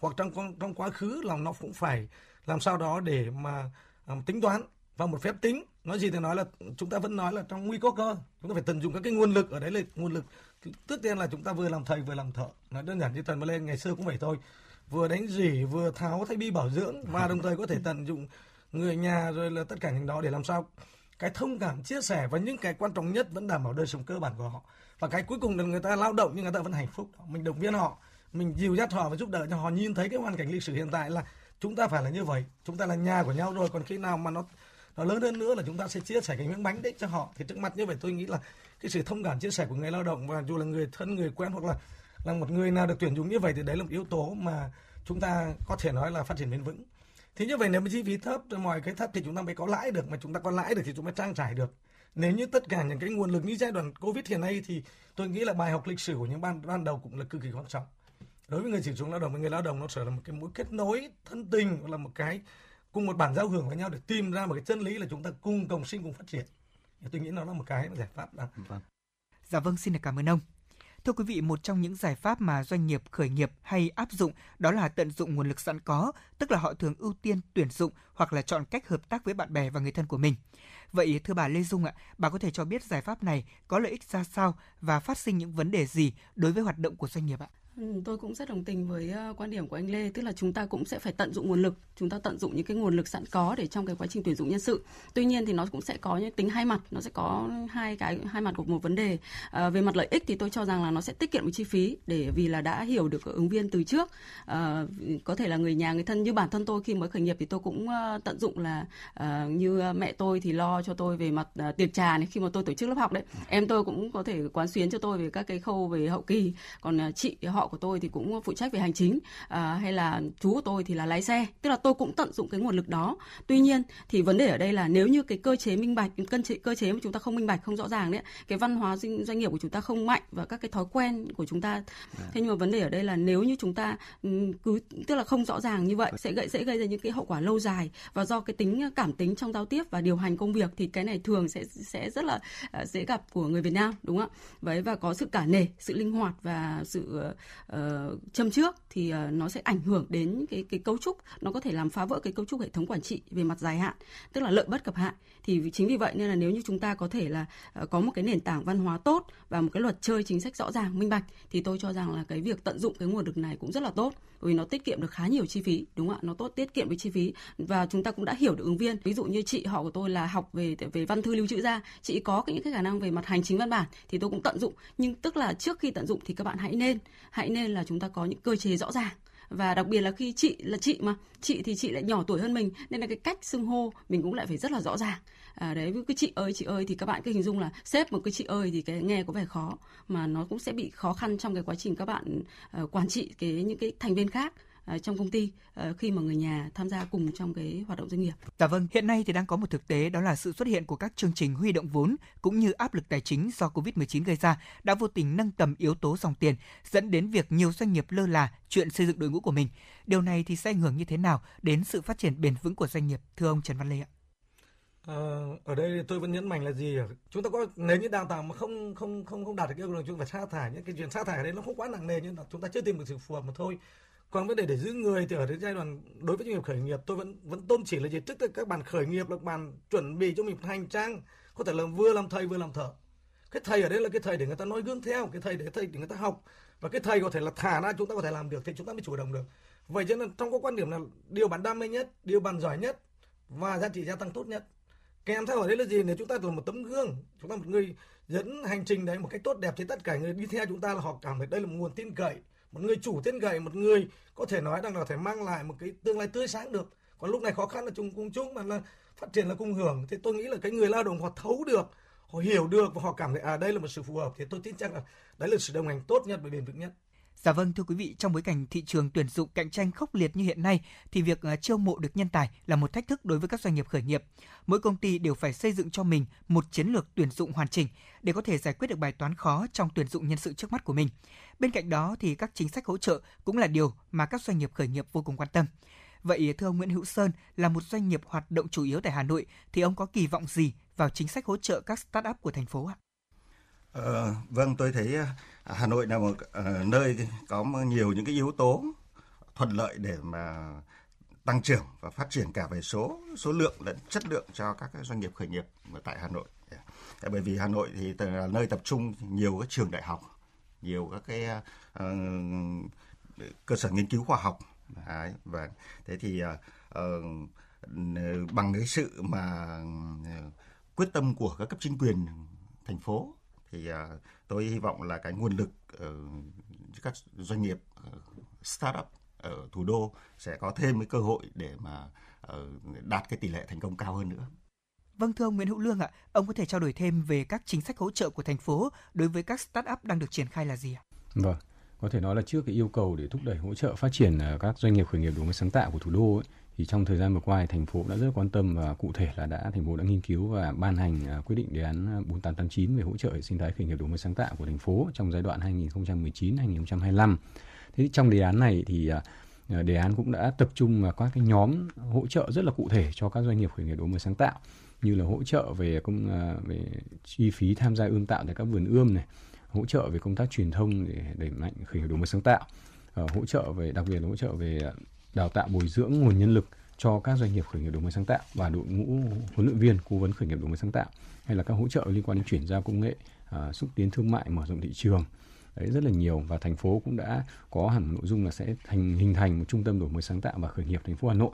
hoặc trong trong quá khứ là nó cũng phải làm sao đó để mà um, tính toán và một phép tính, nói gì thì nói là chúng ta vẫn nói là trong nguy có cơ. Chúng ta phải tận dụng các cái nguồn lực, ở đấy là nguồn lực. Trước tiên là chúng ta vừa làm thầy, vừa làm thợ. Nói đơn giản như tần mà lên ngày xưa cũng vậy thôi. Vừa đánh rỉ, vừa tháo thay bi bảo dưỡng và đồng thời có thể tận dụng người nhà rồi là tất cả những đó để làm sao cái thông cảm, chia sẻ và những cái quan trọng nhất vẫn đảm bảo đời sống cơ bản của họ. Và cái cuối cùng là người ta lao động nhưng người ta vẫn hạnh phúc. Mình động viên họ, mình dìu dắt họ và giúp đỡ cho họ. Nhìn thấy cái hoàn cảnh lịch sử hiện tại là chúng ta phải là như vậy. Chúng ta là nhà của nhau rồi, còn khi nào mà nó và lớn hơn nữa là chúng ta sẽ chia sẻ cái miếng bánh đấy cho họ. Thì trước mặt như vậy tôi nghĩ là cái sự thông cảm, chia sẻ của người lao động, và dù là người thân, người quen, hoặc là là một người nào được tuyển dụng như vậy thì đấy là một yếu tố mà chúng ta có thể nói là phát triển bền vững. Thì như vậy nếu mà chi phí thấp, rồi mọi cái thấp thì chúng ta mới có lãi được. Mà chúng ta có lãi được thì chúng ta trang trải được. Nếu như tất cả những cái nguồn lực như giai đoạn covid hiện nay thì tôi nghĩ là bài học lịch sử của những ban ban đầu cũng là cực kỳ quan trọng. Đối với người sử dụng lao động với người lao động, nó sẽ là một cái mối kết nối thân tình, hoặc là một cái cùng một bản giao hưởng với nhau để tìm ra một cái chân lý là chúng ta cùng cộng sinh cùng phát triển tôi nghĩ nó là một cái giải pháp đó. Dạ vâng, xin được cảm ơn ông. Thưa quý vị, một trong những giải pháp mà doanh nghiệp khởi nghiệp hay áp dụng đó là tận dụng nguồn lực sẵn có, tức là họ thường ưu tiên tuyển dụng hoặc là chọn cách hợp tác với bạn bè và người thân của mình. Vậy thưa bà Lê Dung ạ, bà có thể cho biết giải pháp này có lợi ích ra sao và phát sinh những vấn đề gì đối với hoạt động của doanh nghiệp ạ? Ừ, tôi cũng rất đồng tình với ờ, quan điểm của anh Lê, tức là chúng ta cũng sẽ phải tận dụng nguồn lực, chúng ta tận dụng những cái nguồn lực sẵn có để trong cái quá trình tuyển dụng nhân sự. Tuy nhiên thì nó cũng sẽ có những tính hai mặt, nó sẽ có hai cái hai mặt của một vấn đề. À, về mặt lợi ích thì tôi cho rằng là nó sẽ tiết kiệm được chi phí để vì là đã hiểu được ứng viên từ trước. À, có thể là người nhà người thân như bản thân tôi khi mới khởi nghiệp thì tôi cũng tận dụng là à, như mẹ tôi thì lo cho tôi về mặt à, tiệc trà này khi mà tôi tổ chức lớp học đấy. Em tôi cũng có thể quán xuyến cho tôi về các cái khâu về hậu kỳ. Còn à, chị họ của tôi thì cũng phụ trách về hành chính à, hay là chú của tôi thì là lái xe. Tức là tôi cũng tận dụng cái nguồn lực đó. Tuy nhiên thì vấn đề ở đây là nếu như cái cơ chế minh bạch cơ chế cơ chế mà chúng ta không minh bạch không rõ ràng đấy cái văn hóa doanh, doanh nghiệp của chúng ta không mạnh và các cái thói quen của chúng ta. Thế nhưng mà vấn đề ở đây là nếu như chúng ta ừm, cứ tức là không rõ ràng như vậy sẽ gây sẽ gây ra những cái hậu quả lâu dài. Và do cái tính cảm tính trong giao tiếp và điều hành công việc thì cái này thường sẽ sẽ rất là ờ, dễ gặp của người Việt Nam đúng không ạ? Vậy và có sự cả nể sự linh hoạt và sự uh, châm trước thì uh, nó sẽ ảnh hưởng đến cái cái cấu trúc nó có thể làm phá vỡ cái cấu trúc hệ thống quản trị về mặt dài hạn tức là lợi bất cập hại thì chính vì vậy nên là nếu như chúng ta có thể là uh, có một cái nền tảng văn hóa tốt và một cái luật chơi chính sách rõ ràng minh bạch thì tôi cho rằng là cái việc tận dụng cái nguồn lực này cũng rất là tốt vì nó tiết kiệm được khá nhiều chi phí đúng không ạ? Nó tốt tiết kiệm về chi phí và chúng ta cũng đã hiểu được ứng viên. Ví dụ như chị họ của tôi là học về về văn thư lưu trữ ra chị có cái- những cái khả năng về mặt hành chính văn bản thì tôi cũng tận dụng. Nhưng tức là trước khi tận dụng thì các bạn hãy nên hãy nên là chúng ta có những cơ chế rõ ràng. Và đặc biệt là khi chị là chị mà chị thì chị lại nhỏ tuổi hơn mình nên là cái cách xưng hô mình cũng lại phải rất là rõ ràng. À, đấy với cái chị ơi chị ơi thì các bạn cứ hình dung là xếp một cái chị ơi thì cái nghe có vẻ khó mà nó cũng sẽ bị khó khăn trong cái quá trình các bạn uh, quản trị cái những cái thành viên khác trong công ty ờ, khi mà người nhà tham gia cùng trong cái hoạt động doanh nghiệp. Dạ vâng, hiện nay thì đang có một thực tế đó là sự xuất hiện của các chương trình huy động vốn cũng như áp lực tài chính do Covid-19 gây ra đã vô tình nâng tầm yếu tố dòng tiền, dẫn đến việc nhiều doanh nghiệp lơ là chuyện xây dựng đội ngũ của mình. Điều này thì sẽ ảnh hưởng như thế nào đến sự phát triển bền vững của doanh nghiệp, thưa ông Trần Văn Lê ạ? Ờ, ở đây thì tôi vẫn nhấn mạnh là gì ạ? chúng ta có nếu như đào tạo mà không không không không đạt được yêu cầu chúng ta phải sa thải những cái chuyện sa thải ở đây nó không quá nặng nề nhưng là chúng ta chưa tìm được sự phù hợp mà thôi còn vấn đề để giữ người thì ở đến giai đoạn đối với doanh nghiệp khởi nghiệp, tôi vẫn vẫn tôn chỉ là gì? Trước tất các bạn khởi nghiệp là bạn chuẩn bị cho mình một hành trang, có thể là vừa làm thầy, vừa làm thợ. Cái thầy ở đây là cái thầy để người ta nói gương theo, cái thầy để thầy để người ta học. Và cái thầy có thể là thả ra, chúng ta có thể làm được thì chúng ta mới chủ động được. Vậy cho nên trong cái quan điểm là điều bạn đam mê nhất, điều bạn giỏi nhất và giá trị gia tăng tốt nhất. Kèm theo ở đây là gì? Nếu chúng ta là một tấm gương, chúng ta một người dẫn hành trình đấy, một cách tốt đẹp thì tất cả người đi theo chúng ta là họ cảm thấy đây là một nguồn tin cậy một người chủ tên cậy một người có thể nói rằng là có thể mang lại một cái tương lai tươi sáng được. Còn lúc này khó khăn là chung cùng chung mà là phát triển là cùng hưởng. Thì tôi nghĩ là cái người lao động họ thấu được, họ hiểu được và họ cảm thấy à đây là một sự phù hợp. Thì tôi tin chắc là đấy là sự đồng hành tốt nhất và bền vững nhất. Dạ vâng thưa quý vị, trong bối cảnh thị trường tuyển dụng cạnh tranh khốc liệt như hiện nay thì việc à, chiêu mộ được nhân tài là một thách thức đối với các doanh nghiệp khởi nghiệp. Mỗi công ty đều phải xây dựng cho mình một chiến lược tuyển dụng hoàn chỉnh để có thể giải quyết được bài toán khó trong tuyển dụng nhân sự trước mắt của mình. Bên cạnh đó thì các chính sách hỗ trợ cũng là điều mà các doanh nghiệp khởi nghiệp vô cùng quan tâm. Vậy thưa ông Nguyễn Hữu Sơn là một doanh nghiệp hoạt động chủ yếu tại Hà Nội thì ông có kỳ vọng gì vào chính sách hỗ trợ các start-up của thành phố ạ? Ờ, vâng, tôi thấy à, Hà Nội là một uh, nơi có nhiều những cái yếu tố thuận lợi để mà tăng trưởng và phát triển cả về số số lượng lẫn chất lượng cho các doanh nghiệp khởi nghiệp tại Hà Nội. Dạ. Bởi vì Hà Nội thì là nơi tập trung nhiều các trường đại học, nhiều các cái uh, cơ sở nghiên cứu khoa học. Đấy, và thế thì uh, bằng cái sự mà quyết tâm của các cấp chính quyền thành phố thì à, tôi hy vọng là cái nguồn lực ở các doanh nghiệp ờ, startup ở thủ đô sẽ có thêm cái cơ hội để mà ờ, đạt cái tỷ lệ thành công cao hơn nữa. Vâng thưa ông Nguyễn Hữu Lương ạ, ông có thể trao đổi thêm về các chính sách hỗ trợ của thành phố đối với các start-up đang được triển khai là gì ạ? Vâng, có thể nói là trước cái yêu cầu để thúc đẩy hỗ trợ phát triển ờ, các doanh nghiệp khởi nghiệp đổi mới sáng tạo của thủ đô ấy, thì trong thời gian vừa qua thì thành phố đã rất quan tâm và cụ thể là đã thành phố đã nghiên cứu và ban hành à, quyết định đề án à, 4889 về hỗ trợ sinh thái khởi nghiệp đổi mới sáng tạo của thành phố trong giai đoạn 2019-2025. Thế trong đề án này thì à, đề án cũng đã tập trung vào các cái nhóm hỗ trợ rất là cụ thể cho các doanh nghiệp khởi nghiệp đổi mới sáng tạo như là hỗ trợ về công về chi phí tham gia ươm tạo tại các vườn ươm này, hỗ trợ về công tác truyền thông để đẩy mạnh khởi nghiệp đổi mới sáng tạo, ờ, hỗ trợ về đặc biệt là hỗ trợ về đào tạo bồi dưỡng nguồn nhân lực cho các doanh nghiệp khởi nghiệp đổi mới sáng tạo và đội ngũ huấn luyện viên cố vấn khởi nghiệp đổi mới sáng tạo hay là các hỗ trợ liên quan đến chuyển giao công nghệ à, xúc tiến thương mại mở rộng thị trường. Đấy rất là nhiều và thành phố cũng đã có hẳn nội dung là sẽ thành hình thành một trung tâm đổi mới sáng tạo và khởi nghiệp thành phố Hà Nội.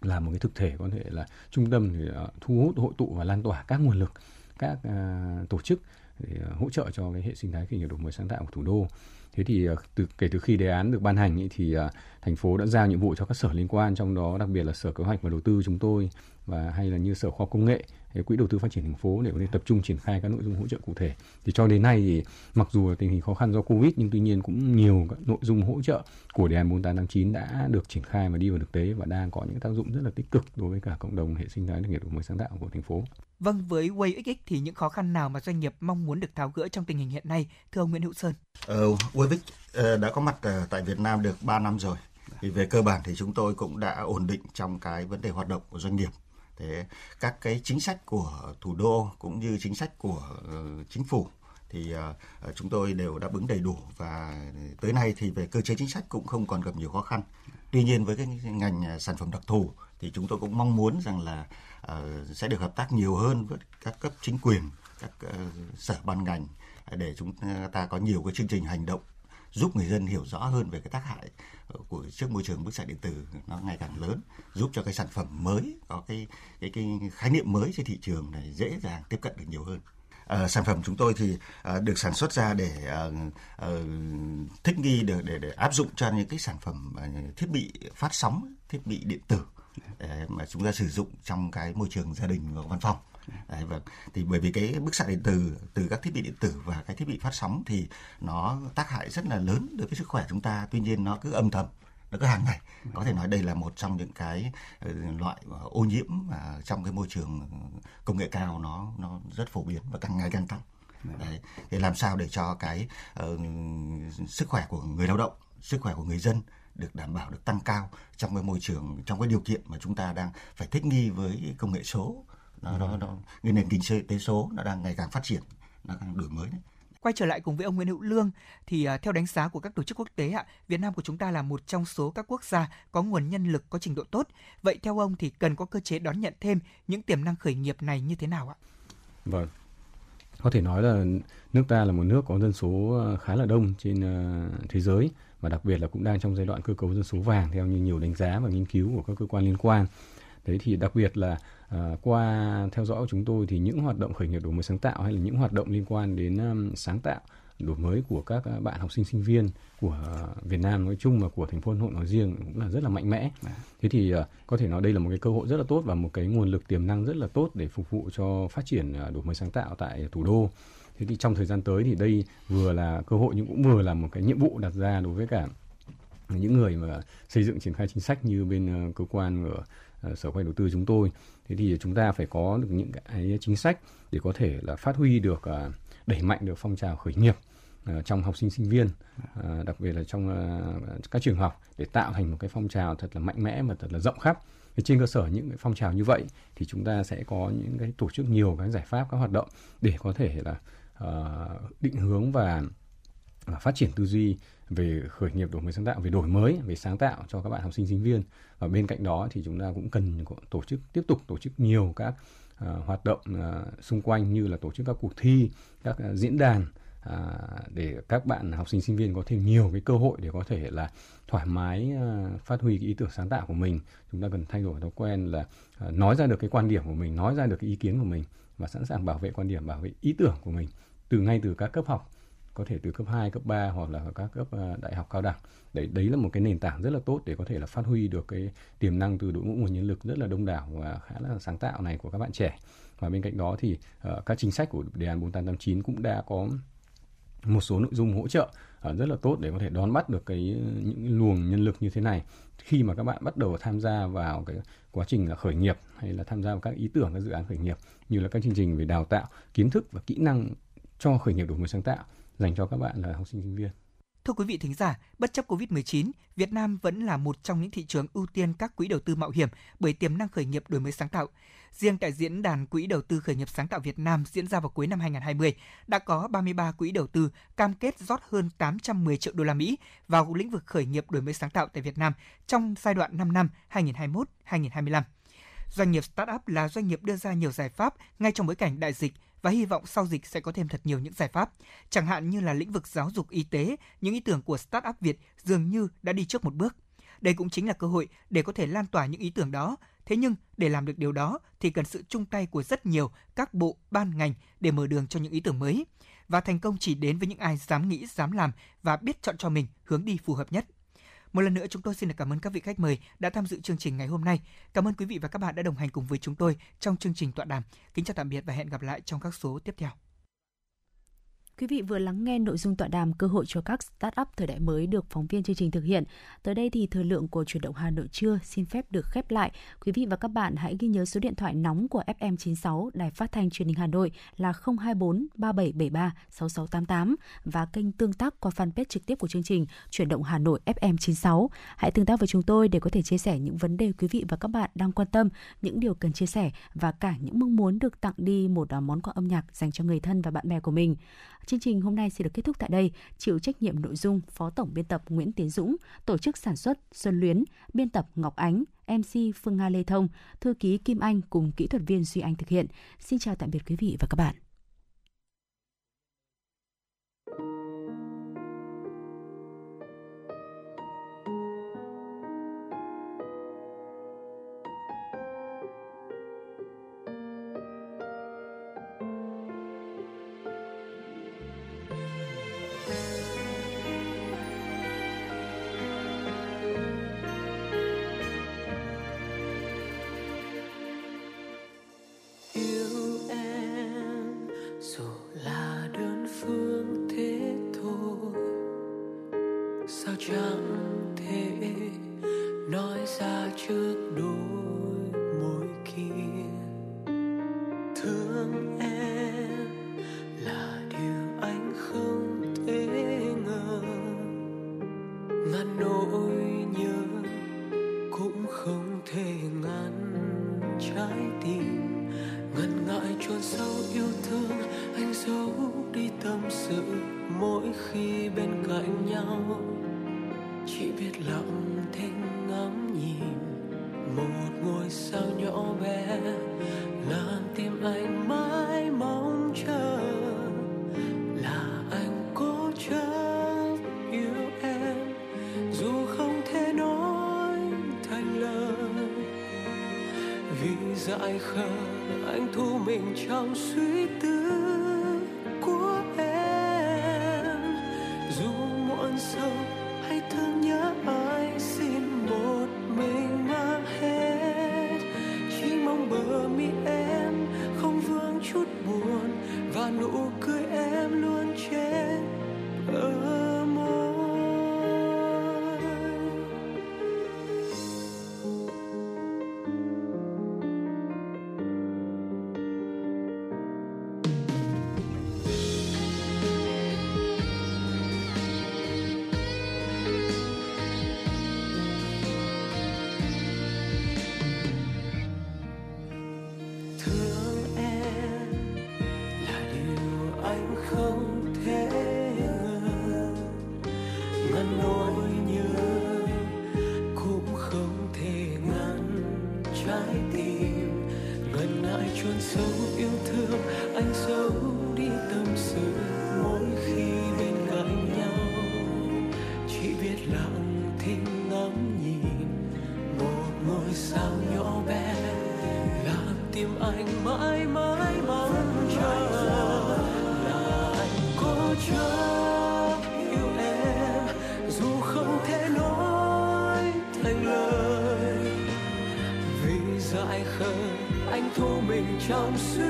Là một cái thực thể có thể là trung tâm để à, thu hút hội tụ và lan tỏa các nguồn lực các à, tổ chức để à, hỗ trợ cho cái hệ sinh thái khởi nghiệp đổi mới sáng tạo của thủ đô thế thì ờ, từ kể từ khi đề án được ban hành ý, thì ờ, thành phố đã giao nhiệm vụ cho các sở liên quan trong đó đặc biệt là sở kế hoạch và đầu tư chúng tôi và hay là như sở khoa học công nghệ hay quỹ đầu tư phát triển thành phố để có thể tập trung triển khai các nội dung hỗ trợ cụ thể thì cho đến nay thì mặc dù là tình hình khó khăn do covid nhưng tuy nhiên cũng nhiều các nội dung hỗ trợ của đề án 4889 đã được triển khai và đi vào thực tế và đang có những tác dụng rất là tích cực đối với cả cộng đồng hệ sinh thái nông nghiệp đổi mới sáng tạo của thành phố. Vâng, với WayXX thì những khó khăn nào mà doanh nghiệp mong muốn được tháo gỡ trong tình hình hiện nay, thưa ông Nguyễn Hữu Sơn? Ờ, WayXX ờ, đã có mặt ờ, tại Việt Nam được 3 năm rồi. Thì về cơ bản thì chúng tôi cũng đã ổn định trong cái vấn đề hoạt động của doanh nghiệp. Thế các cái chính sách của thủ đô cũng như chính sách của ờ, chính phủ thì uh, chúng tôi đều đáp ứng đầy đủ và tới nay thì về cơ chế chính sách cũng không còn gặp nhiều khó khăn. Tuy nhiên với cái ngành sản phẩm đặc thù thì chúng tôi cũng mong muốn rằng là Ờ, sẽ được hợp tác nhiều hơn với các cấp chính quyền, các ờ, sở ban ngành để chúng ta có nhiều cái chương trình hành động giúp người dân hiểu rõ hơn về cái tác hại của trước môi trường bức xạ điện tử nó ngày càng lớn giúp cho cái sản phẩm mới có cái cái cái khái niệm mới trên thị trường này dễ dàng tiếp cận được nhiều hơn. À, sản phẩm chúng tôi thì à, được sản xuất ra để à, à, thích nghi được để để áp dụng cho những cái sản phẩm à, thiết bị phát sóng, thiết bị điện tử để mà chúng ta sử dụng trong cái môi trường gia đình và văn phòng. Đấy, vâng. Thì bởi vì cái bức xạ điện tử từ các thiết bị điện tử và cái thiết bị phát sóng thì nó tác hại rất là lớn đối với sức khỏe chúng ta. Tuy nhiên nó cứ âm thầm nó cứ hàng ngày có thể nói đây là một trong những cái ờ, loại ờ, ô nhiễm mà trong cái môi trường công nghệ cao nó nó rất phổ biến và càng ngày càng tăng đấy thì làm sao để cho cái ờ, sức khỏe của người lao động sức khỏe của người dân được đảm bảo được tăng cao trong cái môi trường trong cái điều kiện mà chúng ta đang phải thích nghi với công nghệ số nó nó, nó cái nền kinh tế số nó đang ngày càng phát triển nó đang đổi mới đấy. Quay trở lại cùng với ông Nguyễn Hữu Lương thì à, theo đánh giá của các tổ chức quốc tế ạ, Việt Nam của chúng ta là một trong số các quốc gia có nguồn nhân lực có trình độ tốt. Vậy theo ông thì cần có cơ chế đón nhận thêm những tiềm năng khởi nghiệp này như thế nào ạ? Vâng. Có thể nói là nước ta là một nước có dân số ờ, khá là đông trên ờ, thế giới và đặc biệt là cũng đang trong giai đoạn cơ cấu dân số vàng theo như nhiều đánh giá và nghiên cứu của các cơ quan liên quan. Đấy thì đặc biệt là à, qua theo dõi của chúng tôi thì những hoạt động khởi nghiệp đổi mới sáng tạo hay là những hoạt động liên quan đến um, sáng tạo đổi mới của các à, bạn học sinh sinh viên của Việt Nam nói chung và của thành phố Hà Nội nói riêng cũng là rất là mạnh mẽ. Thế thì à, có thể nói đây là một cái cơ hội rất là tốt và một cái nguồn lực tiềm năng rất là tốt để phục vụ cho phát triển đổi mới sáng tạo tại thủ đô. Thế thì trong thời gian tới thì đây vừa là cơ hội nhưng cũng vừa là một cái nhiệm vụ đặt ra đối với cả những người mà xây dựng triển khai chính sách như bên ờ, cơ quan ở ờ, sở quay đầu tư chúng tôi. Thế thì chúng ta phải có được những cái chính sách để có thể là phát huy được ờ, đẩy mạnh được phong trào khởi nghiệp trong học sinh sinh viên đặc biệt là trong các trường học để tạo thành một cái phong trào thật là mạnh mẽ và thật là rộng khắp. Thì trên cơ sở những cái phong trào như vậy thì chúng ta sẽ có những cái tổ chức nhiều các giải pháp, các hoạt động để có thể là Ờ, định hướng và và phát triển tư duy về khởi nghiệp đổi mới sáng tạo về đổi mới về sáng tạo cho các bạn học sinh sinh viên. Và bên cạnh đó thì chúng ta cũng cần tổ chức tiếp tục tổ chức nhiều các uh, hoạt động uh, xung quanh như là tổ chức các cuộc thi các uh, diễn đàn uh, để các bạn học sinh sinh viên có thêm nhiều cái cơ hội để có thể là thoải mái uh, phát huy cái ý tưởng sáng tạo của mình. Chúng ta cần thay đổi thói quen là uh, nói ra được cái quan điểm của mình nói ra được cái ý kiến của mình và sẵn sàng bảo vệ quan điểm bảo vệ ý tưởng của mình từ ngay từ các cấp học có thể từ cấp 2, cấp 3 hoặc là các cấp ờ, đại học cao đẳng. Đấy đấy là một cái nền tảng rất là tốt để có thể là phát huy được cái tiềm năng từ đội ngũ nguồn nhân lực rất là đông đảo và khá là sáng tạo này của các bạn trẻ. Và bên cạnh đó thì uh, các chính sách của đề án 4889 cũng đã có một số nội dung hỗ trợ uh, rất là tốt để có thể đón bắt được cái những luồng nhân lực như thế này khi mà các bạn bắt đầu tham gia vào cái quá trình là khởi nghiệp hay là tham gia vào các ý tưởng các dự án khởi nghiệp như là các chương trình về đào tạo kiến thức và kỹ năng cho khởi nghiệp đổi mới sáng tạo dành cho các bạn là học sinh sinh viên. Thưa quý vị thính giả, bất chấp Covid-19, Việt Nam vẫn là một trong những thị trường ưu tiên các quỹ đầu tư mạo hiểm bởi tiềm năng khởi nghiệp đổi mới sáng tạo. Riêng tại diễn đàn Quỹ đầu tư khởi nghiệp sáng tạo Việt Nam diễn ra vào cuối năm 2020, đã có 33 quỹ đầu tư cam kết rót hơn 810 triệu đô la Mỹ vào lĩnh vực khởi nghiệp đổi mới sáng tạo tại Việt Nam trong giai đoạn 5 năm 2021-2025. Doanh nghiệp startup là doanh nghiệp đưa ra nhiều giải pháp ngay trong bối cảnh đại dịch và hy vọng sau dịch sẽ có thêm thật nhiều những giải pháp. Chẳng hạn như là lĩnh vực giáo dục y tế, những ý tưởng của startup Việt dường như đã đi trước một bước. Đây cũng chính là cơ hội để có thể lan tỏa những ý tưởng đó. Thế nhưng để làm được điều đó thì cần sự chung tay của rất nhiều các bộ, ban ngành để mở đường cho những ý tưởng mới. Và thành công chỉ đến với những ai dám nghĩ, dám làm và biết chọn cho mình hướng đi phù hợp nhất. Một lần nữa chúng tôi xin được cảm ơn các vị khách mời đã tham dự chương trình ngày hôm nay. Cảm ơn quý vị và các bạn đã đồng hành cùng với chúng tôi trong chương trình tọa đàm. Kính chào tạm biệt và hẹn gặp lại trong các số tiếp theo. Quý vị vừa lắng nghe nội dung tọa đàm cơ hội cho các start-up thời đại mới được phóng viên chương trình thực hiện. Tới đây thì thời lượng của chuyển động Hà Nội trưa xin phép được khép lại. Quý vị và các bạn hãy ghi nhớ số điện thoại nóng của FM96 Đài Phát thanh Truyền hình Hà Nội là 024 3773 6688 và kênh tương tác qua fanpage trực tiếp của chương trình Chuyển động Hà Nội FM96. Hãy tương tác với chúng tôi để có thể chia sẻ những vấn đề quý vị và các bạn đang quan tâm, những điều cần chia sẻ và cả những mong muốn được tặng đi một à, món quà âm nhạc dành cho người thân và bạn bè của mình. Chương trình hôm nay sẽ được kết thúc tại đây. Chịu trách nhiệm nội dung Phó Tổng biên tập Nguyễn Tiến Dũng, tổ chức sản xuất Xuân Luyến, biên tập Ngọc Ánh, MC Phương Nga Lê Thông, thư ký Kim Anh cùng kỹ thuật viên Duy Anh thực hiện. Xin chào tạm biệt quý vị và các bạn. Trong